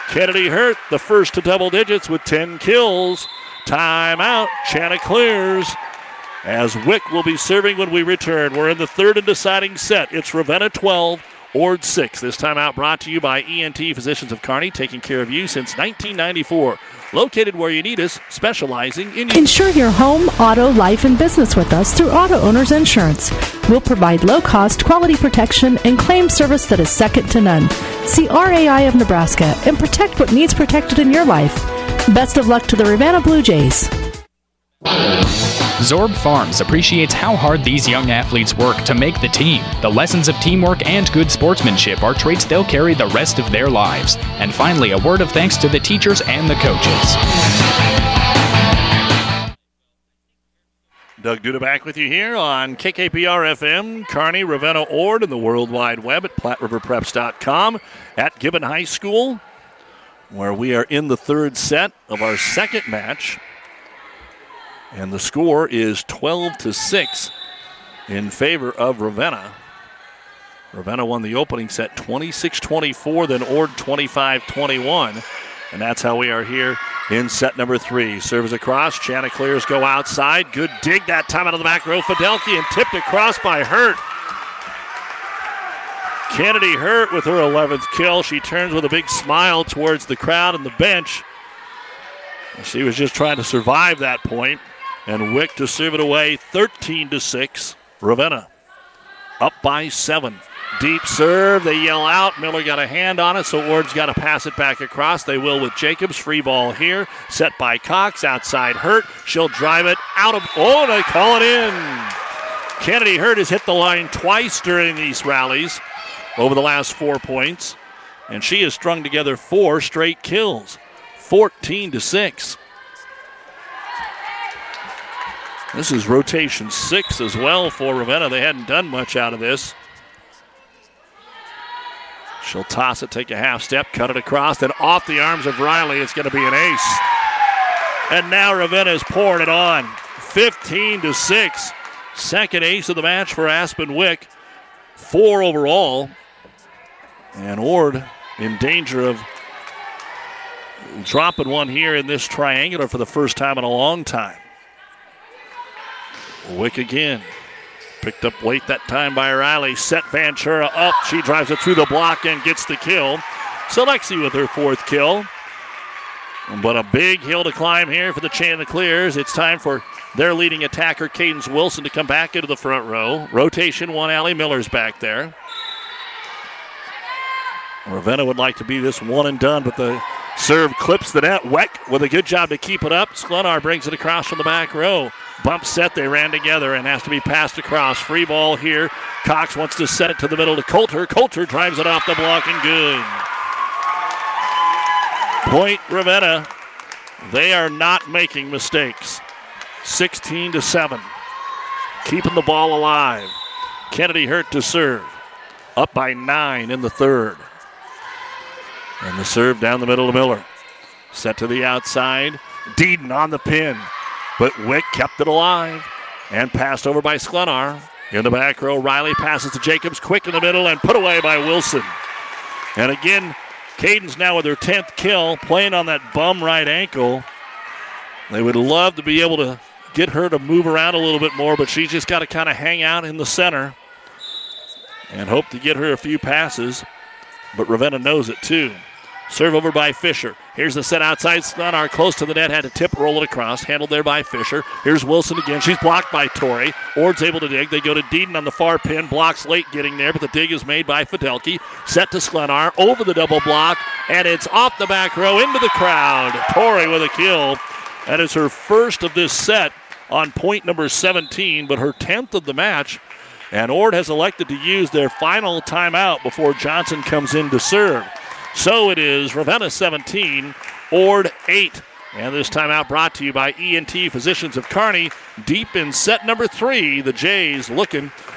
Kennedy Hurt, the first to double digits with 10 kills. Timeout. Chanticleers. As Wick will be serving when we return. We're in the third and deciding set. It's Ravenna 12, Ord 6. This time out brought to you by ENT Physicians of Kearney, taking care of you since 1994. Located where you need us, specializing in Insure your home, auto, life, and business with us through Auto Owners Insurance. We'll provide low cost, quality protection and claim service that is second to none. See RAI of Nebraska and protect what needs protected in your life. Best of luck to the Ravenna Blue Jays. Zorb Farms appreciates how hard these young athletes work to make the team. The lessons of teamwork and good sportsmanship are traits they'll carry the rest of their lives. And finally, a word of thanks to the teachers and the coaches. Doug Duda back with you here on KKPR FM, Kearney, Ravenna, Ord, and the World Wide Web at PlatteRiverPreps.com at Gibbon High School, where we are in the third set of our second match. And the score is 12 to 6 in favor of Ravenna. Ravenna won the opening set 26 24, then Ord 25 21. And that's how we are here in set number three. Serves across. Chanticleers go outside. Good dig that time out of the back row. Fidelki and tipped across by Hurt. Kennedy Hurt with her 11th kill. She turns with a big smile towards the crowd and the bench. She was just trying to survive that point. And Wick to serve it away 13 to 6. Ravenna up by seven. Deep serve. They yell out. Miller got a hand on it, so Ord's got to pass it back across. They will with Jacobs. Free ball here. Set by Cox. Outside Hurt. She'll drive it out of. Oh, they call it in. Kennedy Hurt has hit the line twice during these rallies over the last four points, and she has strung together four straight kills. 14 to 6. This is rotation six as well for Ravenna. They hadn't done much out of this. She'll toss it, take a half step, cut it across, then off the arms of Riley. It's going to be an ace. And now Ravenna is pouring it on. 15 to 6. Second ace of the match for Aspen Wick. Four overall. And Ord in danger of dropping one here in this triangular for the first time in a long time. Wick again. Picked up late that time by Riley. Set Ventura up. She drives it through the block and gets the kill. Selexi with her fourth kill. But a big hill to climb here for the Chanticleers. It's time for their leading attacker, Cadence Wilson, to come back into the front row. Rotation one, Allie Miller's back there. Ravenna would like to be this one and done, but the serve clips the net. Wick with a good job to keep it up. Sklenar brings it across from the back row. Bump set, they ran together and has to be passed across. Free ball here. Cox wants to set it to the middle to Coulter. Coulter drives it off the block and good. Point Ravenna. They are not making mistakes. 16 to 7. Keeping the ball alive. Kennedy Hurt to serve. Up by nine in the third. And the serve down the middle to Miller. Set to the outside. Deedon on the pin. But Wick kept it alive and passed over by Sklenar. In the back row, Riley passes to Jacobs, quick in the middle, and put away by Wilson. And again, Cadence now with her 10th kill, playing on that bum right ankle. They would love to be able to get her to move around a little bit more, but she's just got to kind of hang out in the center and hope to get her a few passes. But Ravenna knows it too. Serve over by Fisher. Here's the set outside. Sklenar close to the net. Had to tip, roll it across. Handled there by Fisher. Here's Wilson again. She's blocked by Tori. Ord's able to dig. They go to Deedon on the far pin. Blocks late getting there, but the dig is made by Fidelki. Set to Sklenar. Over the double block. And it's off the back row into the crowd. Tori with a kill. That is her first of this set on point number 17, but her 10th of the match. And Ord has elected to use their final timeout before Johnson comes in to serve. So it is Ravenna 17, Ord 8. And this timeout brought to you by ENT Physicians of Kearney. Deep in set number three, the Jays looking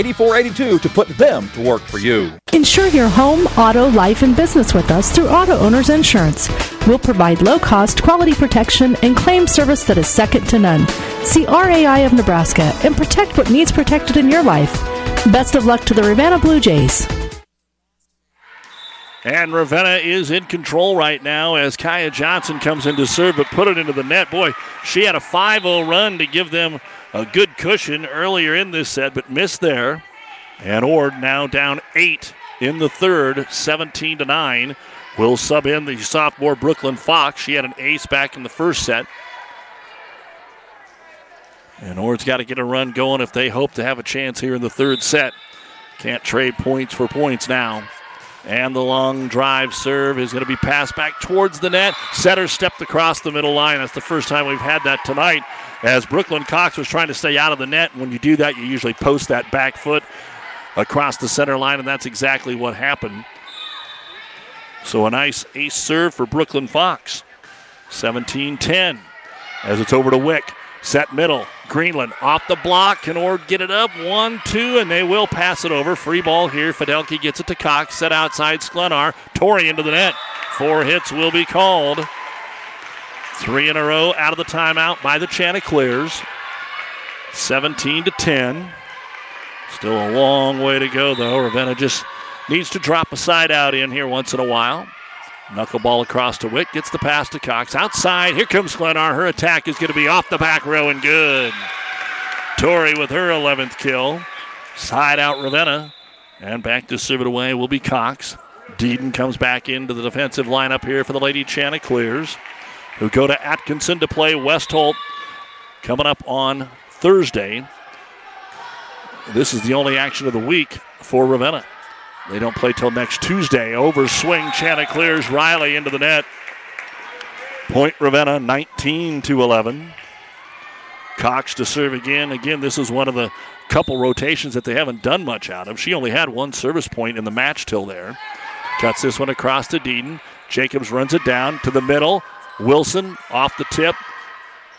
8482 to put them to work for you. Insure your home, auto, life, and business with us through Auto Owners Insurance. We'll provide low cost, quality protection and claim service that is second to none. See RAI of Nebraska and protect what needs protected in your life. Best of luck to the Ravenna Blue Jays. And Ravenna is in control right now as Kaya Johnson comes in to serve, but put it into the net. Boy, she had a 5 0 run to give them a good cushion earlier in this set, but missed there. And Ord now down eight in the third, 17 to 9. Will sub in the sophomore Brooklyn Fox. She had an ace back in the first set. And Ord's got to get a run going if they hope to have a chance here in the third set. Can't trade points for points now. And the long drive serve is going to be passed back towards the net. Setter stepped across the middle line. That's the first time we've had that tonight. As Brooklyn Cox was trying to stay out of the net. When you do that, you usually post that back foot across the center line, and that's exactly what happened. So a nice ace serve for Brooklyn Fox. 17 10 as it's over to Wick. Set middle. Greenland off the block. Can Ord get it up? One, two, and they will pass it over. Free ball here. Fidelki gets it to Cox. Set outside Sklenar. Tori into the net. Four hits will be called. Three in a row out of the timeout by the Chanticleers. 17 to 10. Still a long way to go, though. Ravenna just needs to drop a side out in here once in a while. Knuckleball across to Wick, gets the pass to Cox. Outside, here comes Sklenar. Her attack is going to be off the back row and good. Tori with her 11th kill. Side out Ravenna. And back to serve it away will be Cox. Deedon comes back into the defensive lineup here for the Lady Chanticleers, who go to Atkinson to play West Holt coming up on Thursday. This is the only action of the week for Ravenna. They don't play till next Tuesday. over Overswing Chanticleers Riley into the net. Point Ravenna 19 to 11. Cox to serve again. Again, this is one of the couple rotations that they haven't done much out of. She only had one service point in the match till there. Cuts this one across to Deedon. Jacobs runs it down to the middle. Wilson off the tip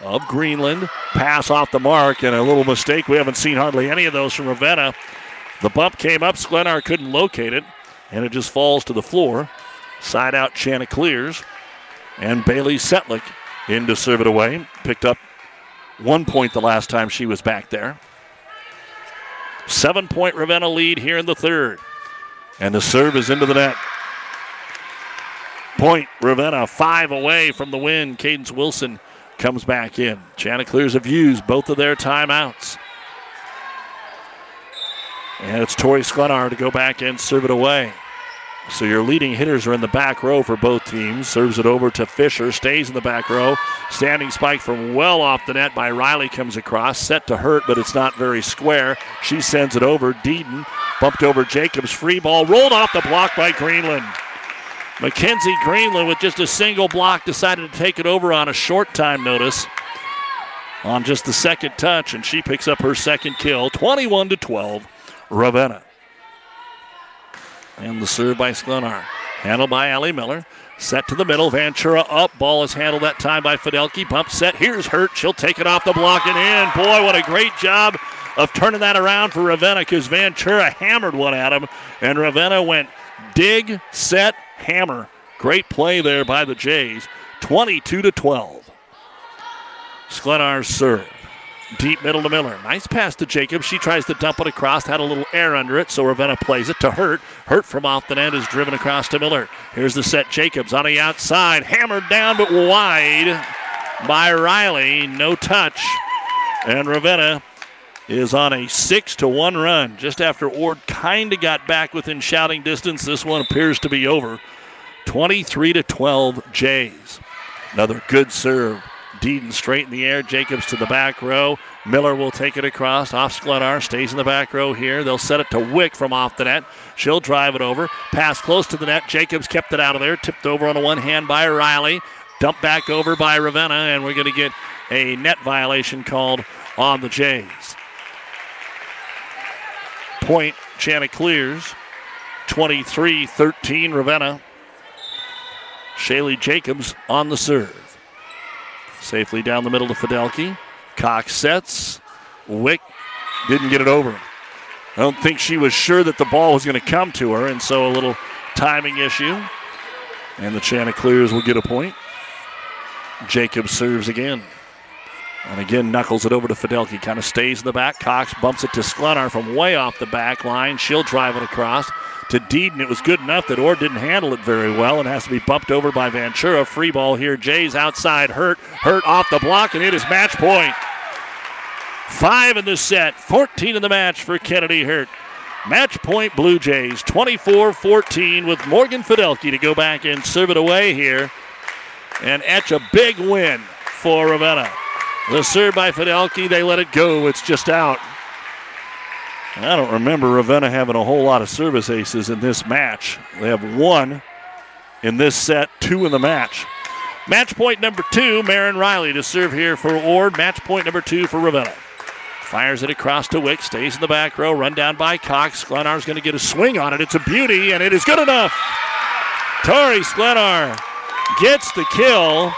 of Greenland. Pass off the mark and a little mistake. We haven't seen hardly any of those from Ravenna. The bump came up. Sklenar couldn't locate it, and it just falls to the floor. Side out Chanticleers. And Bailey Setlick in to serve it away. Picked up one point the last time she was back there. Seven point Ravenna lead here in the third. And the serve is into the net. Point Ravenna, five away from the win. Cadence Wilson comes back in. Chanticleers have used both of their timeouts. And it's Tori Sklenar to go back and serve it away. So your leading hitters are in the back row for both teams. Serves it over to Fisher, stays in the back row. Standing spike from well off the net by Riley comes across. Set to hurt, but it's not very square. She sends it over. Deedon bumped over Jacobs. Free ball rolled off the block by Greenland. Mackenzie Greenland with just a single block decided to take it over on a short time notice on just the second touch, and she picks up her second kill, 21 to 12. Ravenna. And the serve by Sklenar. Handled by Allie Miller. Set to the middle. Ventura up. Ball is handled that time by Fidelki. Bump set. Here's Hurt. She'll take it off the block and in. Boy, what a great job of turning that around for Ravenna because Ventura hammered one at him. And Ravenna went dig, set, hammer. Great play there by the Jays. 22 to 12. Sklenar's serve. Deep middle to Miller. Nice pass to Jacobs. She tries to dump it across. Had a little air under it, so Ravenna plays it to Hurt. Hurt from off the net is driven across to Miller. Here's the set. Jacobs on the outside. Hammered down, but wide by Riley. No touch. And Ravenna is on a six to one run. Just after Ord kind of got back within shouting distance, this one appears to be over. 23 to 12 Jays. Another good serve Deedon straight in the air. Jacobs to the back row. Miller will take it across. Off Sklenar. Stays in the back row here. They'll set it to Wick from off the net. She'll drive it over. Pass close to the net. Jacobs kept it out of there. Tipped over on the one hand by Riley. Dumped back over by Ravenna. And we're going to get a net violation called on the Jays. Point Chanticleers. 23 13 Ravenna. Shaylee Jacobs on the serve. Safely down the middle to Fidelki. Cox sets. Wick didn't get it over. I don't think she was sure that the ball was going to come to her, and so a little timing issue. And the Chanticleers will get a point. Jacob serves again. And again, knuckles it over to Fidelki. Kind of stays in the back. Cox bumps it to Sklenar from way off the back line. She'll drive it across to Deedon. It was good enough that Ord didn't handle it very well and has to be bumped over by Ventura. Free ball here. Jays outside. Hurt. Hurt off the block, and it is match point. Five in the set, 14 in the match for Kennedy Hurt. Match point Blue Jays, 24 14 with Morgan Fidelki to go back and serve it away here and etch a big win for Ravenna. The serve by Fidelki, they let it go. It's just out. I don't remember Ravenna having a whole lot of service aces in this match. They have one in this set, two in the match. Match point number two, Marin Riley to serve here for Ord. Match point number two for Ravenna. Fires it across to Wick, stays in the back row, run down by Cox. Sklenar's going to get a swing on it. It's a beauty, and it is good enough. Tori Sklenar gets the kill,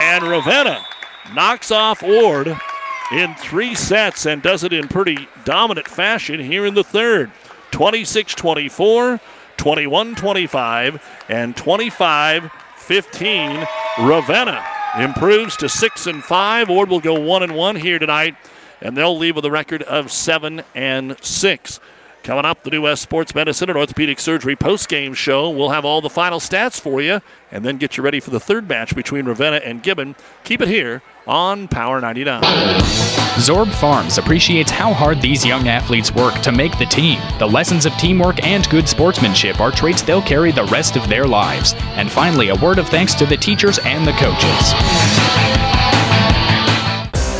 and Ravenna knocks off Ord in three sets and does it in pretty dominant fashion here in the third. 26 24, 21 25, and 25 15. Ravenna improves to 6 and 5. Ord will go 1 and 1 here tonight and they'll leave with a record of seven and six. Coming up, the New West Sports Medicine and Orthopedic Surgery post-game show. We'll have all the final stats for you, and then get you ready for the third match between Ravenna and Gibbon. Keep it here on Power 99. Zorb Farms appreciates how hard these young athletes work to make the team. The lessons of teamwork and good sportsmanship are traits they'll carry the rest of their lives. And finally, a word of thanks to the teachers and the coaches.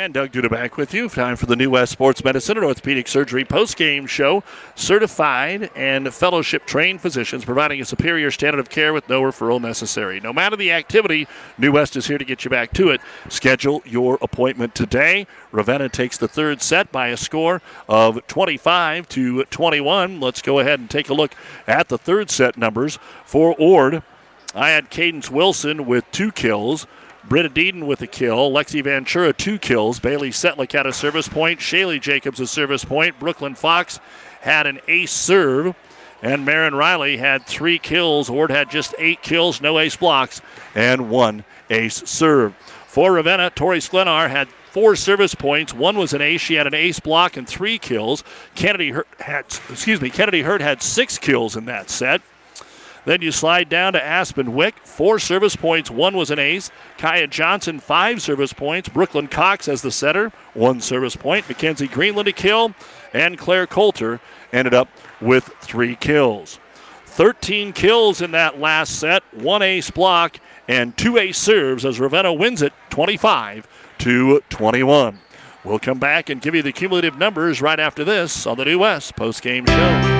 And Doug Duda back with you. Time for the New West Sports Medicine and Orthopedic Surgery post-game show. Certified and fellowship trained physicians providing a superior standard of care with no referral necessary. No matter the activity, New West is here to get you back to it. Schedule your appointment today. Ravenna takes the third set by a score of 25 to 21. Let's go ahead and take a look at the third set numbers for Ord. I had Cadence Wilson with two kills. Britta Deeden with a kill. Lexi Ventura, two kills. Bailey Setlick had a service point. Shaylee Jacobs, a service point. Brooklyn Fox had an ace serve. And Marin Riley had three kills. Ord had just eight kills, no ace blocks, and one ace serve. For Ravenna, Tori Sklenar had four service points. One was an ace. She had an ace block and three kills. Kennedy Hurt had, excuse me, Kennedy Hurt had six kills in that set. Then you slide down to Aspen Wick, four service points. One was an ace. Kaya Johnson, five service points. Brooklyn Cox as the setter, one service point. Mackenzie Greenland a kill. And Claire Coulter ended up with three kills. 13 kills in that last set, one ace block, and two ace serves as Ravenna wins it 25 to 21. We'll come back and give you the cumulative numbers right after this on the New West post-game show.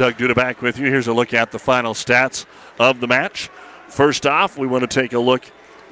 Doug Duda back with you. Here's a look at the final stats of the match. First off, we want to take a look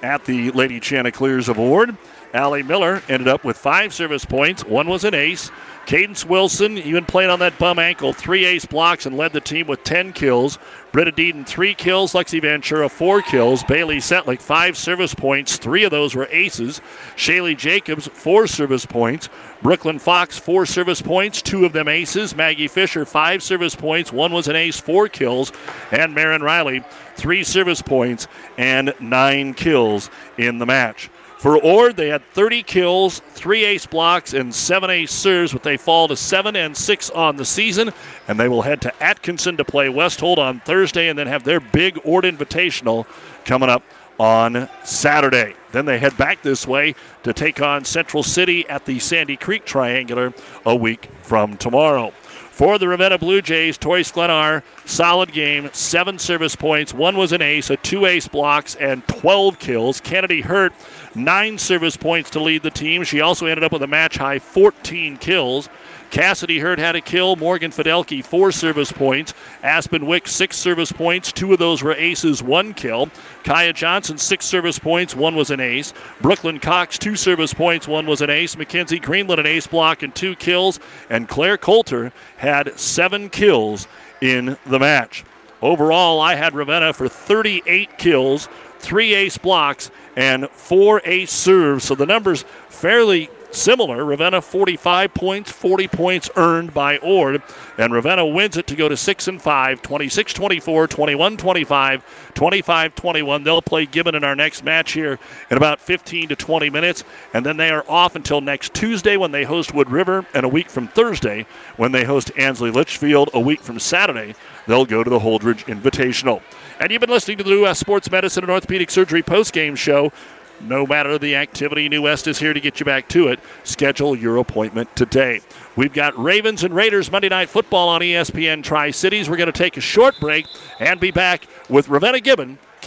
at the Lady Chanticleers Ord. Allie Miller ended up with five service points. One was an ace. Cadence Wilson even playing on that bum ankle, three ace blocks, and led the team with 10 kills. Britta Deeden, three kills. Lexi Ventura, four kills. Bailey Setlick, five service points. Three of those were aces. Shaylee Jacobs, four service points. Brooklyn Fox, four service points, two of them aces. Maggie Fisher, five service points. One was an ace, four kills. And Marin Riley, three service points and nine kills in the match. For Ord, they had 30 kills, three ace blocks, and seven ace serves, but they fall to seven and six on the season. And they will head to Atkinson to play West Holt on Thursday, and then have their big Ord Invitational coming up on Saturday. Then they head back this way to take on Central City at the Sandy Creek Triangular a week from tomorrow. For the Ravenna Blue Jays, Tori Sklenar, solid game, seven service points. One was an ace, a two ace blocks, and 12 kills. Kennedy Hurt, nine service points to lead the team. She also ended up with a match high 14 kills. Cassidy Hurt had a kill. Morgan Fidelki, four service points. Aspen Wick, six service points. Two of those were aces, one kill. Kaya Johnson, six service points. One was an ace. Brooklyn Cox, two service points. One was an ace. Mackenzie Greenland, an ace block and two kills. And Claire Coulter had seven kills in the match. Overall, I had Ravenna for 38 kills, three ace blocks, and four ace serves. So the numbers fairly similar. Ravenna 45 points, 40 points earned by Ord, and Ravenna wins it to go to 6 and 5, 26 24, 21 25, 25 21. They'll play Gibbon in our next match here in about 15 to 20 minutes, and then they are off until next Tuesday when they host Wood River, and a week from Thursday when they host Ansley Litchfield. A week from Saturday, they'll go to the Holdrege Invitational. And you've been listening to the New West Sports Medicine and Orthopedic Surgery post-game show. No matter the activity, New West is here to get you back to it. Schedule your appointment today. We've got Ravens and Raiders Monday Night Football on ESPN Tri Cities. We're going to take a short break and be back with Ravenna Gibbon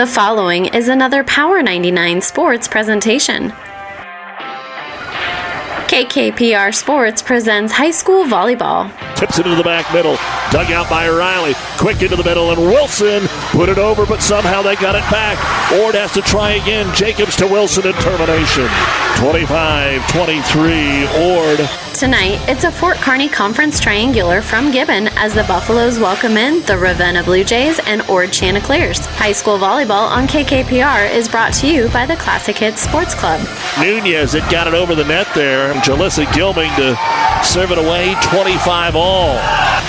The following is another Power 99 Sports presentation. KKPR Sports presents high school volleyball. Tips it into the back middle. Dug out by Riley. Quick into the middle, and Wilson put it over, but somehow they got it back. Ord has to try again. Jacobs to Wilson in termination. 25 23. Ord Tonight, it's a Fort Kearney Conference Triangular from Gibbon as the Buffaloes welcome in the Ravenna Blue Jays and Ord Chanticleers. High school volleyball on KKPR is brought to you by the Classic Hits Sports Club. Nunez had got it over the net there. Jalissa Gilming to serve it away. 25 all.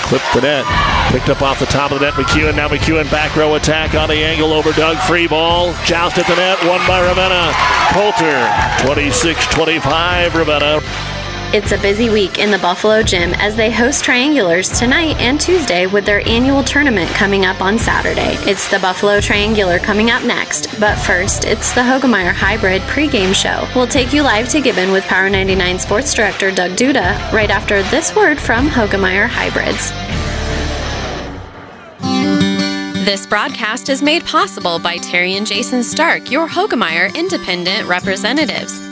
Clipped the net. Picked up off the top of the net. McEwen. Now McEwen back row attack on the angle over Doug. Free ball. Joust at the net. Won by Ravenna. Coulter. 26 25. Ravenna. It's a busy week in the Buffalo Gym as they host triangulars tonight and Tuesday with their annual tournament coming up on Saturday. It's the Buffalo Triangular coming up next, but first, it's the Hoegemeyer Hybrid pregame show. We'll take you live to Gibbon with Power 99 Sports Director Doug Duda right after this word from Hoegemeyer Hybrids. This broadcast is made possible by Terry and Jason Stark, your Hoegemeyer independent representatives.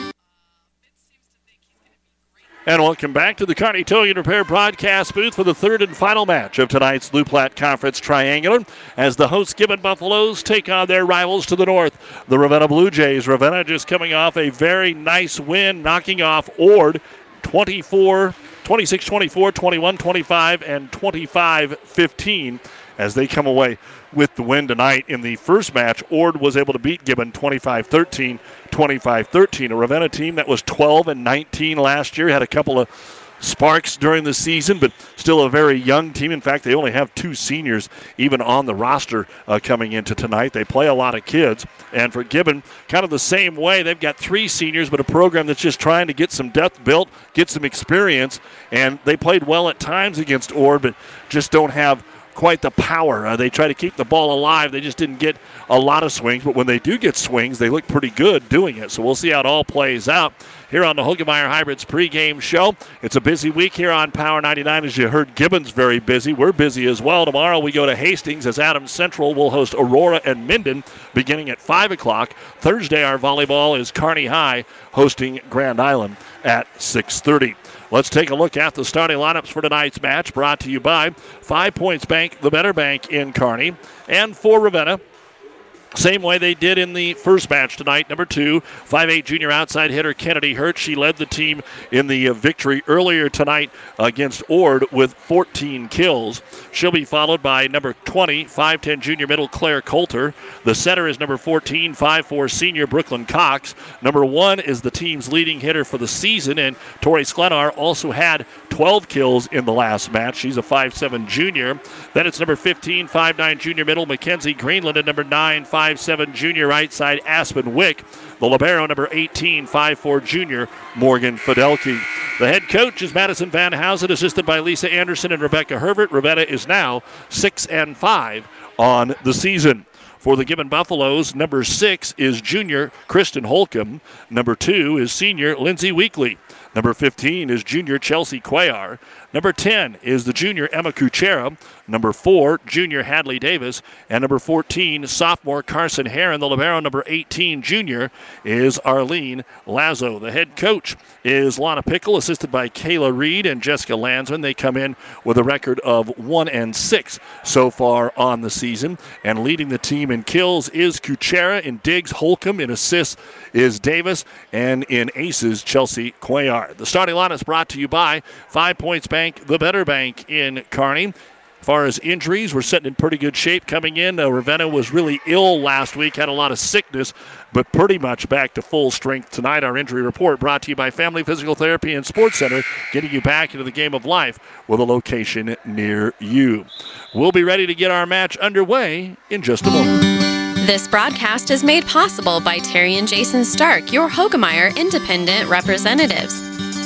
And welcome back to the Kearney Towing Repair broadcast booth for the third and final match of tonight's Loup Platte Conference Triangular as the host Gibbon Buffaloes take on their rivals to the north, the Ravenna Blue Jays. Ravenna just coming off a very nice win, knocking off Ord 24, 26 24, 21 25, and 25 15 as they come away with the win tonight. In the first match, Ord was able to beat Gibbon 25 13, 25 13. A Ravenna team that was 12 and 19 last year, had a couple of sparks during the season, but still a very young team. In fact, they only have two seniors even on the roster uh, coming into tonight. They play a lot of kids. And for Gibbon, kind of the same way. They've got three seniors, but a program that's just trying to get some depth built, get some experience. And they played well at times against Ord, but just don't have quite the power. Uh, they try to keep the ball alive. They just didn't get a lot of swings, but when they do get swings, they look pretty good doing it. So we'll see how it all plays out here on the Hoegemeyer Hybrids pregame show. It's a busy week here on Power 99. As you heard, Gibbon's very busy. We're busy as well. Tomorrow we go to Hastings as Adams Central will host Aurora and Minden beginning at 5 o'clock. Thursday, our volleyball is Kearney High hosting Grand Island at 6.30. Let's take a look at the starting lineups for tonight's match, brought to you by Five Points Bank, the better bank in Kearney, and for Ravenna. Same way they did in the first match tonight. Number two, 5'8 junior outside hitter Kennedy Hurt. She led the team in the uh, victory earlier tonight against Ord with 14 kills. She'll be followed by number 20, 5'10 junior middle Claire Coulter. The center is number 14, 5'4 senior Brooklyn Cox. Number one is the team's leading hitter for the season, and Tori Sklenar also had 12 kills in the last match. She's a 5'7 junior. Then it's number 15, 5'9 junior middle Mackenzie Greenland, and number 9, 5 5'7 junior right side Aspen Wick. The Libero, number 18, 5'4 junior Morgan Fidelke. The head coach is Madison Van Housen, assisted by Lisa Anderson and Rebecca Herbert. Ravenna is now 6 and 5 on the season. For the Gibbon Buffaloes, number six is junior Kristen Holcomb. Number two is senior Lindsay Weekly. Number 15 is junior Chelsea Cuellar. Number 10 is the junior Emma Kuchera. Number 4, junior Hadley Davis. And number 14, sophomore Carson Heron. The Libero, number 18, junior, is Arlene Lazo. The head coach is Lana Pickle, assisted by Kayla Reed and Jessica Landsman. They come in with a record of 1 and 6 so far on the season. And leading the team in kills is Kuchera. In digs, Holcomb. In assists is Davis. And in aces, Chelsea Cuellar. The starting line is brought to you by Five Points Bank. Bank, the better bank in Kearney. As far as injuries, we're sitting in pretty good shape coming in. Uh, Ravenna was really ill last week, had a lot of sickness, but pretty much back to full strength tonight. Our injury report brought to you by Family Physical Therapy and Sports Center, getting you back into the game of life with a location near you. We'll be ready to get our match underway in just a moment. This broadcast is made possible by Terry and Jason Stark, your Hoegemeyer independent representatives.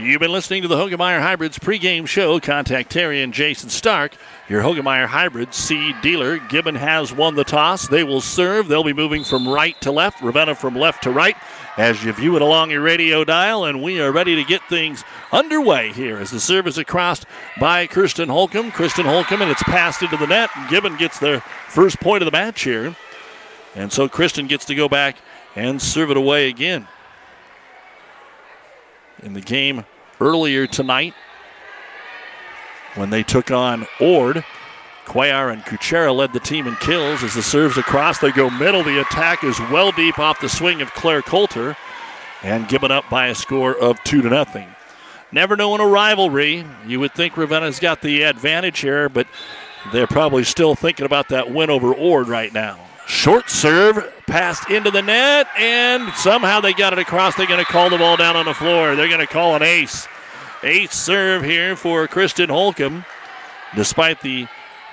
You've been listening to the Hoegemeyer Hybrids pregame show. Contact Terry and Jason Stark, your Hoegemeyer Hybrids seed dealer. Gibbon has won the toss. They will serve. They'll be moving from right to left, Ravenna from left to right as you view it along your radio dial. And we are ready to get things underway here as the serve is across by Kristen Holcomb. Kristen Holcomb, and it's passed into the net. And Gibbon gets their first point of the match here. And so Kristen gets to go back and serve it away again in the game earlier tonight when they took on Ord. Cuellar and Kuchera led the team in kills as the serves across. They go middle. The attack is well deep off the swing of Claire Coulter and given up by a score of two to nothing. Never knowing a rivalry. You would think Ravenna's got the advantage here, but they're probably still thinking about that win over Ord right now. Short serve passed into the net, and somehow they got it across. They're going to call the ball down on the floor. They're going to call an ace. Ace serve here for Kristen Holcomb, despite the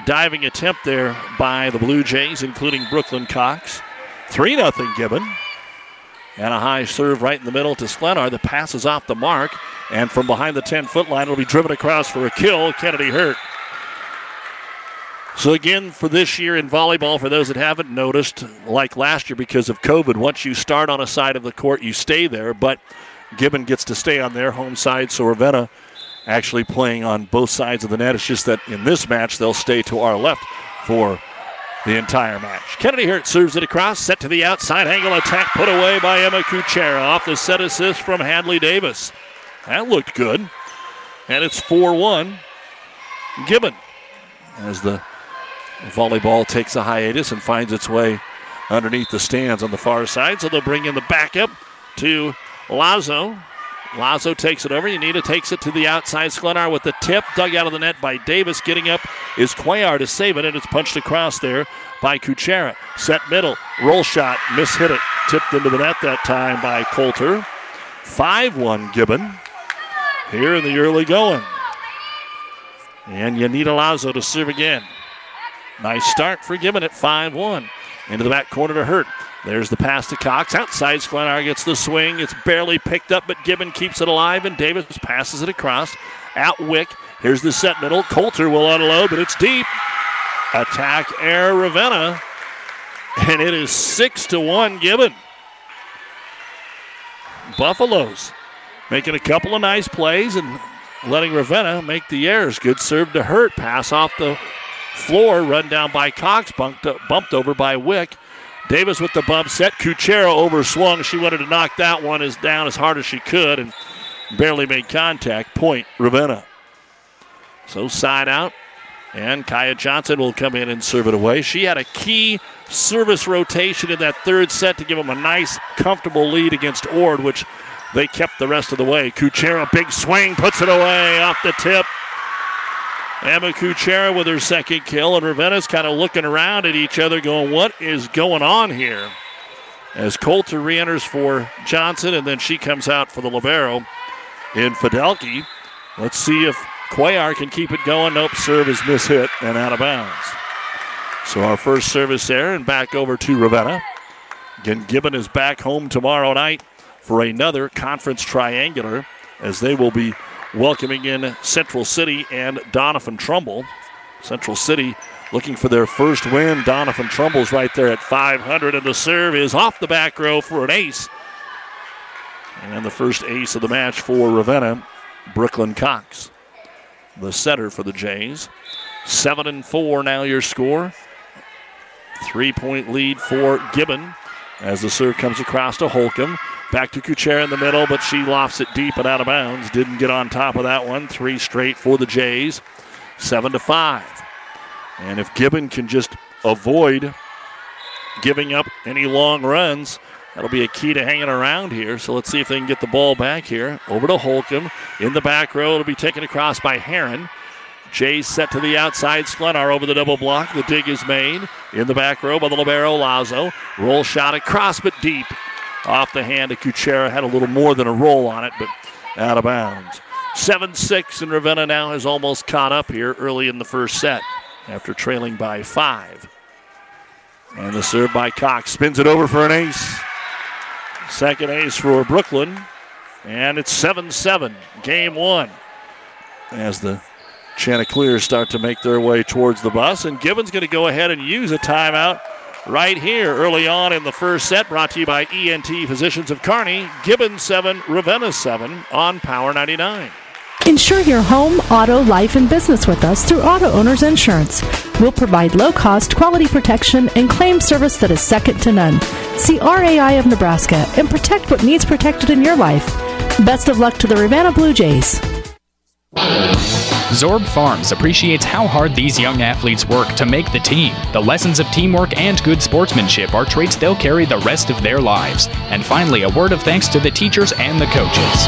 diving attempt there by the Blue Jays, including Brooklyn Cox. 3 0 Gibbon. And a high serve right in the middle to Sklenar. The pass is off the mark. And from behind the 10 foot line, it'll be driven across for a kill. Kennedy Hurt. So, again, for this year in volleyball, for those that haven't noticed, like last year because of COVID, once you start on a side of the court, you stay there. But Gibbon gets to stay on their home side, so Ravenna actually playing on both sides of the net. It's just that in this match, they'll stay to our left for the entire match. Kennedy Hurt serves it across, set to the outside angle attack, put away by Emma Kuchera off the set assist from Hadley Davis. That looked good. And it's 4 1. Gibbon as the volleyball takes a hiatus and finds its way underneath the stands on the far side. So they'll bring in the backup to Lazo. Lazo takes it over. Yanita takes it to the outside. Sklenar with the tip, dug out of the net by Davis. Getting up is Cuellar to save it, and it's punched across there by Kuchera. Set middle, roll shot, miss hit it. Tipped into the net that time by Coulter. 5 1 Gibbon here in the early going. And Yanita Lazo to serve again. Nice start for Gibbon at 5 1. Into the back corner to Hurt. There's the pass to Cox. Outside, Sklenar gets the swing. It's barely picked up, but Gibbon keeps it alive, and Davis passes it across. Out Wick. Here's the set middle. Coulter will unload, but it's deep. Attack air Ravenna. And it is 6 to 1 Gibbon. Buffaloes making a couple of nice plays and letting Ravenna make the errors. Good serve to Hurt. Pass off the floor, run down by Cox, bumped, bumped over by Wick. Davis with the bump set. Kuchera overswung. She wanted to knock that one as down as hard as she could and barely made contact. Point Ravenna. So side out. And Kaya Johnson will come in and serve it away. She had a key service rotation in that third set to give them a nice, comfortable lead against Ord, which they kept the rest of the way. Kuchera, big swing, puts it away off the tip. Emma Kuchera with her second kill, and Ravenna's kind of looking around at each other, going, What is going on here? As Coulter re enters for Johnson, and then she comes out for the Libero in Fidelki. Let's see if Cuellar can keep it going. Nope, serve is mishit and out of bounds. So our first service there, and back over to Ravenna. Again, Gibbon is back home tomorrow night for another conference triangular as they will be welcoming in Central City and Doniphan Trumbull. Central City looking for their first win. Doniphan Trumbull's right there at 500, and the serve is off the back row for an ace. And the first ace of the match for Ravenna, Brooklyn Cox, the setter for the Jays. Seven and four now your score. Three point lead for Gibbon as the serve comes across to Holcomb. Back to Kuchera in the middle, but she lofts it deep and out of bounds. Didn't get on top of that one. Three straight for the Jays. Seven to five. And if Gibbon can just avoid giving up any long runs, that'll be a key to hanging around here. So let's see if they can get the ball back here. Over to Holcomb. In the back row, it'll be taken across by Heron. Jays set to the outside. Sklenar over the double block. The dig is made. In the back row by the Libero Lazo. Roll shot across, but deep off the hand of Kuchera. Had a little more than a roll on it, but out of bounds. 7 6, and Ravenna now has almost caught up here early in the first set after trailing by five. And the serve by Cox spins it over for an ace. Second ace for Brooklyn. And it's 7 7, game one. As the Chanticleers start to make their way towards the bus. And Gibbon's going to go ahead and use a timeout right here early on in the first set. Brought to you by ENT Physicians of Kearney. Gibbon 7, Ravenna 7 on Power 99. Insure your home, auto, life, and business with us through Auto Owners Insurance. We'll provide low cost, quality protection and claim service that is second to none. See RAI of Nebraska and protect what needs protected in your life. Best of luck to the Ravenna Blue Jays. Zorb Farms appreciates how hard these young athletes work to make the team. The lessons of teamwork and good sportsmanship are traits they'll carry the rest of their lives. And finally, a word of thanks to the teachers and the coaches.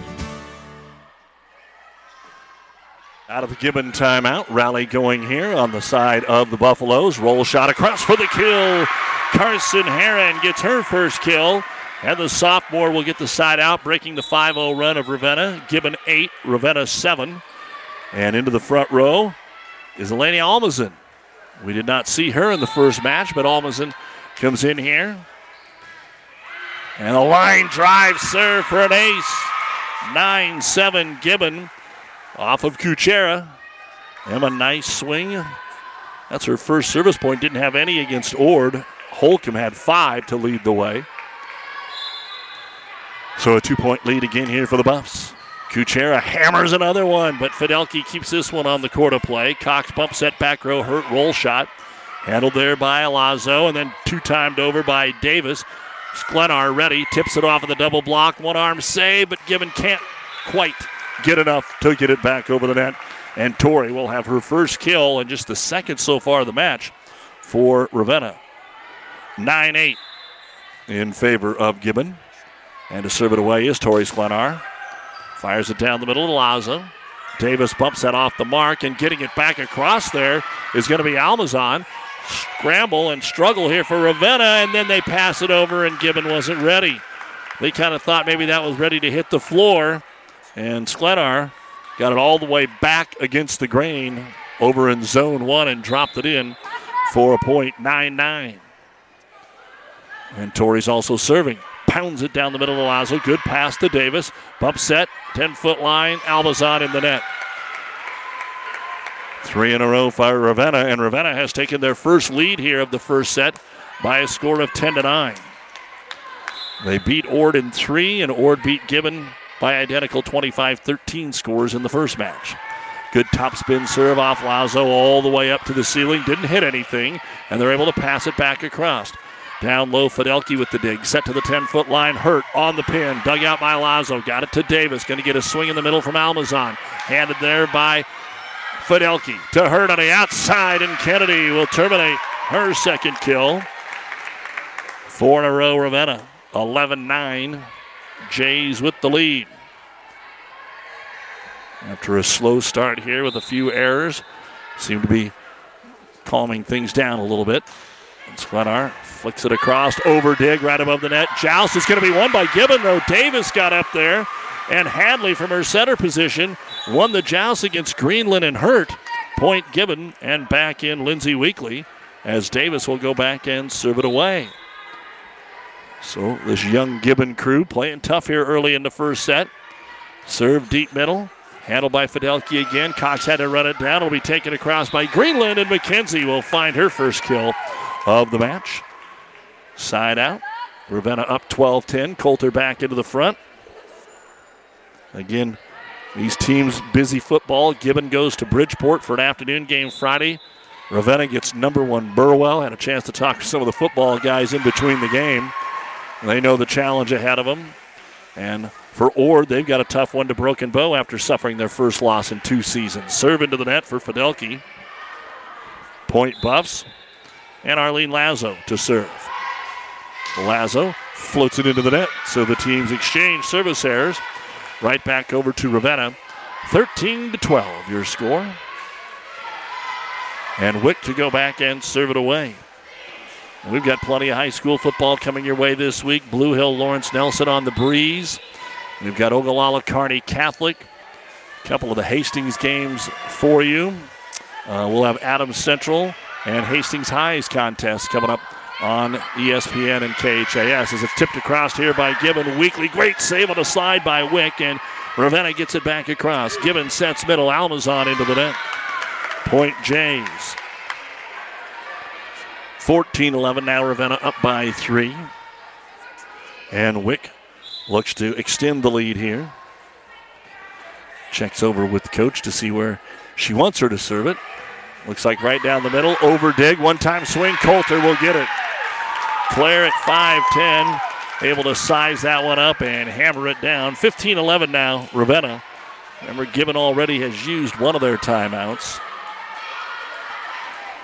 Out of the Gibbon timeout. Rally going here on the side of the Buffaloes. Roll shot across for the kill. Carson Heron gets her first kill. And the sophomore will get the side out, breaking the 5 0 run of Ravenna. Gibbon 8, Ravenna 7. And into the front row is Eleni Almazan. We did not see her in the first match, but Almazan comes in here. And a line drive serve for an ace. 9 7 Gibbon off of Kuchera. And a nice swing That's her first service point. Didn't have any against Ord. Holcomb had five to lead the way. So a two point lead again here for the Buffs. Kuchera hammers another one, but Fidelki keeps this one on the court of play. Cox bump set back row hurt roll shot. Handled there by Alazzo and then two timed over by Davis. Sklenar ready, tips it off of the double block. One arm save, but Gibbon can't quite get enough to get it back over the net. And Tori will have her first kill and just the second so far of the match for Ravenna. 9 8 in favor of Gibbon. And to serve it away is Tori Sklenar. Fires it down the middle to Lazo. Davis bumps that off the mark, and getting it back across there is going to be Almazan. Scramble and struggle here for Ravenna, and then they pass it over, and Gibbon wasn't ready. They kind of thought maybe that was ready to hit the floor, and Sklenar got it all the way back against the grain over in zone one and dropped it in for a point nine nine. And Tori's also serving. Pounds it down the middle of Lazo. Good pass to Davis. Bump set, 10 foot line. Almazan in the net. Three in a row for Ravenna, and Ravenna has taken their first lead here of the first set by a score of 10 to 9. They beat Ord in three, and Ord beat Gibbon by identical 25 13 scores in the first match. Good top spin serve off Lazo all the way up to the ceiling. Didn't hit anything, and they're able to pass it back across. Down low, Fidelki with the dig. Set to the 10 foot line. Hurt on the pin. Dug out by Lazo. Got it to Davis. Going to get a swing in the middle from Almazan. Handed there by Fidelki to Hurt on the outside, and Kennedy will terminate her second kill. Four in a row, Ravenna. 11 9. Jays with the lead. After a slow start here with a few errors, seem to be calming things down a little bit. Sklenar flicks it across, over dig right above the net. Joust is going to be won by Gibbon, though. Davis got up there, and Hadley from her center position won the joust against Greenland and Hurt. Point Gibbon, and back in Lindsay Weekly as Davis will go back and serve it away. So this young Gibbon crew playing tough here early in the first set. Serve deep middle. Handled by Fidelki again. Cox had to run it down. It'll be taken across by Greenland, and McKenzie will find her first kill of the match. Side out. Ravenna up 12 10. Coulter back into the front. Again, these teams busy football. Gibbon goes to Bridgeport for an afternoon game Friday. Ravenna gets number one Burwell. Had a chance to talk to some of the football guys in between the game. They know the challenge ahead of them. And for Ord, they've got a tough one to Broken Bow after suffering their first loss in two seasons. Serve into the net for Fidelki. Point Buffs. And Arlene Lazo to serve. Lazo floats it into the net. So the teams exchange service errors. Right back over to Ravenna. 13 to 12, your score. And Wick to go back and serve it away. We've got plenty of high school football coming your way this week. Blue Hill Lawrence Nelson on the breeze. We've got Ogallala Kearney Catholic. A couple of the Hastings games for you. Uh, we'll have Adams Central and Hastings Highs contest coming up on ESPN and KHAS as it's tipped across here by Gibbon. Weekly great save on the slide by Wick, and Ravenna gets it back across. Gibbon sets middle, Almazan into the net. Point Jays. 14 11 now, Ravenna up by three. And Wick looks to extend the lead here. Checks over with the coach to see where she wants her to serve it. Looks like right down the middle. Over dig. One time swing. Coulter will get it. Claire at 5'10. Able to size that one up and hammer it down. 15 11 now, Ravenna. Remember, Gibbon already has used one of their timeouts.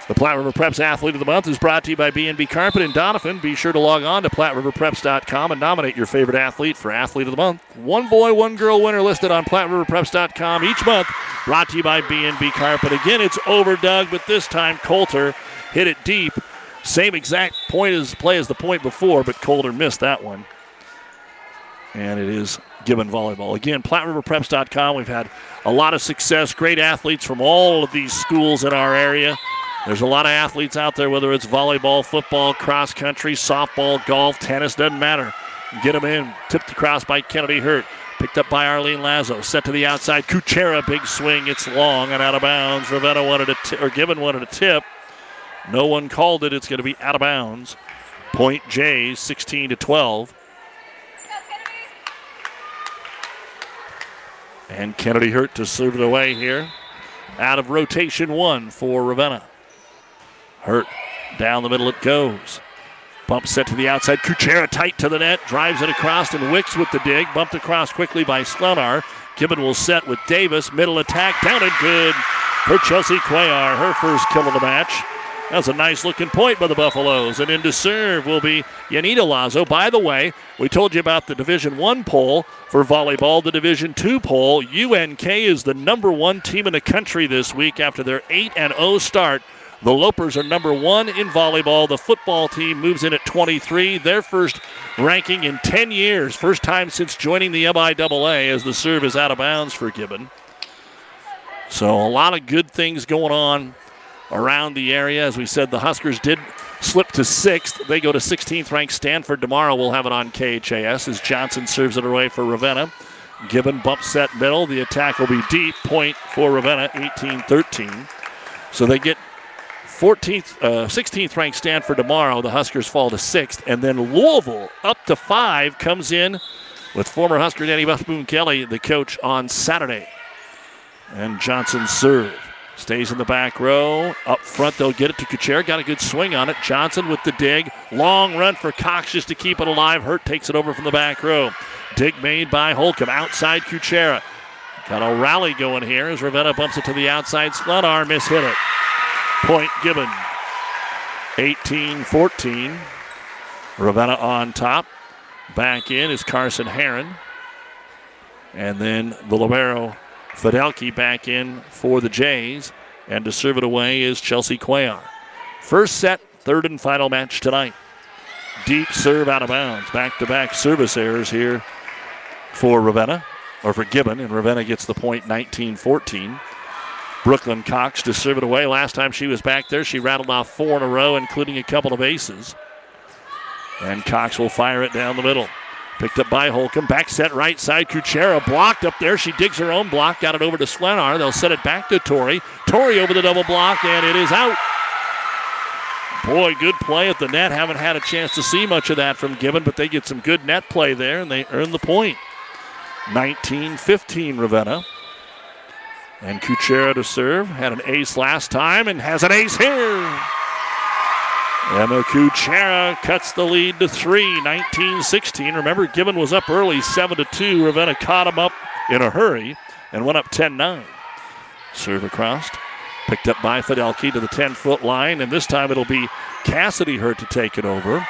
The Platte River Preps Athlete of the Month is brought to you by B&B Carpet and Doniphan. Be sure to log on to PlatteRiverPreps.com and nominate your favorite athlete for Athlete of the Month. One boy, one girl winner listed on PlatteRiverPreps.com each month. Brought to you by B&B Carpet. Again, it's over Doug, but this time Coulter hit it deep. Same exact point as play as the point before, but Coulter missed that one. And it is Gibbon volleyball. Again, PlatteRiverPreps.com. We've had a lot of success. Great athletes from all of these schools in our area. There's a lot of athletes out there, whether it's volleyball, football, cross country, softball, golf, tennis, doesn't matter. Get them in. Tipped across by Kennedy Hurt. Picked up by Arlene Lazo. Set to the outside. Kuchera, big swing. It's long and out of bounds. Ravenna wanted a t- or Gibbon wanted a tip. No one called it. It's going to be out of bounds. Point J, 16 to 12. And Kennedy Hurt to serve it away here. Out of rotation one for Ravenna. Hurt down the middle it goes. Bump set to the outside. Kuchera tight to the net. Drives it across and Wicks with the dig. Bumped across quickly by Sklenar. Gibbon will set with Davis. Middle attack. Down and good for Chelsea Cuellar. Her first kill of the match. That's a nice looking point by the Buffaloes. And in to serve will be Yanita Lazo. By the way, we told you about the Division One poll for volleyball. The Division Two poll. UNK is the number one team in the country this week after their 8 and 0 start. The Lopers are number one in volleyball. The football team moves in at 23. Their first ranking in 10 years. First time since joining the MIAA as the serve is out of bounds for Gibbon. So a lot of good things going on around the area. As we said, the Huskers did slip to sixth. They go to 16th ranked Stanford tomorrow. We'll have it on KHAS as Johnson serves it away for Ravenna. Gibbon bump set middle. The attack will be deep. Point for Ravenna, 18 13. So they get 14th, uh, 16th ranked Stanford tomorrow. The Huskers fall to sixth. And then Louisville up to five comes in with former Husker Dani Busboom Kelly, the coach, on Saturday. And Johnson serve. Stays in the back row. Up front, they'll get it to Kuchera. Got a good swing on it. Johnson with the dig. Long run for Cox just to keep it alive. Hurt takes it over from the back row. Dig made by Holcomb. Outside Kuchera. Got a rally going here as Ravenna bumps it to the outside. Sklenar hit it. Point Gibbon. 18 14. Ravenna on top. Back in is Carson Heron. And then the Libero Fidelki back in for the Jays. And to serve it away is Chelsea Cuellar. First set, third and final match tonight. Deep serve out of bounds. Back to back service errors here for Ravenna, or for Gibbon, and Ravenna gets the point 19 14. Brooklyn Cox to serve it away. Last time she was back there, she rattled off four in a row, including a couple of aces. And Cox will fire it down the middle. Picked up by Holcomb. Back set right side. Kuchera blocked up there. She digs her own block. Got it over to Sklenar. They'll set it back to Tori. Tori over the double block, and it is out. Boy, good play at the net. Haven't had a chance to see much of that from Gibbon, but they get some good net play there, and they earn the point. 19 15 Ravenna. And Kuchera to serve. Had an ace last time and has an ace here. Emma Kuchera cuts the lead to three, 19 16. Remember, Gibbon was up early, 7 to 2. Ravenna caught him up in a hurry and went up 10 9. Serve across. Picked up by Fidelki to the 10 foot line, and this time it'll be Cassidy Hurt to take it over.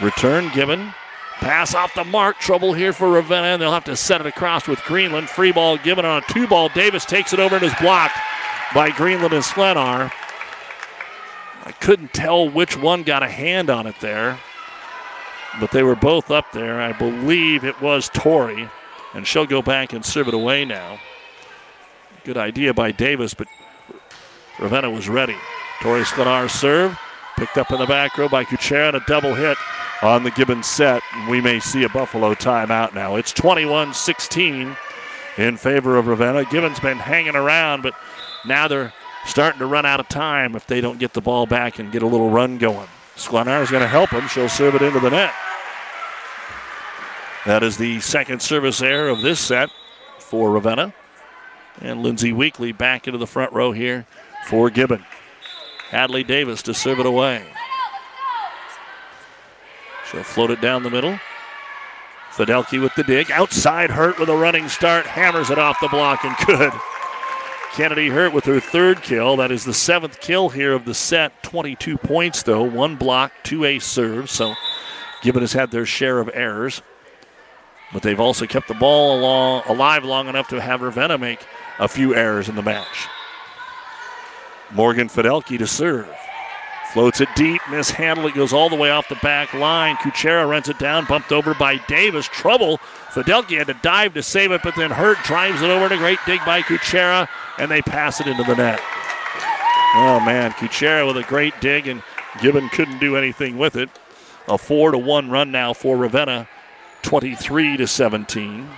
Return Gibbon. Pass off the mark. Trouble here for Ravenna, and they'll have to set it across with Greenland. Free ball given on a two ball. Davis takes it over and is blocked by Greenland and Sklenar. I couldn't tell which one got a hand on it there, but they were both up there. I believe it was Tori, and she'll go back and serve it away now. Good idea by Davis, but Ravenna was ready. Tori Sklenar serve, picked up in the back row by Kuchera, and a double hit on the Gibbons set. We may see a Buffalo timeout now. It's 21 16 in favor of Ravenna. Gibbons been hanging around, but now they're starting to run out of time if they don't get the ball back and get a little run going. Sklenar is going to help them. She'll serve it into the net. That is the second service error of this set for Ravenna. And Lindsay Weekly back into the front row here for Gibbon. Hadley Davis to serve it away. She'll float it down the middle. Fidelki with the dig. Outside Hurt with a running start. Hammers it off the block and good. Kennedy Hurt with her third kill. That is the seventh kill here of the set. 22 points, though. One block, two ace serves. So Gibbon has had their share of errors. But they've also kept the ball along, alive long enough to have Ravenna make a few errors in the match. Morgan Fidelki to serve. Floats it deep, mishandled. It goes all the way off the back line. Kuchera runs it down, bumped over by Davis. Trouble. Fidelki had to dive to save it, but then Hurt drives it over. And a great dig by Kuchera, and they pass it into the net. Oh man, Kuchera with a great dig, and Gibbon couldn't do anything with it. A four to one run now for Ravenna, 23 to 17.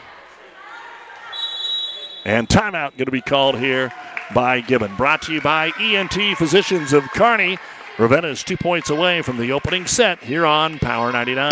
And timeout going to be called here by Gibbon. Brought to you by ENT Physicians of Kearney. Ravenna is two points away from the opening set here on Power 99.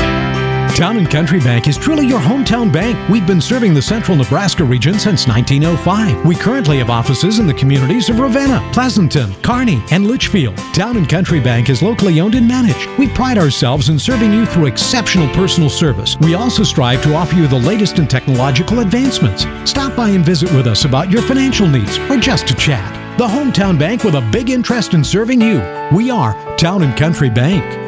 Town and Country Bank is truly your hometown bank. We've been serving the central Nebraska region since 1905. We currently have offices in the communities of Ravenna, Pleasanton, Kearney, and Litchfield. Town and Country Bank is locally owned and managed. We pride ourselves in serving you through exceptional personal service. We also strive to offer you the latest in technological advancements. Stop by and visit with us about your financial needs or just to chat. The hometown bank with a big interest in serving you. We are Town and Country Bank.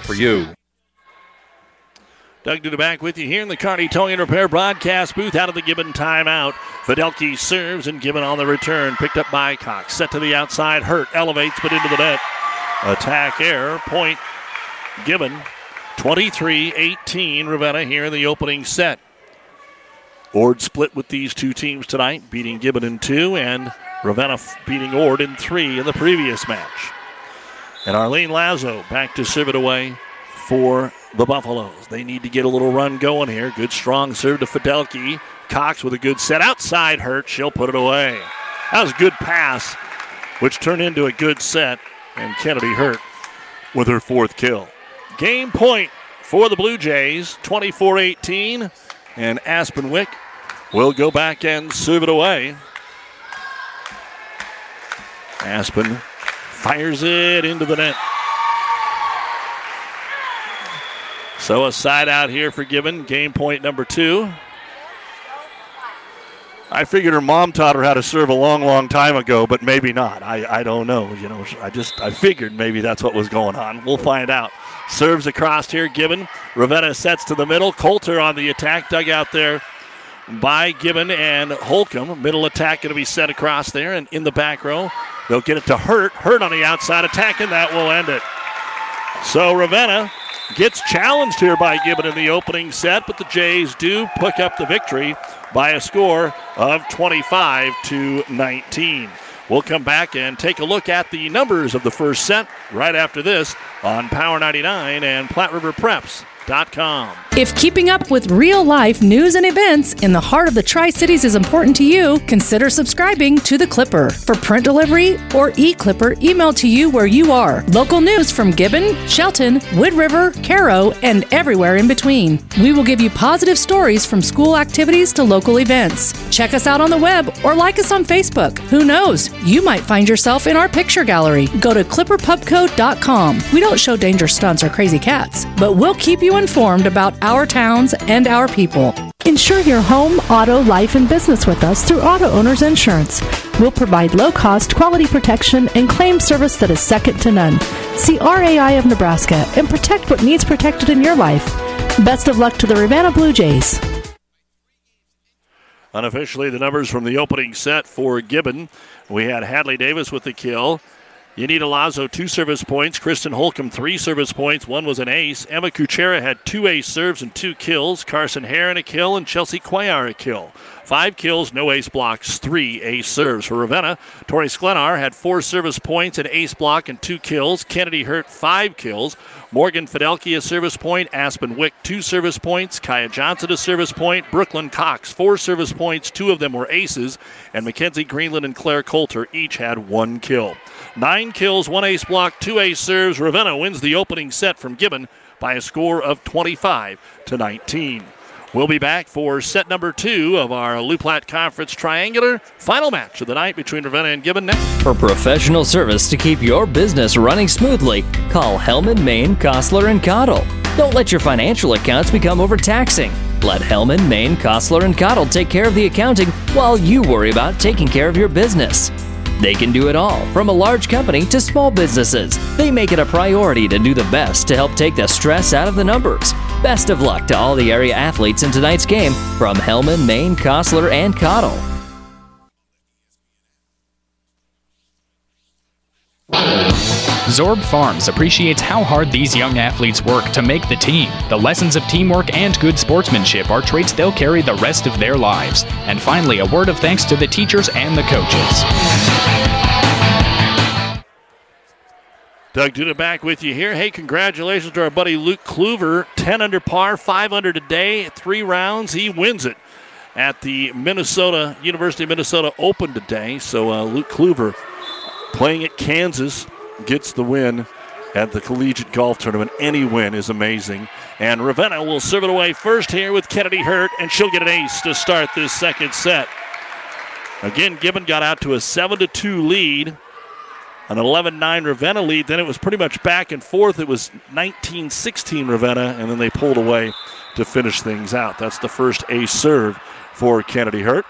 for you. Doug Duda back with you here in the Kearney Towing and Repair broadcast booth out of the Gibbon timeout. Fidelki serves and Gibbon on the return. Picked up by Cox. Set to the outside. Hurt. Elevates but into the net. Attack error. Point Gibbon. 23 18 Ravenna here in the opening set. Ord split with these two teams tonight, beating Gibbon in two, and Ravenna beating Ord in three in the previous match. And Arlene Lazo back to serve it away for the Buffaloes. They need to get a little run going here. Good strong serve to Fidelki. Cox with a good set outside hurt. She'll put it away. That was a good pass, which turned into a good set. And Kennedy hurt with her fourth kill. Game point for the Blue Jays, 24 18. And Aspen Wick will go back and serve it away. Aspen fires it into the net. So a side out here for Gibbon. Game point number two. I figured her mom taught her how to serve a long, long time ago, but maybe not. I, I don't know. You know, I just I figured maybe that's what was going on. We'll find out. Serves across here, Gibbon. Ravenna sets to the middle. Coulter on the attack, dug out there by Gibbon and Holcomb. Middle attack going to be set across there, and in the back row, they'll get it to Hurt. Hurt on the outside attack, and that will end it. So Ravenna gets challenged here by Gibbon in the opening set, but the Jays do pick up the victory by a score of 25 to 19. We'll come back and take a look at the numbers of the first set right after this on Power 99 and Platte River Preps. If keeping up with real life news and events in the heart of the Tri Cities is important to you, consider subscribing to The Clipper. For print delivery or e Clipper emailed to you where you are. Local news from Gibbon, Shelton, Wood River, Cairo, and everywhere in between. We will give you positive stories from school activities to local events. Check us out on the web or like us on Facebook. Who knows? You might find yourself in our picture gallery. Go to clipperpubco.com. We don't show dangerous stunts or crazy cats, but we'll keep you informed about our towns and our people. Insure your home, auto, life, and business with us through Auto Owners Insurance. We'll provide low cost, quality protection and claim service that is second to none. See RAI of Nebraska and protect what needs protected in your life. Best of luck to the Ravenna Blue Jays. Unofficially, the numbers from the opening set for Gibbon. We had Hadley Davis with the kill. Yanita Lazo, two service points. Kristen Holcomb, three service points. One was an ace. Emma Kuchera had two ace serves and two kills. Carson Heron a kill, and Chelsea Cuellar a kill. Five kills, no ace blocks, three ace serves for Ravenna. Tori Sklenar had four service points, an ace block, and two kills. Kennedy Hurt, five kills. Morgan Fidelki, a service point. Aspen Wick, two service points. Kaya Johnson, a service point. Brooklyn Cox, four service points. Two of them were aces. And Mackenzie Greenland and Claire Coulter each had one kill. Nine kills, one ace block, two ace serves. Ravenna wins the opening set from Gibbon by a score of 25 to 19. We'll be back for set number two of our Loup Platte Conference Triangular final match of the night between Ravenna and Gibbon next. For professional service to keep your business running smoothly, call Hellman, Maine, Kostler, and Cottle. Don't let your financial accounts become overtaxing. Let Hellman, Maine, Kostler, and Cottle take care of the accounting while you worry about taking care of your business. They can do it all, from a large company to small businesses. They make it a priority to do the best to help take the stress out of the numbers. Best of luck to all the area athletes in tonight's game from Hellman, Maine, Kostler, and Cottle. Zorb Farms appreciates how hard these young athletes work to make the team. The lessons of teamwork and good sportsmanship are traits they'll carry the rest of their lives. And finally, a word of thanks to the teachers and the coaches. Doug Duda back with you here. Hey, congratulations to our buddy Luke Kluver. 10 under par, 5 under today, three rounds. He wins it at the Minnesota University of Minnesota Open today. So uh, Luke Kluver playing at Kansas gets the win at the collegiate golf tournament. Any win is amazing. And Ravenna will serve it away first here with Kennedy Hurt, and she'll get an ace to start this second set. Again, Gibbon got out to a 7 2 lead, an 11 9 Ravenna lead. Then it was pretty much back and forth. It was 19 16 Ravenna, and then they pulled away to finish things out. That's the first ace serve for Kennedy Hurt.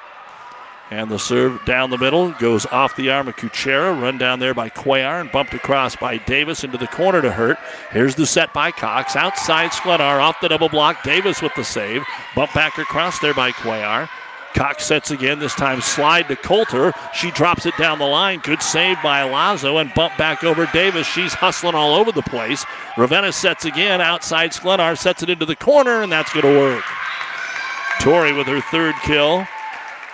And the serve down the middle goes off the arm of Kuchera, run down there by Cuellar and bumped across by Davis into the corner to Hurt. Here's the set by Cox. Outside Sklenar off the double block. Davis with the save. Bump back across there by Cuellar. Cox sets again, this time slide to Coulter. She drops it down the line. Good save by Lazo and bump back over Davis. She's hustling all over the place. Ravenna sets again. Outside Sklenar sets it into the corner, and that's going to work. Tori with her third kill.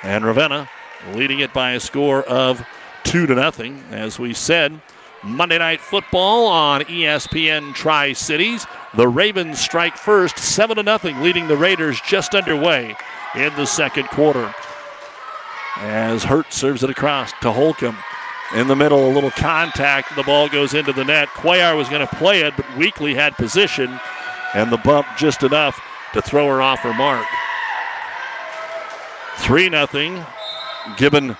And Ravenna leading it by a score of two to nothing. As we said, Monday Night Football on ESPN Tri Cities. The Ravens strike first, seven to nothing, leading the Raiders just underway in the second quarter. As Hurt serves it across to Holcomb. In the middle, a little contact. The ball goes into the net. Cuellar was going to play it, but Weekly had position, and the bump just enough to throw her off her mark. 3 0. Gibbon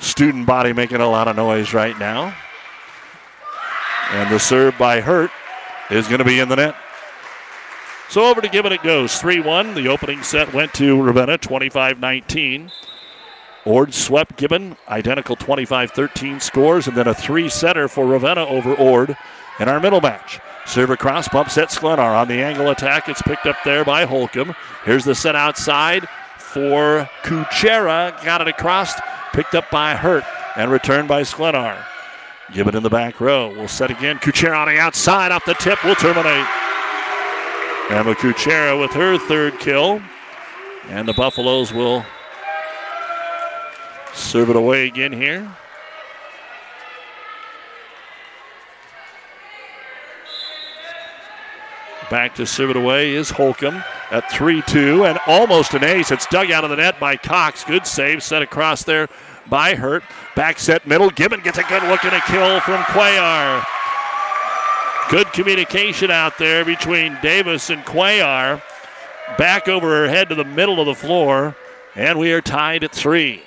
student body making a lot of noise right now. And the serve by Hurt is going to be in the net. So over to Gibbon it goes. 3 1. The opening set went to Ravenna 25 19. Ord swept Gibbon, identical 25 13 scores, and then a three setter for Ravenna over Ord in our middle match. Serve across, bump set Sklenar on the angle attack. It's picked up there by Holcomb. Here's the set outside for Kuchera. Got it across, picked up by Hurt, and returned by Sklenar. Gibbon in the back row. We'll set again. Kuchera on the outside, off the tip. We'll terminate. Emma Kuchera with her third kill. And the Buffaloes will serve it away again here. Back to serve it away is Holcomb at 3 2 and almost an ace. It's dug out of the net by Cox. Good save set across there by Hurt. Back set middle. Gibbon gets a good look and a kill from Cuellar. Good communication out there between Davis and Cuellar. Back over her head to the middle of the floor. And we are tied at three.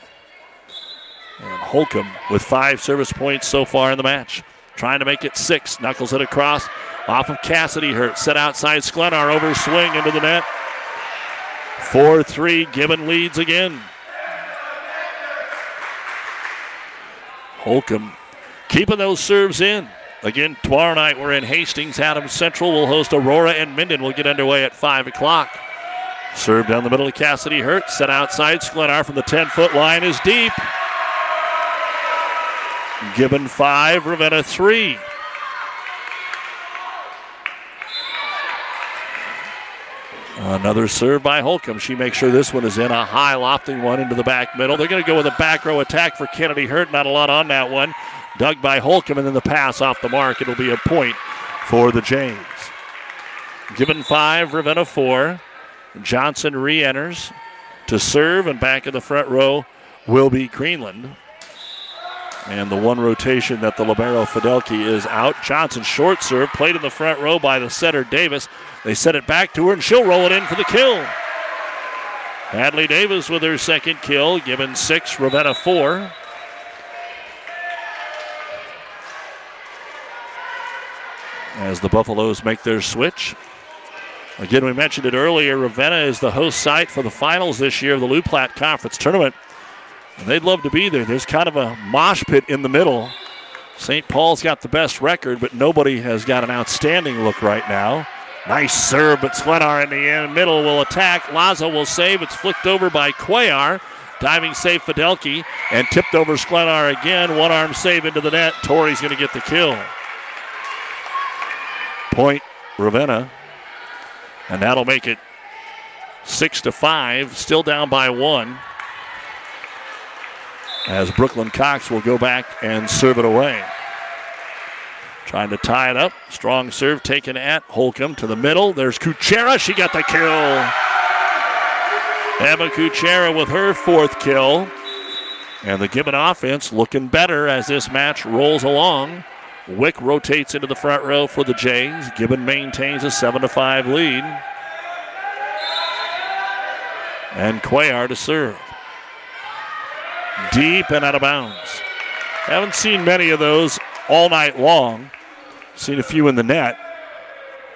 And Holcomb with five service points so far in the match. Trying to make it six. Knuckles it across. Off of Cassidy Hurt. Set outside Sklenar. Over swing into the net. 4 3. Gibbon leads again. Holcomb keeping those serves in. Again, tomorrow night we're in Hastings. Adams Central will host Aurora and Minden. will get underway at 5 o'clock. Serve down the middle of Cassidy Hurt. Set outside. Sklenar from the 10 foot line is deep. Gibbon 5, Ravenna 3. Another serve by Holcomb. She makes sure this one is in. A high lofting one into the back middle. They're going to go with a back row attack for Kennedy Hurt. Not a lot on that one. Dug by Holcomb and then the pass off the mark. It'll be a point for the Jays. Gibbon five, Ravenna four. Johnson re enters to serve, and back in the front row will be Greenland. And the one rotation that the Libero Fidelki is out. Johnson short serve, played in the front row by the setter Davis. They set it back to her, and she'll roll it in for the kill. Hadley Davis with her second kill, Gibbon six, Ravenna four. As the Buffaloes make their switch. Again, we mentioned it earlier. Ravenna is the host site for the finals this year of the Loup Platte Conference Tournament. And they'd love to be there. There's kind of a mosh pit in the middle. St. Paul's got the best record, but nobody has got an outstanding look right now. Nice serve, but Sklenar in the end, middle will attack. Lazo will save. It's flicked over by Cuellar. Diving save Fidelki and tipped over Sklenar again. One arm save into the net. Tori's going to get the kill. Point Ravenna. And that'll make it six to five. Still down by one. As Brooklyn Cox will go back and serve it away. Trying to tie it up. Strong serve taken at Holcomb to the middle. There's Kuchera. She got the kill. Emma Kuchera with her fourth kill. And the Gibbon offense looking better as this match rolls along. Wick rotates into the front row for the Jays. Gibbon maintains a 7 to 5 lead. And Cuellar to serve. Deep and out of bounds. Haven't seen many of those all night long. Seen a few in the net.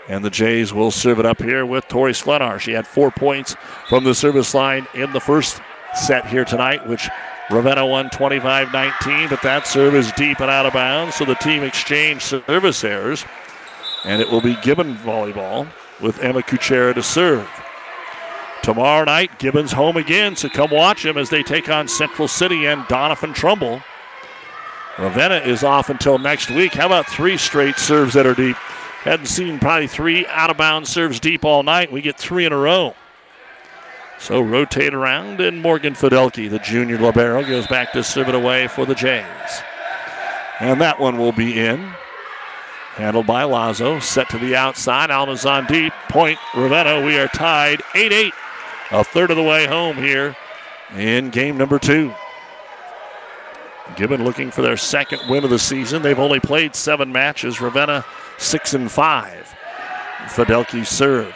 And the Jays will serve it up here with Tori Sklenar. She had four points from the service line in the first set here tonight, which Ravenna won 25 19, but that serve is deep and out of bounds. So the team exchanged service errors. And it will be Gibbon volleyball with Emma Kuchera to serve. Tomorrow night, Gibbon's home again, so come watch them as they take on Central City and Doniphan Trumbull. Ravenna is off until next week. How about three straight serves that are deep? Hadn't seen probably three out of bounds serves deep all night. We get three in a row. So rotate around, and Morgan Fidelki, the junior libero, goes back to serve it away for the Jays. And that one will be in. Handled by Lazo. Set to the outside. Almazan deep. Point Ravenna. We are tied 8 8. A third of the way home here in game number two. Gibbon looking for their second win of the season. They've only played seven matches. Ravenna six and five. Fidelki serve.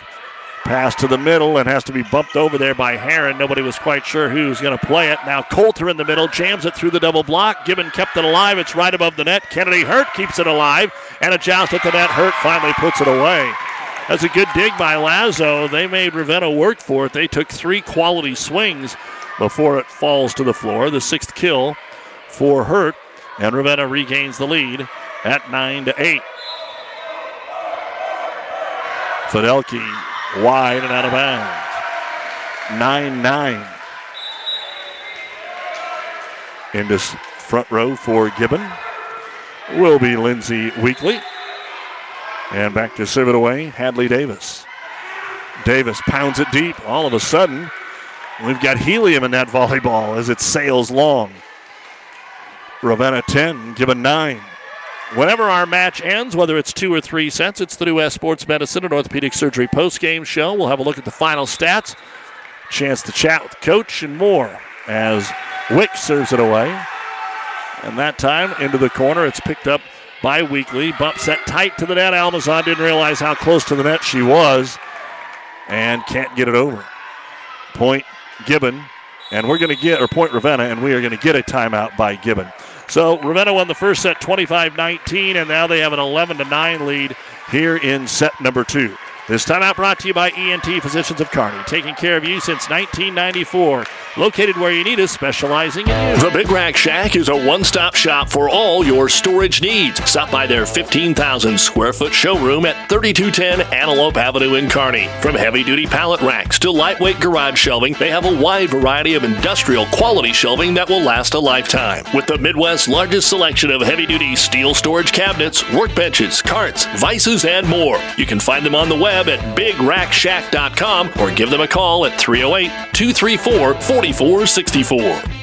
Pass to the middle and has to be bumped over there by Heron. Nobody was quite sure who's going to play it. Now Coulter in the middle jams it through the double block. Gibbon kept it alive. It's right above the net. Kennedy Hurt keeps it alive. And a joust at the net. Hurt finally puts it away. That's a good dig by Lazo. They made Ravenna work for it. They took three quality swings before it falls to the floor. The sixth kill for Hurt. And Ravenna regains the lead at 9 to 8. Fidelki wide and out of bounds. 9 9. In this front row for Gibbon will be Lindsay Weekly. And back to serve it away, Hadley Davis. Davis pounds it deep. All of a sudden, we've got helium in that volleyball as it sails long. Ravenna 10, Gibbon 9. Whenever our match ends, whether it's two or three sets, it's the New Sports Medicine and Orthopedic Surgery post-game show. We'll have a look at the final stats, chance to chat with coach, and more as Wick serves it away. And that time into the corner, it's picked up by Weekly. Bump set tight to the net. Almazan didn't realize how close to the net she was and can't get it over. Point Gibbon, and we're going to get, or point Ravenna, and we are going to get a timeout by Gibbon. So Ravenna won the first set 25 19, and now they have an 11 9 lead here in set number two. This timeout brought to you by ENT Physicians of Kearney, taking care of you since 1994. Located where you need us, specializing in you. The Big Rack Shack is a one stop shop for all your storage needs. Stop by their 15,000 square foot showroom at 3210 Antelope Avenue in Kearney. From heavy duty pallet racks to lightweight garage shelving, they have a wide variety of industrial quality shelving that will last a lifetime. With the Midwest's largest selection of heavy duty steel storage cabinets, workbenches, carts, vices, and more. You can find them on the web at bigrackshack.com or give them a call at 308 234 4464.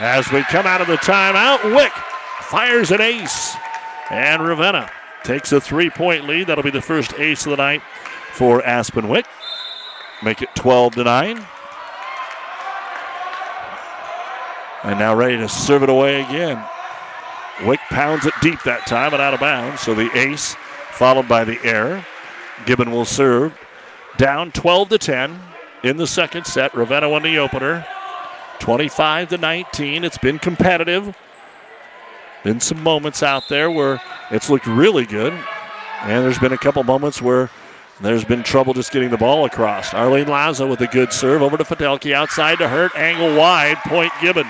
As we come out of the timeout, Wick fires an ace. And Ravenna takes a three point lead. That'll be the first ace of the night for Aspen Wick. Make it 12 to 9. And now ready to serve it away again. Wick pounds it deep that time and out of bounds. So the ace followed by the error. Gibbon will serve. Down 12 to 10 in the second set. Ravenna won the opener. 25 to 19. It's been competitive. Been some moments out there where it's looked really good. And there's been a couple moments where there's been trouble just getting the ball across. Arlene Lazo with a good serve over to Fidelki outside to Hurt. Angle wide. Point Gibbon.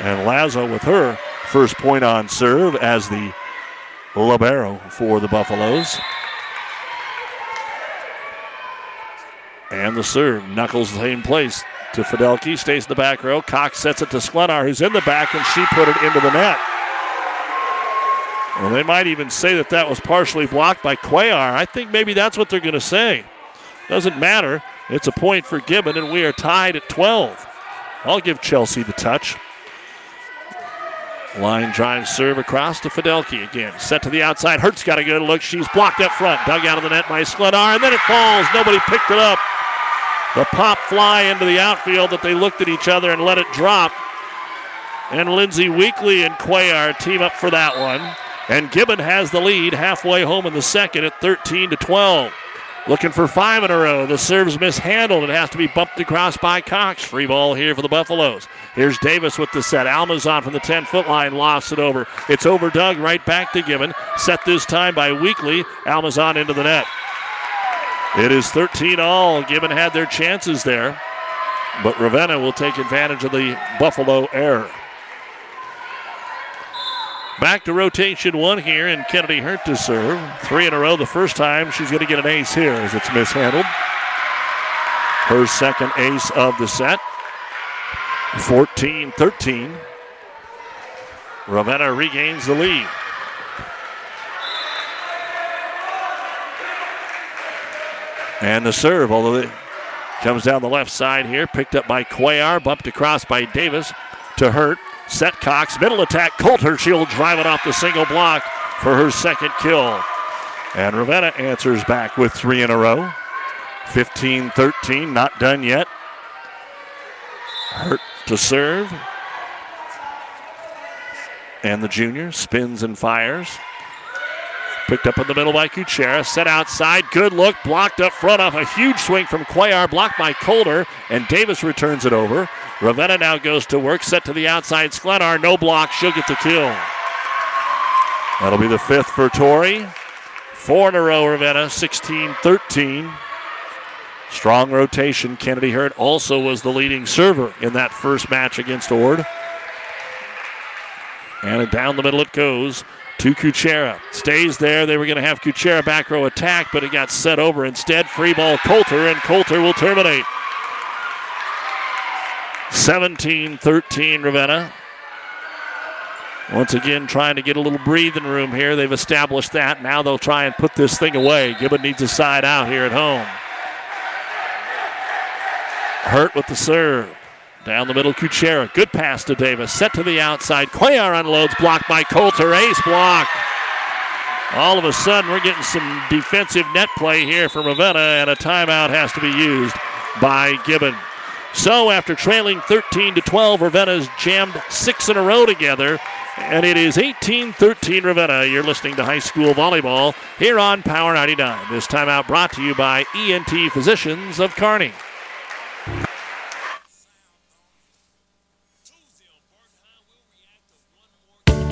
And Lazo with her first point on serve as the libero for the Buffaloes. And the serve knuckles the same place to Fidelki. Stays in the back row. Cox sets it to Sklenar, who's in the back, and she put it into the net. Well, they might even say that that was partially blocked by Cuellar. I think maybe that's what they're going to say. Doesn't matter. It's a point for Gibbon, and we are tied at 12. I'll give Chelsea the touch. Line drive serve across to Fidelki again. Set to the outside. Hurt's got a good look. She's blocked up front. Dug out of the net by Sklenar, and then it falls. Nobody picked it up. The pop fly into the outfield that they looked at each other and let it drop. And Lindsay Weekly and Cuellar team up for that one. And Gibbon has the lead halfway home in the second at 13 to 12. Looking for five in a row. The serve's mishandled. It has to be bumped across by Cox. Free ball here for the Buffaloes. Here's Davis with the set. Almazan from the 10 foot line lofts it over. It's over Doug right back to Gibbon. Set this time by Weekly. Almazan into the net. It is 13 all. Gibbon had their chances there, but Ravenna will take advantage of the Buffalo error. Back to rotation one here, and Kennedy Hurt to serve. Three in a row the first time. She's going to get an ace here as it's mishandled. Her second ace of the set. 14 13. Ravenna regains the lead. And the serve, although it comes down the left side here, picked up by Cuellar, bumped across by Davis to Hurt. Set Cox, middle attack. Coulter, she'll drive it off the single block for her second kill. And Ravenna answers back with three in a row. 15 13, not done yet. Hurt to serve. And the junior spins and fires. Picked up in the middle by Kuchera. Set outside. Good look. Blocked up front off a huge swing from Cuellar. Blocked by Coulter. And Davis returns it over. Ravenna now goes to work. Set to the outside. Sklenar. No block. She'll get the kill. That'll be the fifth for Tori. Four in a row, Ravenna. 16 13. Strong rotation. Kennedy Hurt also was the leading server in that first match against Ord. And down the middle it goes to Kuchera. Stays there. They were going to have Kuchera back row attack, but it got set over instead. Free ball Coulter, and Coulter will terminate. 17 13 Ravenna. Once again, trying to get a little breathing room here. They've established that. Now they'll try and put this thing away. Gibbon needs a side out here at home. Hurt with the serve. Down the middle, Kuchera. Good pass to Davis. Set to the outside. Cuellar unloads. Blocked by Coulter. Ace block. All of a sudden, we're getting some defensive net play here from Ravenna, and a timeout has to be used by Gibbon. So, after trailing 13 to 12, Ravenna's jammed six in a row together, and it is 18 13 Ravenna. You're listening to high school volleyball here on Power 99. This timeout brought to you by ENT Physicians of Kearney.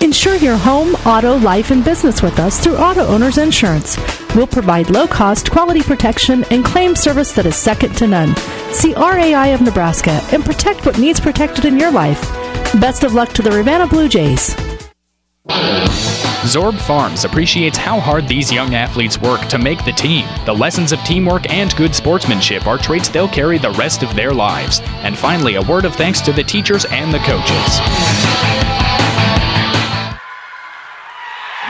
Insure your home, auto, life, and business with us through Auto Owners Insurance. We'll provide low cost, quality protection and claim service that is second to none. See RAI of Nebraska and protect what needs protected in your life. Best of luck to the Ravenna Blue Jays. Zorb Farms appreciates how hard these young athletes work to make the team. The lessons of teamwork and good sportsmanship are traits they'll carry the rest of their lives. And finally, a word of thanks to the teachers and the coaches.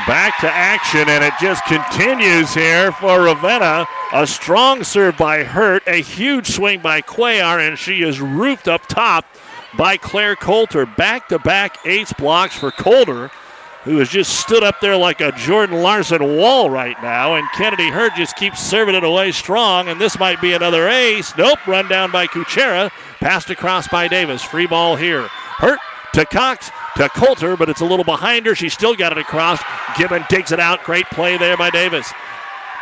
Back to action, and it just continues here for Ravenna. A strong serve by Hurt, a huge swing by Cuellar, and she is roofed up top by Claire Coulter. Back to back ace blocks for Coulter, who has just stood up there like a Jordan Larson wall right now. And Kennedy Hurt just keeps serving it away strong. And this might be another ace. Nope, run down by Kuchera. Passed across by Davis. Free ball here. Hurt to Cox to Coulter, but it's a little behind her. She still got it across. Gibbon takes it out. Great play there by Davis.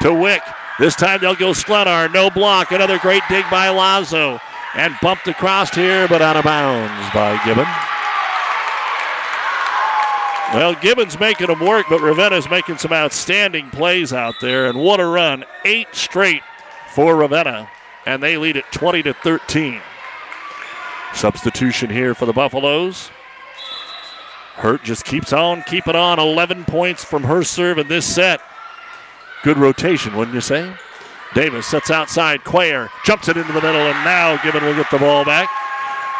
To Wick. This time they'll go Sklenar. No block. Another great dig by Lazo. And bumped across here, but out of bounds by Gibbon. Well, Gibbon's making them work, but Ravenna's making some outstanding plays out there. And what a run. Eight straight for Ravenna. And they lead it 20 to 13. Substitution here for the Buffaloes. Hurt just keeps on keeping on. 11 points from her serve in this set. Good rotation, wouldn't you say? Davis sets outside. Cuellar jumps it into the middle, and now Gibbon will get the ball back.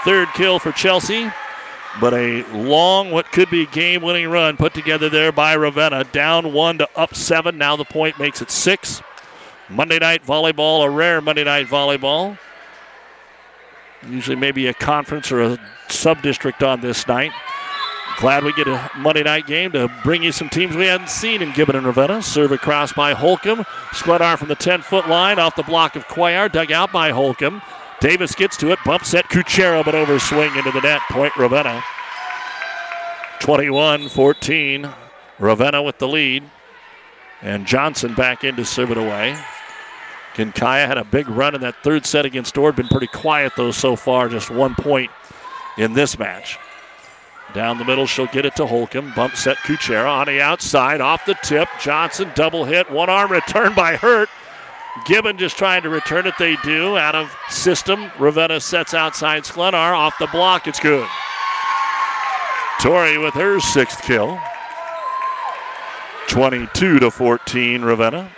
Third kill for Chelsea, but a long, what could be game winning run put together there by Ravenna. Down one to up seven. Now the point makes it six. Monday night volleyball, a rare Monday night volleyball. Usually maybe a conference or a sub district on this night. Glad we get a Monday night game to bring you some teams we hadn't seen in Gibbon and Ravenna. Serve across by Holcomb. Sklenar from the 10 foot line off the block of Cuellar. Dug out by Holcomb. Davis gets to it. Bump set Kuchera, but over swing into the net. Point Ravenna. 21 14. Ravenna with the lead. And Johnson back in to serve it away. Kinkaya had a big run in that third set against Ord. Been pretty quiet, though, so far. Just one point in this match. Down the middle, she'll get it to Holcomb. Bump set Kuchera on the outside, off the tip. Johnson double hit, one arm return by Hurt. Gibbon just trying to return it. They do out of system. Ravenna sets outside Sklenar off the block. It's good. Tori with her sixth kill. 22 to 14, Ravenna.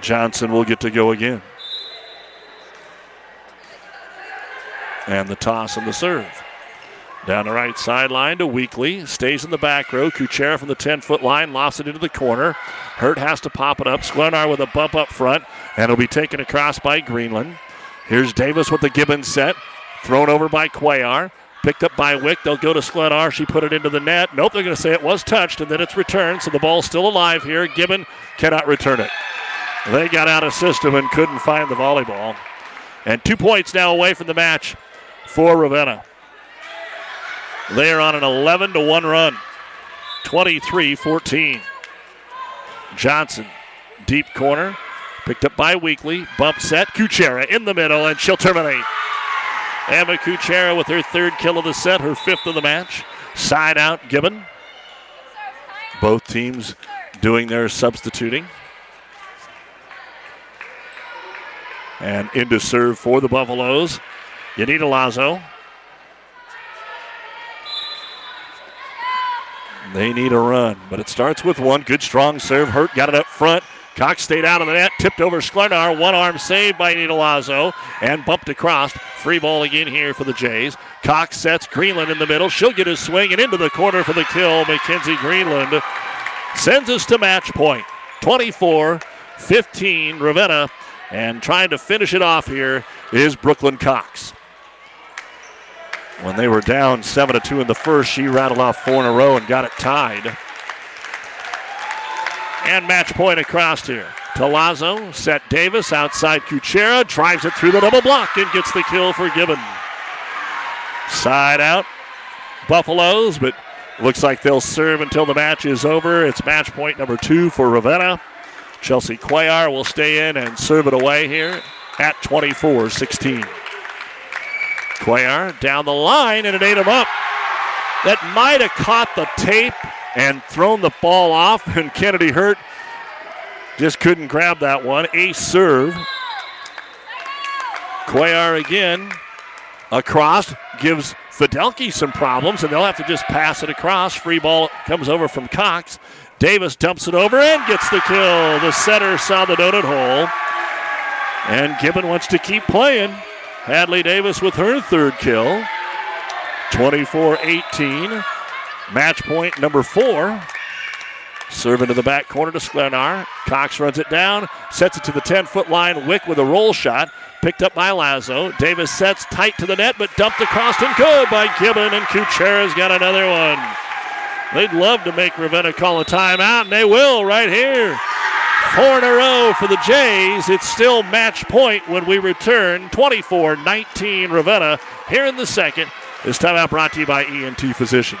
Johnson will get to go again. And the toss and the serve. Down the right sideline to Weekly. Stays in the back row. Kuchera from the 10 foot line lofts it into the corner. Hurt has to pop it up. Sklenar with a bump up front. And it'll be taken across by Greenland. Here's Davis with the Gibbons set. Thrown over by Cuellar. Picked up by Wick. They'll go to Sklenar. She put it into the net. Nope, they're going to say it was touched, and then it's returned. So the ball's still alive here. Gibbon cannot return it. They got out of system and couldn't find the volleyball. And two points now away from the match for Ravenna. They are on an 11 to 1 run. 23 14. Johnson, deep corner. Picked up by Weekly. Bump set. Kuchera in the middle, and she'll terminate. Emma Kuchera with her third kill of the set, her fifth of the match. Side out, Gibbon. Both teams doing their substituting. And into serve for the Buffaloes. Yanita Lazo. They need a run, but it starts with one. Good strong serve. Hurt got it up front. Cox stayed out of the net, tipped over Sklenar. One arm saved by Nita Lazo and bumped across. Free ball again here for the Jays. Cox sets Greenland in the middle. She'll get his swing and into the corner for the kill. Mackenzie Greenland sends us to match point. 24 15 Ravenna. And trying to finish it off here is Brooklyn Cox. When they were down 7 to 2 in the first, she rattled off four in a row and got it tied. And match point across here. Talazzo set Davis outside Kuchera, drives it through the double block and gets the kill for Gibbon. Side out, Buffaloes, but looks like they'll serve until the match is over. It's match point number two for Ravenna. Chelsea Cuellar will stay in and serve it away here at 24 16. Cuellar down the line, and it ate him up. That might have caught the tape and thrown the ball off, and Kennedy Hurt just couldn't grab that one. Ace serve. Cuellar again across, gives Fidelki some problems, and they'll have to just pass it across. Free ball comes over from Cox. Davis dumps it over and gets the kill. The setter saw the donut hole. And Gibbon wants to keep playing. Hadley Davis with her third kill. 24 18. Match point number four. Serve into the back corner to Sklenar. Cox runs it down, sets it to the 10 foot line. Wick with a roll shot. picked up by Lazo. Davis sets tight to the net, but dumped across and good by Gibbon, and Kuchera's got another one. They'd love to make Ravenna call a timeout, and they will right here. Four in a row for the Jays. It's still match point when we return. 24 19 Ravenna here in the second. This timeout brought to you by ENT Physicians.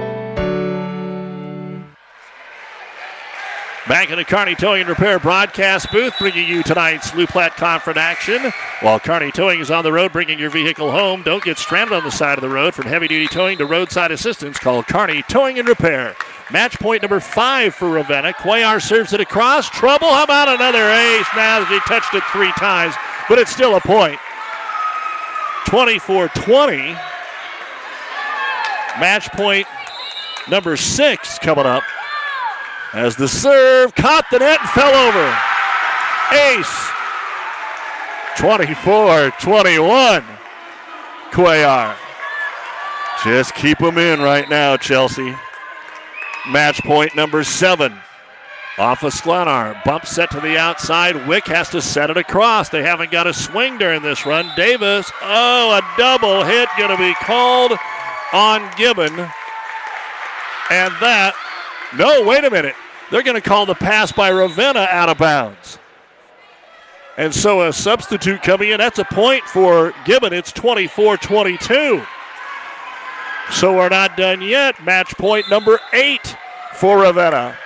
Back in the Kearney Towing and Repair broadcast booth, bringing you tonight's Loup Platte Conference action. While Kearney Towing is on the road, bringing your vehicle home. Don't get stranded on the side of the road. From heavy duty towing to roadside assistance, call Kearney Towing and Repair. Match point number five for Ravenna. Cuellar serves it across. Trouble. How about another ace? Now he touched it three times, but it's still a point. 24 20. Match point number six coming up. As the serve caught the net and fell over. Ace. 24 21. Cuellar. Just keep them in right now, Chelsea. Match point number seven. Off of Sklenar. Bump set to the outside. Wick has to set it across. They haven't got a swing during this run. Davis. Oh, a double hit going to be called on Gibbon. And that no, wait a minute. They're going to call the pass by Ravenna out of bounds. And so a substitute coming in. That's a point for Gibbon. It's 24 22. So we're not done yet. Match point number eight for Ravenna.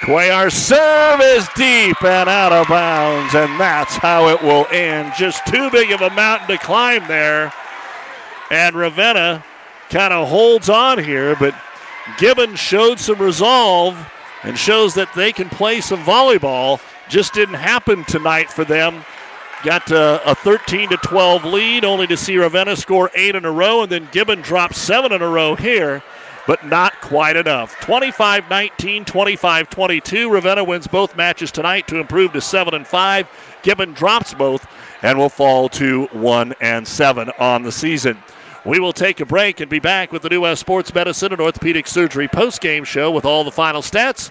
Cuellar serve is deep and out of bounds, and that's how it will end. Just too big of a mountain to climb there. And Ravenna kind of holds on here, but Gibbon showed some resolve and shows that they can play some volleyball. Just didn't happen tonight for them. Got uh, a 13 to 12 lead, only to see Ravenna score eight in a row, and then Gibbon drop seven in a row here, but not quite enough. 25 19, 25 22. Ravenna wins both matches tonight to improve to 7 and 5. Gibbon drops both and will fall to 1 and 7 on the season. We will take a break and be back with the New West Sports Medicine and Orthopedic Surgery post-game show with all the final stats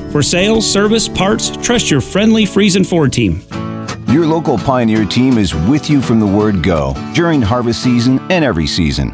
For sales, service, parts, trust your friendly Friesen Ford team. Your local Pioneer team is with you from the word go during harvest season and every season.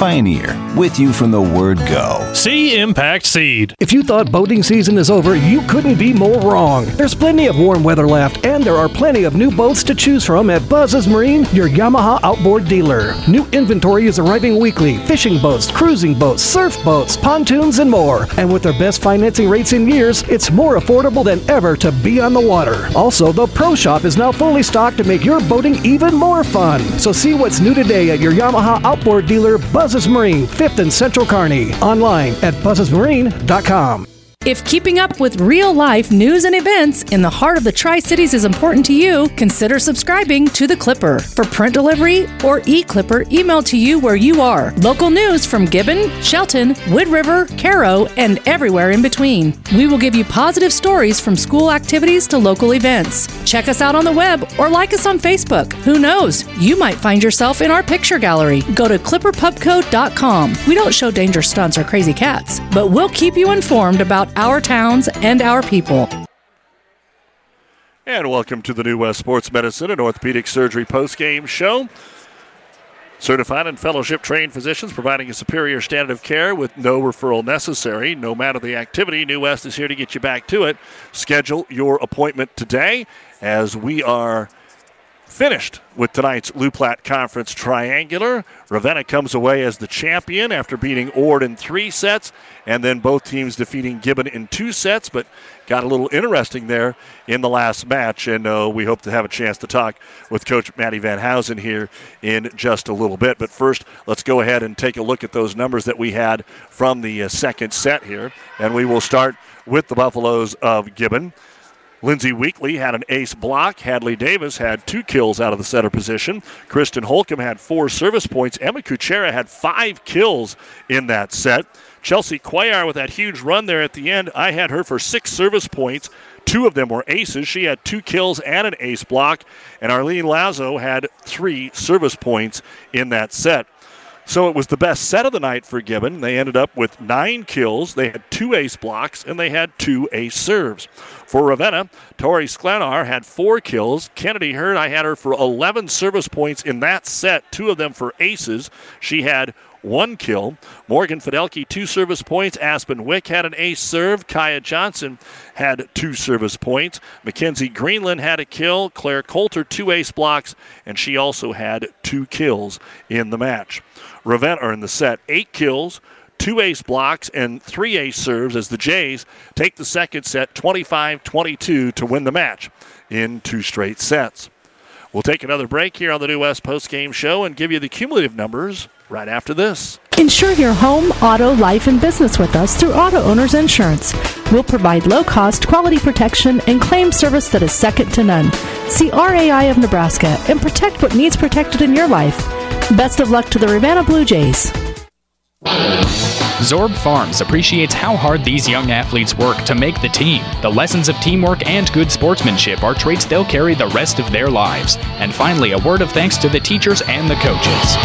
Pioneer, with you from the word go. See Impact Seed. If you thought boating season is over, you couldn't be more wrong. There's plenty of warm weather left, and there are plenty of new boats to choose from at Buzz's Marine, your Yamaha outboard dealer. New inventory is arriving weekly fishing boats, cruising boats, surf boats, pontoons, and more. And with their best financing rates in years, it's more affordable than ever to be on the water. Also, the Pro Shop is now fully stocked to make your boating even more fun. So see what's new today at your Yamaha outboard dealer, Buzz's Marine, 5th and Central Kearney. Online at buzzesmarine.com. If keeping up with real life news and events in the heart of the Tri Cities is important to you, consider subscribing to The Clipper. For print delivery or e Clipper emailed to you where you are. Local news from Gibbon, Shelton, Wood River, Cairo, and everywhere in between. We will give you positive stories from school activities to local events. Check us out on the web or like us on Facebook. Who knows? You might find yourself in our picture gallery. Go to clipperpubco.com. We don't show dangerous stunts or crazy cats, but we'll keep you informed about our towns and our people. And welcome to the New West Sports Medicine and Orthopedic Surgery postgame show. Certified and fellowship trained physicians providing a superior standard of care with no referral necessary. No matter the activity, New West is here to get you back to it. Schedule your appointment today as we are finished with tonight's Loup Platte Conference Triangular. Ravenna comes away as the champion after beating Ord in three sets, and then both teams defeating Gibbon in two sets, but got a little interesting there in the last match, and uh, we hope to have a chance to talk with Coach Matty Van Housen here in just a little bit. But first, let's go ahead and take a look at those numbers that we had from the uh, second set here, and we will start with the Buffaloes of Gibbon. Lindsay Weekly had an ace block. Hadley Davis had two kills out of the center position. Kristen Holcomb had four service points. Emma Kuchera had five kills in that set. Chelsea Cuellar with that huge run there at the end. I had her for six service points. Two of them were aces. She had two kills and an ace block. And Arlene Lazo had three service points in that set. So it was the best set of the night for Gibbon. They ended up with nine kills. They had two ace blocks and they had two ace serves. For Ravenna, Tori Sklenar had four kills. Kennedy Hurt, I had her for 11 service points in that set, two of them for aces. She had one kill. Morgan Fidelki, two service points. Aspen Wick had an ace serve. Kaya Johnson had two service points. Mackenzie Greenland had a kill. Claire Coulter, two ace blocks, and she also had two kills in the match. Ravenna, or in the set, eight kills, two ace blocks, and three ace serves as the Jays take the second set 25 22 to win the match in two straight sets. We'll take another break here on the New West Post Game Show and give you the cumulative numbers right after this. Insure your home, auto, life, and business with us through Auto Owners Insurance. We'll provide low cost, quality protection and claim service that is second to none. See RAI of Nebraska and protect what needs protected in your life. Best of luck to the Ravenna Blue Jays. Zorb Farms appreciates how hard these young athletes work to make the team. The lessons of teamwork and good sportsmanship are traits they'll carry the rest of their lives. And finally, a word of thanks to the teachers and the coaches.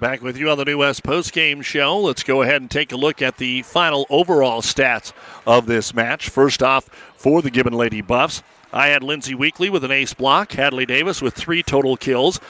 Back with you on the New West Post Game Show. Let's go ahead and take a look at the final overall stats of this match. First off, for the Gibbon Lady Buffs, I had Lindsay Weekly with an ace block, Hadley Davis with three total kills.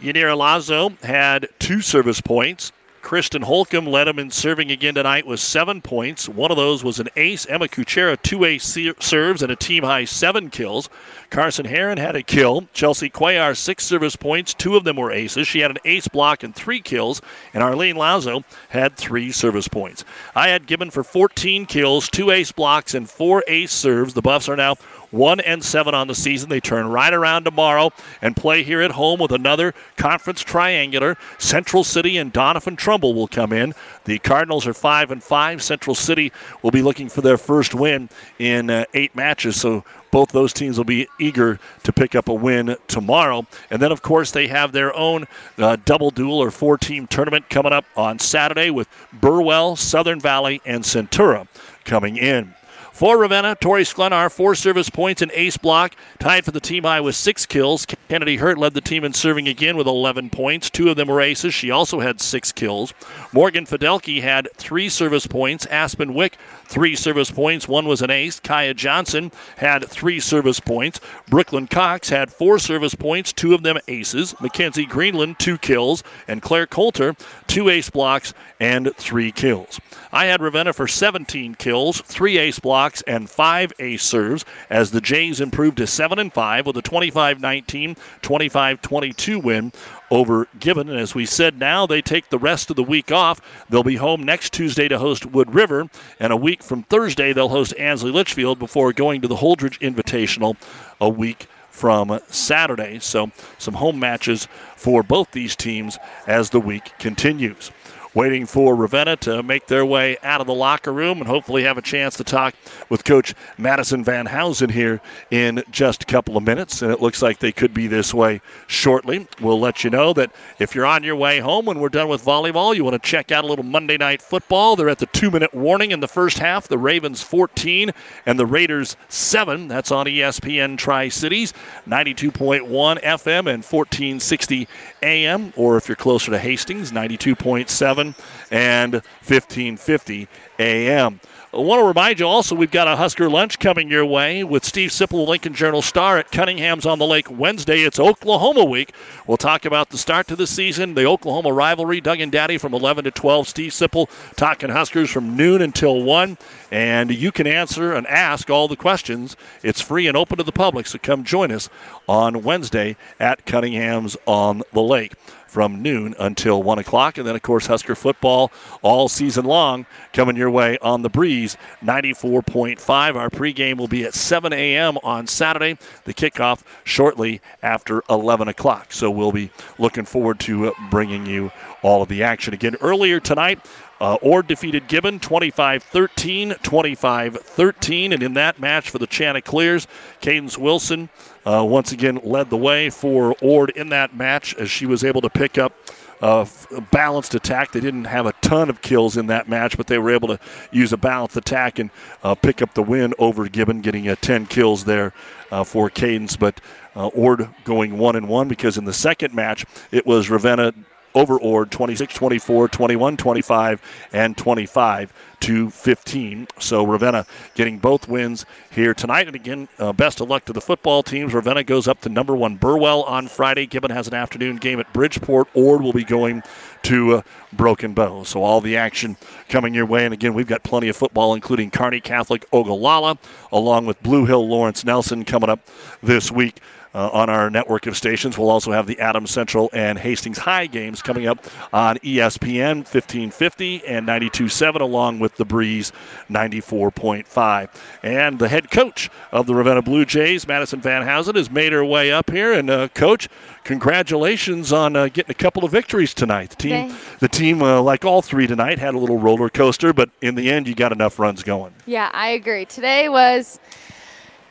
Yanita Lazo had two service points. Kristen Holcomb led him in serving again tonight with seven points. One of those was an ace. Emma Kuchera, two ace serves and a team high seven kills. Carson Heron had a kill. Chelsea Cuellar, six service points. Two of them were aces. She had an ace block and three kills. And Arlene Lazo had three service points. I had Gibbon for 14 kills, two ace blocks, and four ace serves. The Buffs are now one and seven on the season. They turn right around tomorrow and play here at home with another conference triangular. Central City and Doniphan Trumbull will come in. The Cardinals are five and five. Central City will be looking for their first win in uh, eight matches. So both those teams will be eager to pick up a win tomorrow. And then, of course, they have their own uh, double duel or four team tournament coming up on Saturday with Burwell, Southern Valley, and Centura coming in. For Ravenna, Tori Sklenar, four service points and ace block, tied for the team high with six kills. Kennedy Hurt led the team in serving again with 11 points. Two of them were aces. She also had six kills. Morgan Fidelki had three service points. Aspen Wick, three service points. One was an ace. Kaya Johnson had three service points. Brooklyn Cox had four service points, two of them aces. Mackenzie Greenland, two kills. And Claire Coulter, two ace blocks and three kills. I had Ravenna for 17 kills, three ace blocks, and five ace serves as the Jays improved to 7 and 5 with a 25 19, 25 22 win over Gibbon. And as we said, now they take the rest of the week off. They'll be home next Tuesday to host Wood River, and a week from Thursday, they'll host Ansley Litchfield before going to the Holdrege Invitational a week from Saturday. So, some home matches for both these teams as the week continues waiting for Ravenna to make their way out of the locker room and hopefully have a chance to talk with Coach Madison Van Housen here in just a couple of minutes. And it looks like they could be this way shortly. We'll let you know that if you're on your way home when we're done with volleyball, you want to check out a little Monday night football. They're at the two minute warning in the first half. The Ravens 14 and the Raiders 7. That's on ESPN Tri Cities, 92.1 FM and 1460 AM. Or if you're closer to Hastings, 92.7 and 1550 a.m. I want to remind you also we've got a Husker lunch coming your way with Steve Sipple, Lincoln Journal Star at Cunningham's on the Lake Wednesday. It's Oklahoma week. We'll talk about the start to the season, the Oklahoma rivalry. Doug and Daddy from 11 to 12. Steve Sipple talking Huskers from noon until 1. And you can answer and ask all the questions. It's free and open to the public, so come join us on Wednesday at Cunningham's on the Lake from noon until 1 o'clock. And then, of course, Husker football all season long coming your way on the breeze 94.5. Our pregame will be at 7 a.m. on Saturday. The kickoff shortly after 11 o'clock. So we'll be looking forward to bringing you all of the action. Again, earlier tonight, uh, Ord defeated Gibbon 25 13, 25 13. And in that match for the Chanticleers, Cadence Wilson uh, once again led the way for Ord in that match as she was able to pick up uh, a balanced attack. They didn't have a ton of kills in that match, but they were able to use a balanced attack and uh, pick up the win over Gibbon, getting uh, 10 kills there uh, for Cadence. But uh, Ord going one and one because in the second match it was Ravenna over Ord 26 24, 21 25, and 25 to 15. So Ravenna getting both wins here tonight. And again, uh, best of luck to the football teams. Ravenna goes up to number one Burwell on Friday. Gibbon has an afternoon game at Bridgeport. Ord will be going to uh, Broken Bow. So all the action coming your way. And again, we've got plenty of football, including Kearney Catholic Ogallala, along with Blue Hill Lawrence Nelson coming up this week uh, on our network of stations. We'll also have the Adams Central and Hastings High games coming up on ESPN 1550 and 92.7, along with the Breeze 94.5. And the head coach of the Ravenna Blue Jays, Madison Van Housen, has made her way up here. And uh, coach, congratulations on uh, getting a couple of victories tonight. The team, the team, uh, like all three tonight, had a little roller coaster, but in the end, you got enough runs going. Yeah, I agree. Today was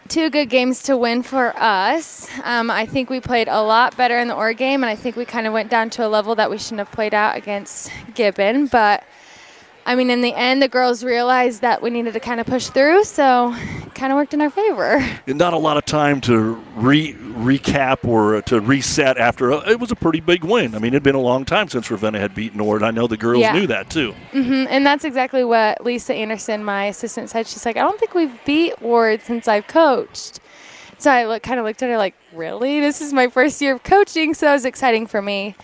two good games to win for us. Um, I think we played a lot better in the Ord game, and I think we kind of went down to a level that we shouldn't have played out against Gibbon. But I mean, in the end, the girls realized that we needed to kind of push through, so it kind of worked in our favor. Not a lot of time to re recap or to reset after a, it was a pretty big win. I mean, it'd been a long time since Ravenna had beaten Ord. I know the girls Yeah. knew that too. hmm And that's exactly what Lisa Anderson, my assistant, said. She's like, I don't think we've beat Ord since I've coached. So I look, kind of looked at her like, really? This is my first year of coaching, so it was exciting for me.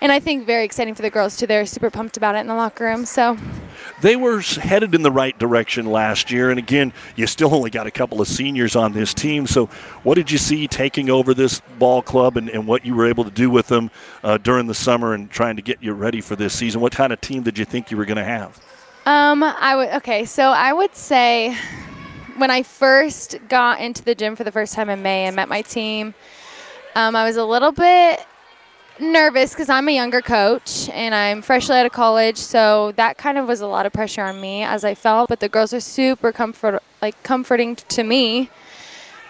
And I think very exciting for the girls, too. They're super pumped about it in the locker room. So, They were headed in the right direction last year, and again, you still only got a couple of seniors on this team. So, what did you see taking over this ball club, and, and what you were able to do with them uh, during the summer and trying to get you ready for this season? What kind of team did you think you were going to have? um, I would, okay, so I would say when I first got into the gym for the first time in May and met my team, um, I was a little bit nervous because I'm a younger coach and I'm freshly out of college, so that kind of was a lot of pressure on me as I felt. But the girls are super comfort, like comforting to me,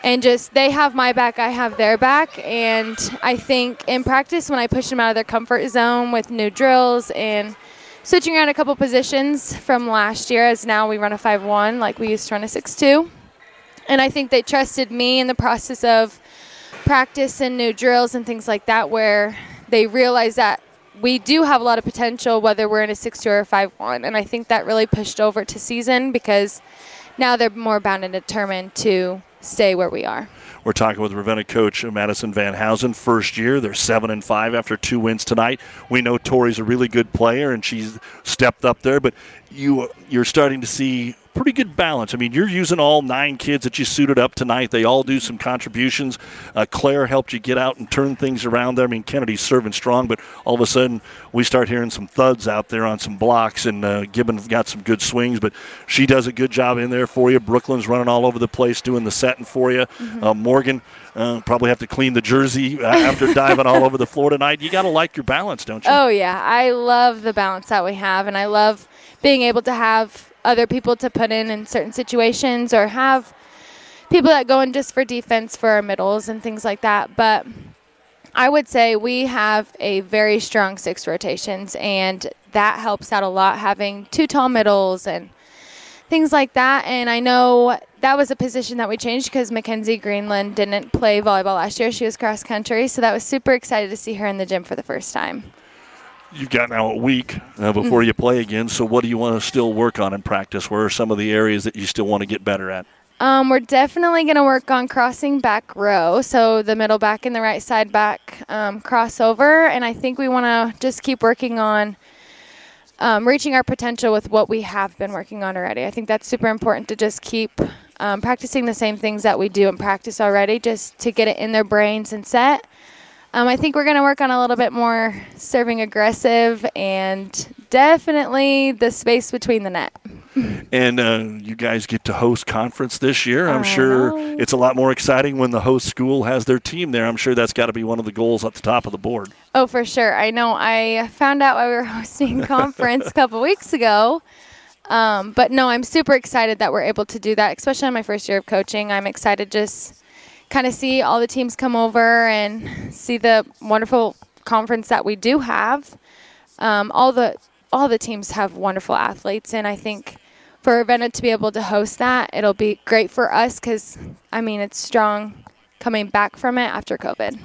and just they have my back, I have their back, and I think in practice when I push them out of their comfort zone with new drills and switching around a couple positions from last year, as now we run a five-one like we used to run a six-two, and I think they trusted me in the process of practice and new drills and things like that where they realize that we do have a lot of potential whether we're in a 6-2 or a 5-1 and i think that really pushed over to season because now they're more bound and determined to stay where we are We're talking with Ravenna coach Madison Van Housen. First year, they're seven and five after two wins tonight. We know Tori's a really good player, and she's stepped up there. But you you're starting to see pretty good balance. I mean, you're using all nine kids that you suited up tonight. They all do some contributions. Uh, Claire helped you get out and turn things around there. I mean, Kennedy's serving strong, but all of a sudden we start hearing some thuds out there on some blocks, and uh, Gibbon got some good swings, but she does a good job in there for you. Brooklyn's running all over the place doing the setting for you. Uh, Morgan uh, probably have to clean the jersey uh, after diving all over the floor tonight. You got to like your balance, don't you? oh yeah i love the balance that we have and i love being able to have other people to put in in certain situations or have people that go in just for defense for our middles and things like that but I would say we have a very strong six rotations, and that helps out a lot having two tall middles and things like that. And I know that was a position that we changed because Mackenzie Greenland didn't play volleyball last year. She was cross country, so that was super excited to see her in the gym for the first time. You've got now a week uh, before you play again. So, what do you want to still work on in practice? Where are some of the areas that you still want to get better at? Um, we're definitely going to work on crossing back row, so the middle back and the right side back um, crossover, and I think we want to just keep working on um, reaching our potential with what we have been working on already. I think that's super important to just keep um, practicing the same things that we do in practice already, just to get it in their brains and set. Um, I think we're going to work on a little bit more serving aggressive and definitely the space between the net. and uh, you guys get to host conference this year. I'm sure it's a lot more exciting when the host school has their team there. I'm sure that's got to be one of the goals at the top of the board. Oh, for sure. I know. I found out why we were hosting conference a couple weeks ago. Um, but no, I'm super excited that we're able to do that, especially in my first year of coaching. I'm excited just kind of see all the teams come over and see the wonderful conference that we do have. Um, all the all the teams have wonderful athletes, and I think for Ravenna to be able to host that, it'll be great for us because I mean it's strong coming back from it after COVID.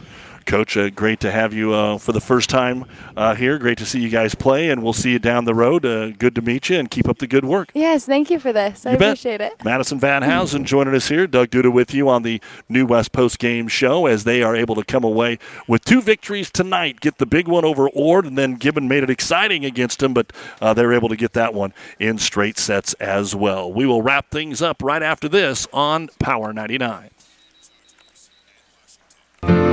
Coach, uh, great to have you uh, for the first time uh, here. Great to see you guys play, and we'll see you down the road. Uh, good to meet you, and keep up the good work. Yes, thank you for this. I bet. appreciate it. Madison Van Housen joining us here. Doug Duda with you on the New West Post Game Show as they are able to come away with two victories tonight. Get the big one over Ord, and then Gibbon made it exciting against him, but uh, they're able to get that one in straight sets as well. We will wrap things up right after this on Power 99.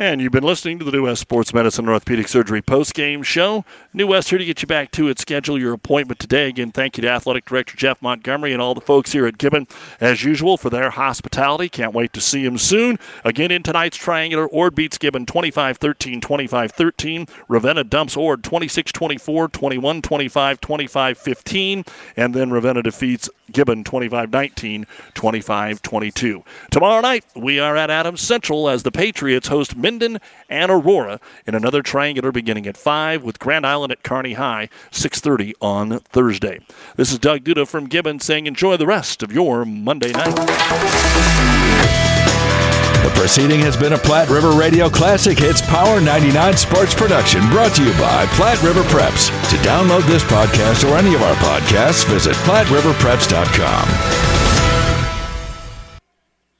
And you've been listening to the New West Sports Medicine and Orthopedic Surgery post-game show. New West here to get you back to it. Schedule your appointment today. Again, thank you to Athletic Director Jeff Montgomery and all the folks here at Gibbon, as usual, for their hospitality. Can't wait to see them soon. Again, in tonight's triangular, Ord beats Gibbon 25-13, 25-13. Ravenna dumps Ord 26-24, 21-25, 25-15. And then Ravenna defeats Gibbon 25-19, 25-22. Tomorrow night, we are at Adams Central as the Patriots host Minden and Aurora in another triangular beginning at 5 with Grand Island at Kearney High, 6.30 on Thursday. This is Doug Duda from Gibbon saying enjoy the rest of your Monday night. The proceeding has been a Platte River Radio Classic Hits Power 99 sports production brought to you by Platte River Preps. To download this podcast or any of our podcasts, visit PlatteRiverPreps.com.